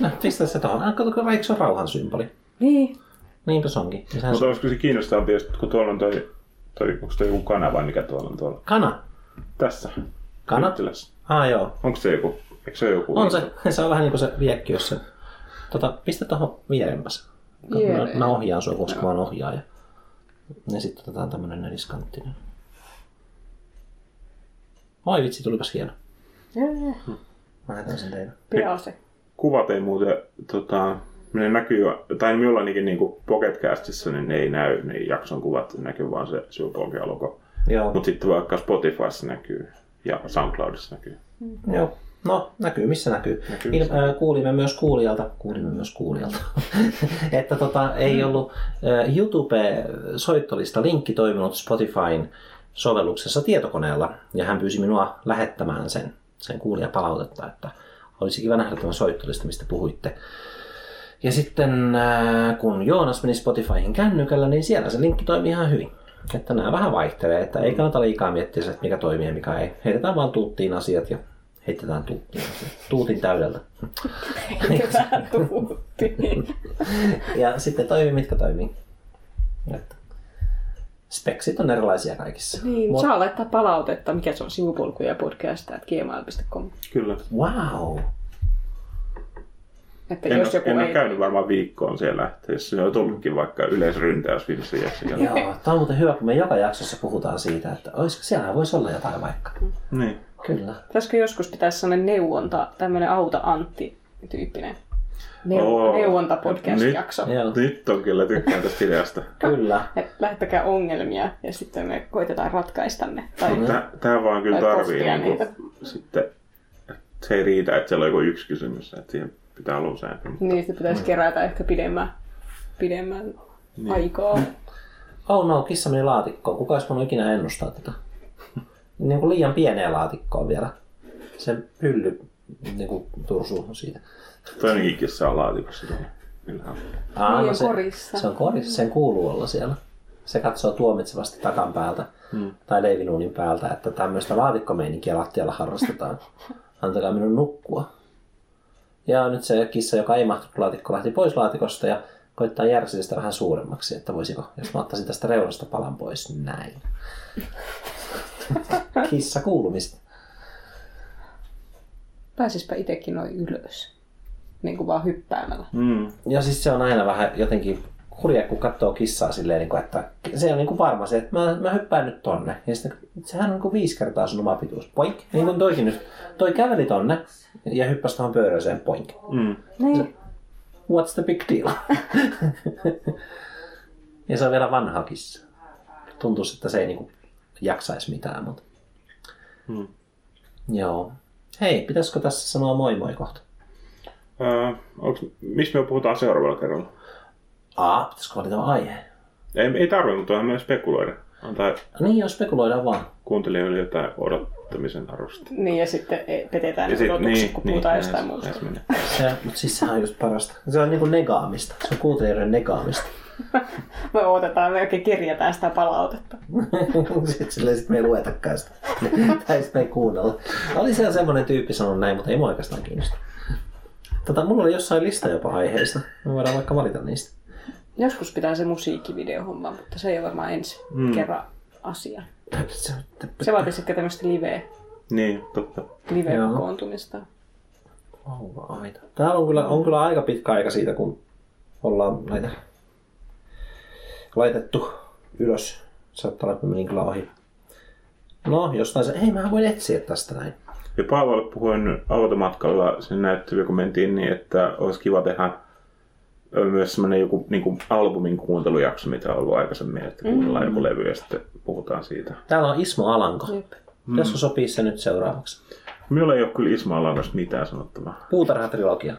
No, pistä se tuohon. Ah, kato, eikö se ole rauhan symboli? Niin. Niinpä se onkin. Sehän Mutta se... olisiko se kiinnostavampi, jos- kun tuolla on toi, toi onko toi joku kana vai mikä tuolla on tuolla? Kana. Tässä. Kana? Kynttilässä. Ah joo. Onko se joku? Eikö se ole joku? On se. Se on vähän niin kuin se viekki, jos se... Tota, pistä tuohon vierempäs. Mä, mä ohjaan sua, koska mä oon ohjaaja. Ja sitten otetaan tämmönen neliskanttinen. Oi vitsi, tulipas hieno. Joo, Mä lähetän sen teille. Pidä se. Kuvat ei muuten, tota, ne näkyy, tai minulla ainakin niin Pocketcastissa, niin ne ei näy, ne jakson kuvat, ne näkyy vaan se Silpolkia logo. Mutta sitten vaikka Spotifyssa näkyy ja SoundCloudissa näkyy. Joo. No, näkyy missä näkyy. Näkyy Il, missä äh, kuulimme myös kuulijalta, kuulimme myös kuulijalta, että tota, ei ollut äh, YouTube-soittolista linkki toiminut Spotifyn sovelluksessa tietokoneella, ja hän pyysi minua lähettämään sen, sen kuulijapalautetta, että olisi kiva nähdä tämä soittolista, mistä puhuitte. Ja sitten äh, kun Joonas meni Spotifyhin kännykällä, niin siellä se linkki toimii ihan hyvin. Että nämä vähän vaihtelee, että ei kannata liikaa miettiä, se, että mikä toimii ja mikä ei. Heitetään vaan tuuttiin asiat ja heitetään tuuttiin. Tuutin täydeltä. Vähän tuutti. Ja sitten toimii, mitkä toimii. Että speksit on erilaisia kaikissa. Niin, Mut- saa laittaa palautetta, mikä se on sivupolkuja podcast, että gmail.com. Kyllä. Wow! Että En, jos ole, joku en ole ei... käynyt varmaan viikkoon siellä, että jos se on tullutkin vaikka yleisryntäys viimeisessä iässä. Joo, tämä on muuten hyvä, kun me joka jaksossa puhutaan siitä, että olisiko siellä voisi olla jotain vaikka. Niin. Kyllä. Pitäisikö joskus pitää sellainen neuvonta, tämmöinen auta Antti-tyyppinen neu- Oo. neuvonta podcast-jakso. Joo. Nyt on kyllä tykkään tästä ideasta. Kyllä. Et lähettäkää ongelmia ja sitten me koitetaan ratkaista ne. Tai Tää, tää vaan kyllä tarvii niinku, niitä. sitten, että se ei riitä, että siellä on joku yksi kysymys, että siihen pitää olla useampi. niistä pitäisi kerätä ehkä pidemmän, pidemmän niin. aikaa. Oh no, kissa meni laatikkoon. Kuka olisi voinut ikinä ennustaa tätä? Niin kuin liian pieneen laatikkoon vielä. Se hylly niin kuin tursuu siitä. Toinenkin kissa on laatikossa tuolla. Kyllähän. Aa, Niin, se, korissa. Se on korissa, sen kuuluu olla siellä. Se katsoo tuomitsevasti takan päältä Hmm. tai leivinuunin päältä, että tämmöistä laatikkomeininkiä lattialla harrastetaan. Antakaa minun nukkua. Ja nyt se kissa, joka ei mahtunut laatikko, lähti pois laatikosta ja koittaa järjestää sitä vähän suuremmaksi, että voisiko, jos mä ottaisin tästä reunasta palan pois, näin. Kissa kuulumista. Pääsispä itsekin noin ylös. Niin kuin vaan hyppäämällä. Mm. Ja siis se on aina vähän jotenkin hurja, kun katsoo kissaa silleen, niin kuin, että se on niin kuin varma se, että mä, mä hyppään nyt tonne. Ja sitten sehän on niin kuin viisi kertaa sun oma pituus. Poink. Niin kuin toikin nyt. Toi käveli tonne ja hyppäsi tuohon pyöräiseen. Poink. Mm. Niin. What's the big deal? ja se on vielä vanha kissa. Tuntuu, että se ei niin kuin jaksaisi mitään, mutta... Mm. Joo. Hei, pitäisikö tässä sanoa moi moi kohta? Öö, onks, mistä me puhutaan seuraavalla kerralla? Aa, pitäisikö valita aihe? Ei, ei tarvitse, mutta onhan myös spekuloida. Antaa Niin, jos spekuloidaan vaan. kuuntelijoille jotain odottamisen arvosta. Niin ja sitten ei- petetään Ja sit- odotukset, niin, kun niin, puhutaan näin jostain se- muusta. näin se mutta siis sehän on just parasta. Se on niinku negaamista. Se on kuuntelijoiden negaamista. Me odotetaan, me oikein kirjataan sitä palautetta. sitten silleen sit me ei luetakaan sitä. tai sitten me ei kuunnella. Oli siellä semmoinen tyyppi sanonut näin, mutta ei mua oikeastaan kiinnosta. Tota, mulla oli jossain lista jopa aiheista. Me voidaan vaikka valita niistä. Joskus pitää se musiikkivideohomma, mutta se ei ole varmaan ensi Mm. kerran asia. Se, Se vaatisi ehkä tämmöistä live, Niin, totta. live-kokoontumista. Onko? Täällä on kyllä, on kyllä aika pitkä aika siitä, kun ollaan näitä laitettu ylös. Saattaa olla, että menin kyllä ohi. No, jostain se... Hei, mä voin etsiä tästä näin. Ja Paavalle puhuin automatkalla sen näyttelyä, kun mentiin niin, että olisi kiva tehdä myös semmoinen joku niin kuin albumin kuuntelujakso, mitä on ollut aikaisemmin, että kuunnellaan joku levy ja sitten puhutaan siitä. Täällä on Ismo Alanko. Jep. Pitäisikö sopii se nyt seuraavaksi? Minulla ei ole kyllä Isma Alanosta mitään sanottavaa. Puutarhatrilogia.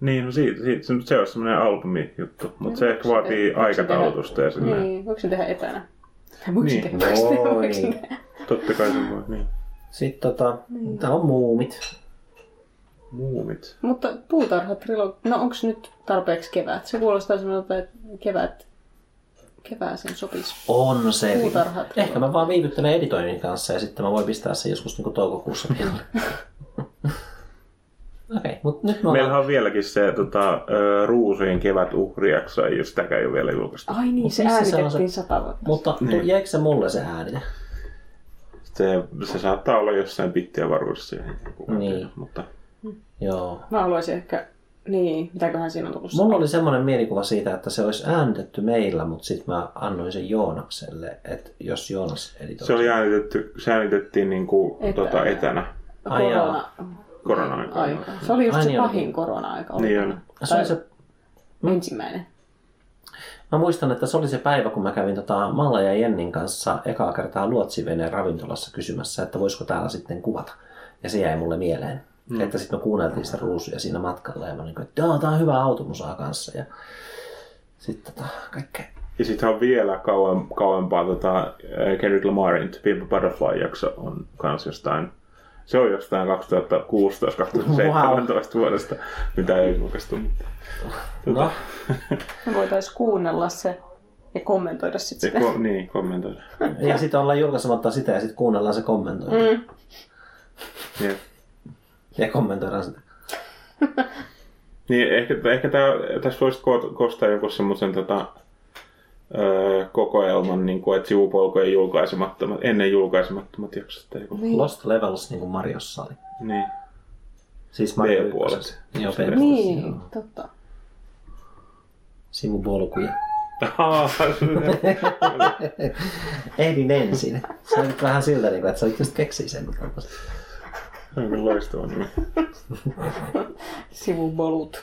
Niin, no siitä, siitä, se, se olisi semmoinen albumi-juttu, mutta se ehkä vaatii Voiko se aikataulutusta ja silleen. Niin, voiko sen tehdä etänä? Voiko Niin. tehdä? Voi. Totta kai se voi, niin. Sitten tota, täällä on muumit. Muumit. Mutta puutarhatrilogia, no onko nyt tarpeeksi kevät? Se kuulostaa semmoilta, että kevät, kevääseen sopisi. On se. Puutarhat. Ehkä mä vaan viivyttelen editoinnin kanssa ja sitten mä voin pistää sen joskus niinku toukokuussa. Okei, mutta nyt me ollaan... Meillähän on vieläkin se tota, Ruusujen kevät uhrijakso, ei sitäkään ei ole vielä julkaistu. Ai niin, Mut se äänitettiin se- sata vuotta. Mutta Niin. jäikö se mulle se äänite? Se, se saattaa olla jossain pittiä varuudessa. Niin. Mutta Joo. Mä haluaisin ehkä, niin, mitäköhän siinä on tullut Mulla oli semmoinen mielikuva siitä, että se olisi äänitetty meillä, mutta sitten mä annoin sen Joonakselle, että jos Joonas editoi. se oli äänitetty, se äänitettiin niin kuin, Etänä. tota, etänä Ai korona korona-aikana. aika. Se oli just Ai se niin pahin olikin. korona-aika. Niin oli. Se oli se Ensimmäinen. Mä muistan, että se oli se päivä, kun mä kävin tota Malla ja Jennin kanssa ekaa kertaa Luotsiveneen ravintolassa kysymässä, että voisiko täällä sitten kuvata. Ja se jäi mulle mieleen. Mm. Että sitten me kuunneltiin sitä ruusuja siinä matkalla ja mä niin kuin, että joo, tää on hyvä automusaa kanssa. Ja sitten tota, kaikkea. Ja sitten on vielä kauem, kauempaa tota, eh, Kendrick Lamarin Pimp Butterfly-jakso on kans jostain se on jostain 2016-2017 vuodesta, mitä ei julkaistu. No, Me voitaisiin kuunnella se ja kommentoida sitten Se, sitä. ko, niin, kommentoida. ja sitten ollaan julkaisematta sitä ja sitten kuunnellaan se kommentointi. Mm. Jep. Ja kommentoidaan sitä. Niin, ehkä, ehkä tää, tässä voisi ko- kostaa joku semmoisen tota, öö, kokoelman, niin kuin, että sivupolkujen julkaisemattomat, ennen julkaisemattomat jaksot. Tai joku. Niin. Lost Levels, niin kuin Mariossa oli. Niin. Siis Mario B-puolet. Joo, b Niin, totta. Sivupolkuja. Ehdin ensin. Se on vähän siltä, niin että sä olit just keksii sen. mutta Kyllä loistava nimi. Sivubolut.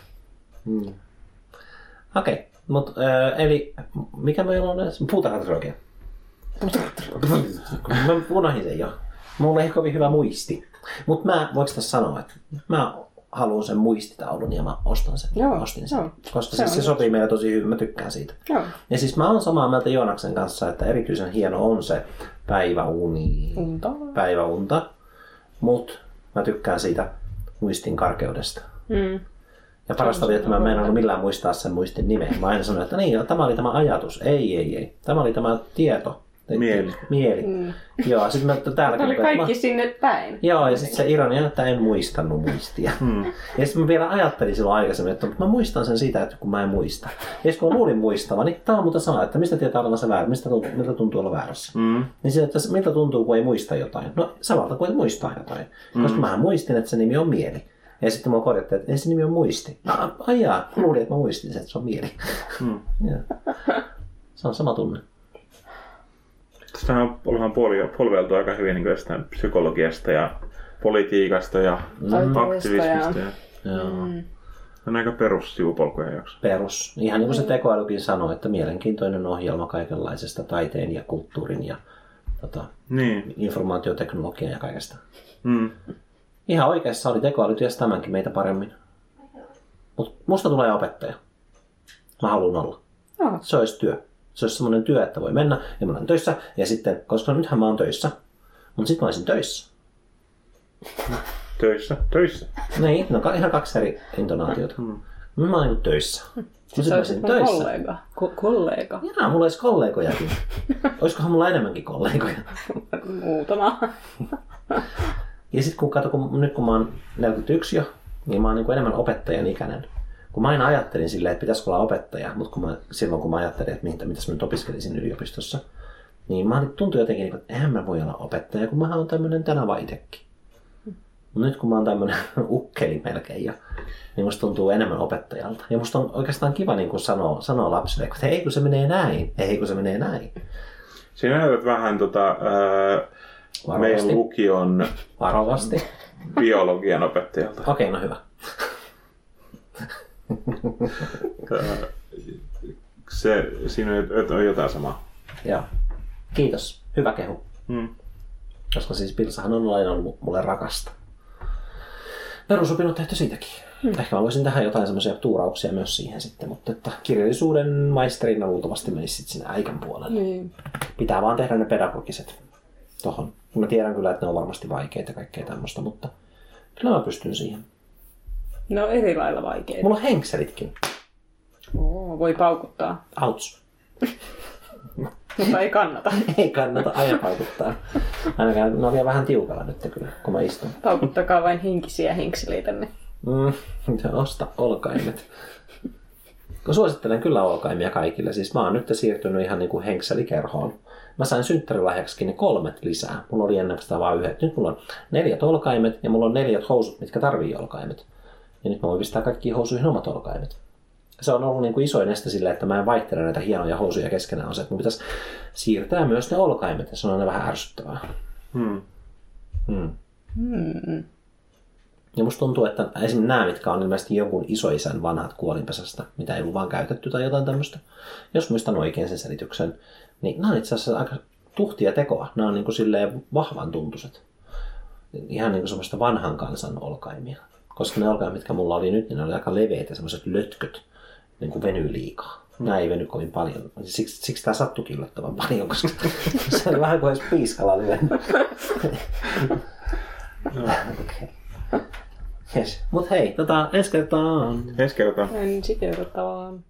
Mm. Okei, okay. mutta äh, eli mikä meillä on edes? Puutarhatrilogia. Mä unohdin sen jo. Mulla ei ole kovin hyvä muisti. Mutta mä, voiko tässä sanoa, että mä haluan sen muistitaulun ja mä ostan sen. Joo, Ostin sen. joo. Koska Se on se sopii meille tosi hyvin, mä tykkään siitä. Joo. Ja siis mä oon samaa mieltä Joonaksen kanssa, että erityisen hieno on se päiväuni, Unta. päiväunta, mutta mä tykkään siitä muistin karkeudesta. Mm. Ja parasta oli, että mä en meinannut millään muistaa sen muistin nimeä. Mä aina sanoin, että niin, tämä oli tämä ajatus. Ei, ei, ei. Tämä oli tämä tieto. Mieli. Mieli. Mm. Joo, sitten mä lukee, että kaikki sinne päin. Joo, ja sitten se ironia, että en muistanut muistia. Hmm. Ja sitten mä vielä ajattelin silloin aikaisemmin, että mä muistan sen siitä, että kun mä en muista. Ja kun mä luulin muistavani, niin tämä on muuten sama, että mistä tietää olevansa väärin, mistä tuntuu, miltä tuntuu olla väärässä. Mm. Niin se, että miltä tuntuu, kun ei muista jotain. No samalta kuin et muistaa jotain. Koska mä muistin, että se nimi on mieli. Ja sitten mulla korjattiin, että ei se nimi on muisti. No, ajaa, mä luulin, että mä muistin sen, että se on mieli. Mm. Joo. Se on sama tunne. Tästä on, ollaan polveltu aika hyvin niin jostain psykologiasta ja politiikasta ja Taiteesta aktivismista. Ja... Joo. Mm. On aika perus sivupolkujen jakso. Perus. Ihan niin kuin se tekoälykin sanoi, että mielenkiintoinen ohjelma kaikenlaisesta taiteen ja kulttuurin ja tota, Niin. informaatioteknologian ja kaikesta. Mm. Ihan oikeassa oli tekoäly ties tämänkin meitä paremmin. Mutta musta tulee opettaja. Mä haluan olla. Joo. Se olisi työ. Se olisi semmoinen työ, että voi mennä ja mä olen töissä. Ja sitten, koska nythän mä oon töissä, mutta sitten mä olisin töissä. Töissä. Töissä. Niin, no ihan kaksi eri intonaatiota. Mm. Mä olin niin töissä. Sitten mä olisin töissä. kollega. Ko- kollega. Jaa, mulla olisi kollegojakin. Olisikohan mulla enemmänkin kollegoja? Muutama. Ja sitten kun kato, kun, nyt kun mä oon 41 jo, niin mä oon niin kuin enemmän opettajan ikäinen. Kun mä aina ajattelin silleen, että pitäisikö olla opettaja, mutta kun mä, silloin kun mä ajattelin, että mitä, mitäs mä nyt opiskelisin yliopistossa, niin mä tuntui jotenkin, niin että eihän mä voi olla opettaja, kun mä oon tämmönen tenava itekin. Mut nyt kun mä oon tämmönen ukkeli melkein jo, niin musta tuntuu enemmän opettajalta. Ja musta on oikeastaan kiva niin kuin sanoa, sanoa lapsille, että hei kun se menee näin, ei kun se menee näin. Sinä näytät vähän tota, Varovasti. meidän lukion Varovasti. biologian opettajalta. Okei, no hyvä. Se, siinä on- jotain samaa. Joo. Kiitos. Hyvä kehu. Mm. Koska siis Pilsahan on aina ollut mulle rakasta. Perusopinnot tehty siitäkin. Hmm. Ehkä mä voisin tähän jotain semmoisia tuurauksia myös siihen sitten, mutta että kirjallisuuden maisterina luultavasti menisi sitten sinne äikän puolelle. Niin. Pitää vaan tehdä ne pedagogiset tohon. Mä tiedän kyllä, että ne on varmasti vaikeita ja kaikkea tämmöistä, mutta kyllä mä pystyn siihen. Ne on eri lailla vaikeita. Mulla on henkselitkin. Oo, voi paukuttaa, Auts. mutta ei kannata. Ei kannata aina paukuttaa. Ainakaan ne on vielä vähän tiukalla nyt kyllä, kun mä istun. Paukuttakaa vain hinkisiä hinkseleitä. Niin. Mm, osta olkaimet. Suosittelen kyllä olkaimia kaikille. Siis mä oon nyt siirtynyt ihan niin kuin henkselikerhoon. Mä sain synttärilahjaksikin ne kolmet lisää. Mulla oli ennen sitä vain yhdet. Nyt mulla on neljät olkaimet ja mulla on neljät housut, mitkä tarvii olkaimet. Ja nyt mä voin pistää kaikkiin housuihin omat olkaimet. Se on ollut niin kuin isoin este sille, että mä en vaihtele näitä hienoja housuja keskenään. On se, että mun pitäisi siirtää myös ne olkaimet ja se on aina vähän ärsyttävää. Hmm. Hmm. Hmm. Ja musta tuntuu, että esimerkiksi nämä, mitkä on ilmeisesti jonkun isoisän vanhat kuolinpesästä, mitä ei ollut vaan käytetty tai jotain tämmöistä, jos muistan oikein sen selityksen, niin nämä on itse asiassa aika tuhtia tekoa. Nämä on niin kuin silleen vahvan tuntuiset. Ihan niin kuin semmoista vanhan kansan olkaimia. Koska ne olkaimet, mitkä mulla oli nyt, niin ne oli aika leveitä, semmoiset lötköt, niin kuin venyy liikaa. Nämä ei veny kovin paljon. Siksi, siksi tämä sattui yllättävän paljon, koska se oli vähän kuin olisi piiskalla lyönyt. okay. Yes. Mut hei, tota, ensi kertaan. Ensi kertaa. Ensi kertaan.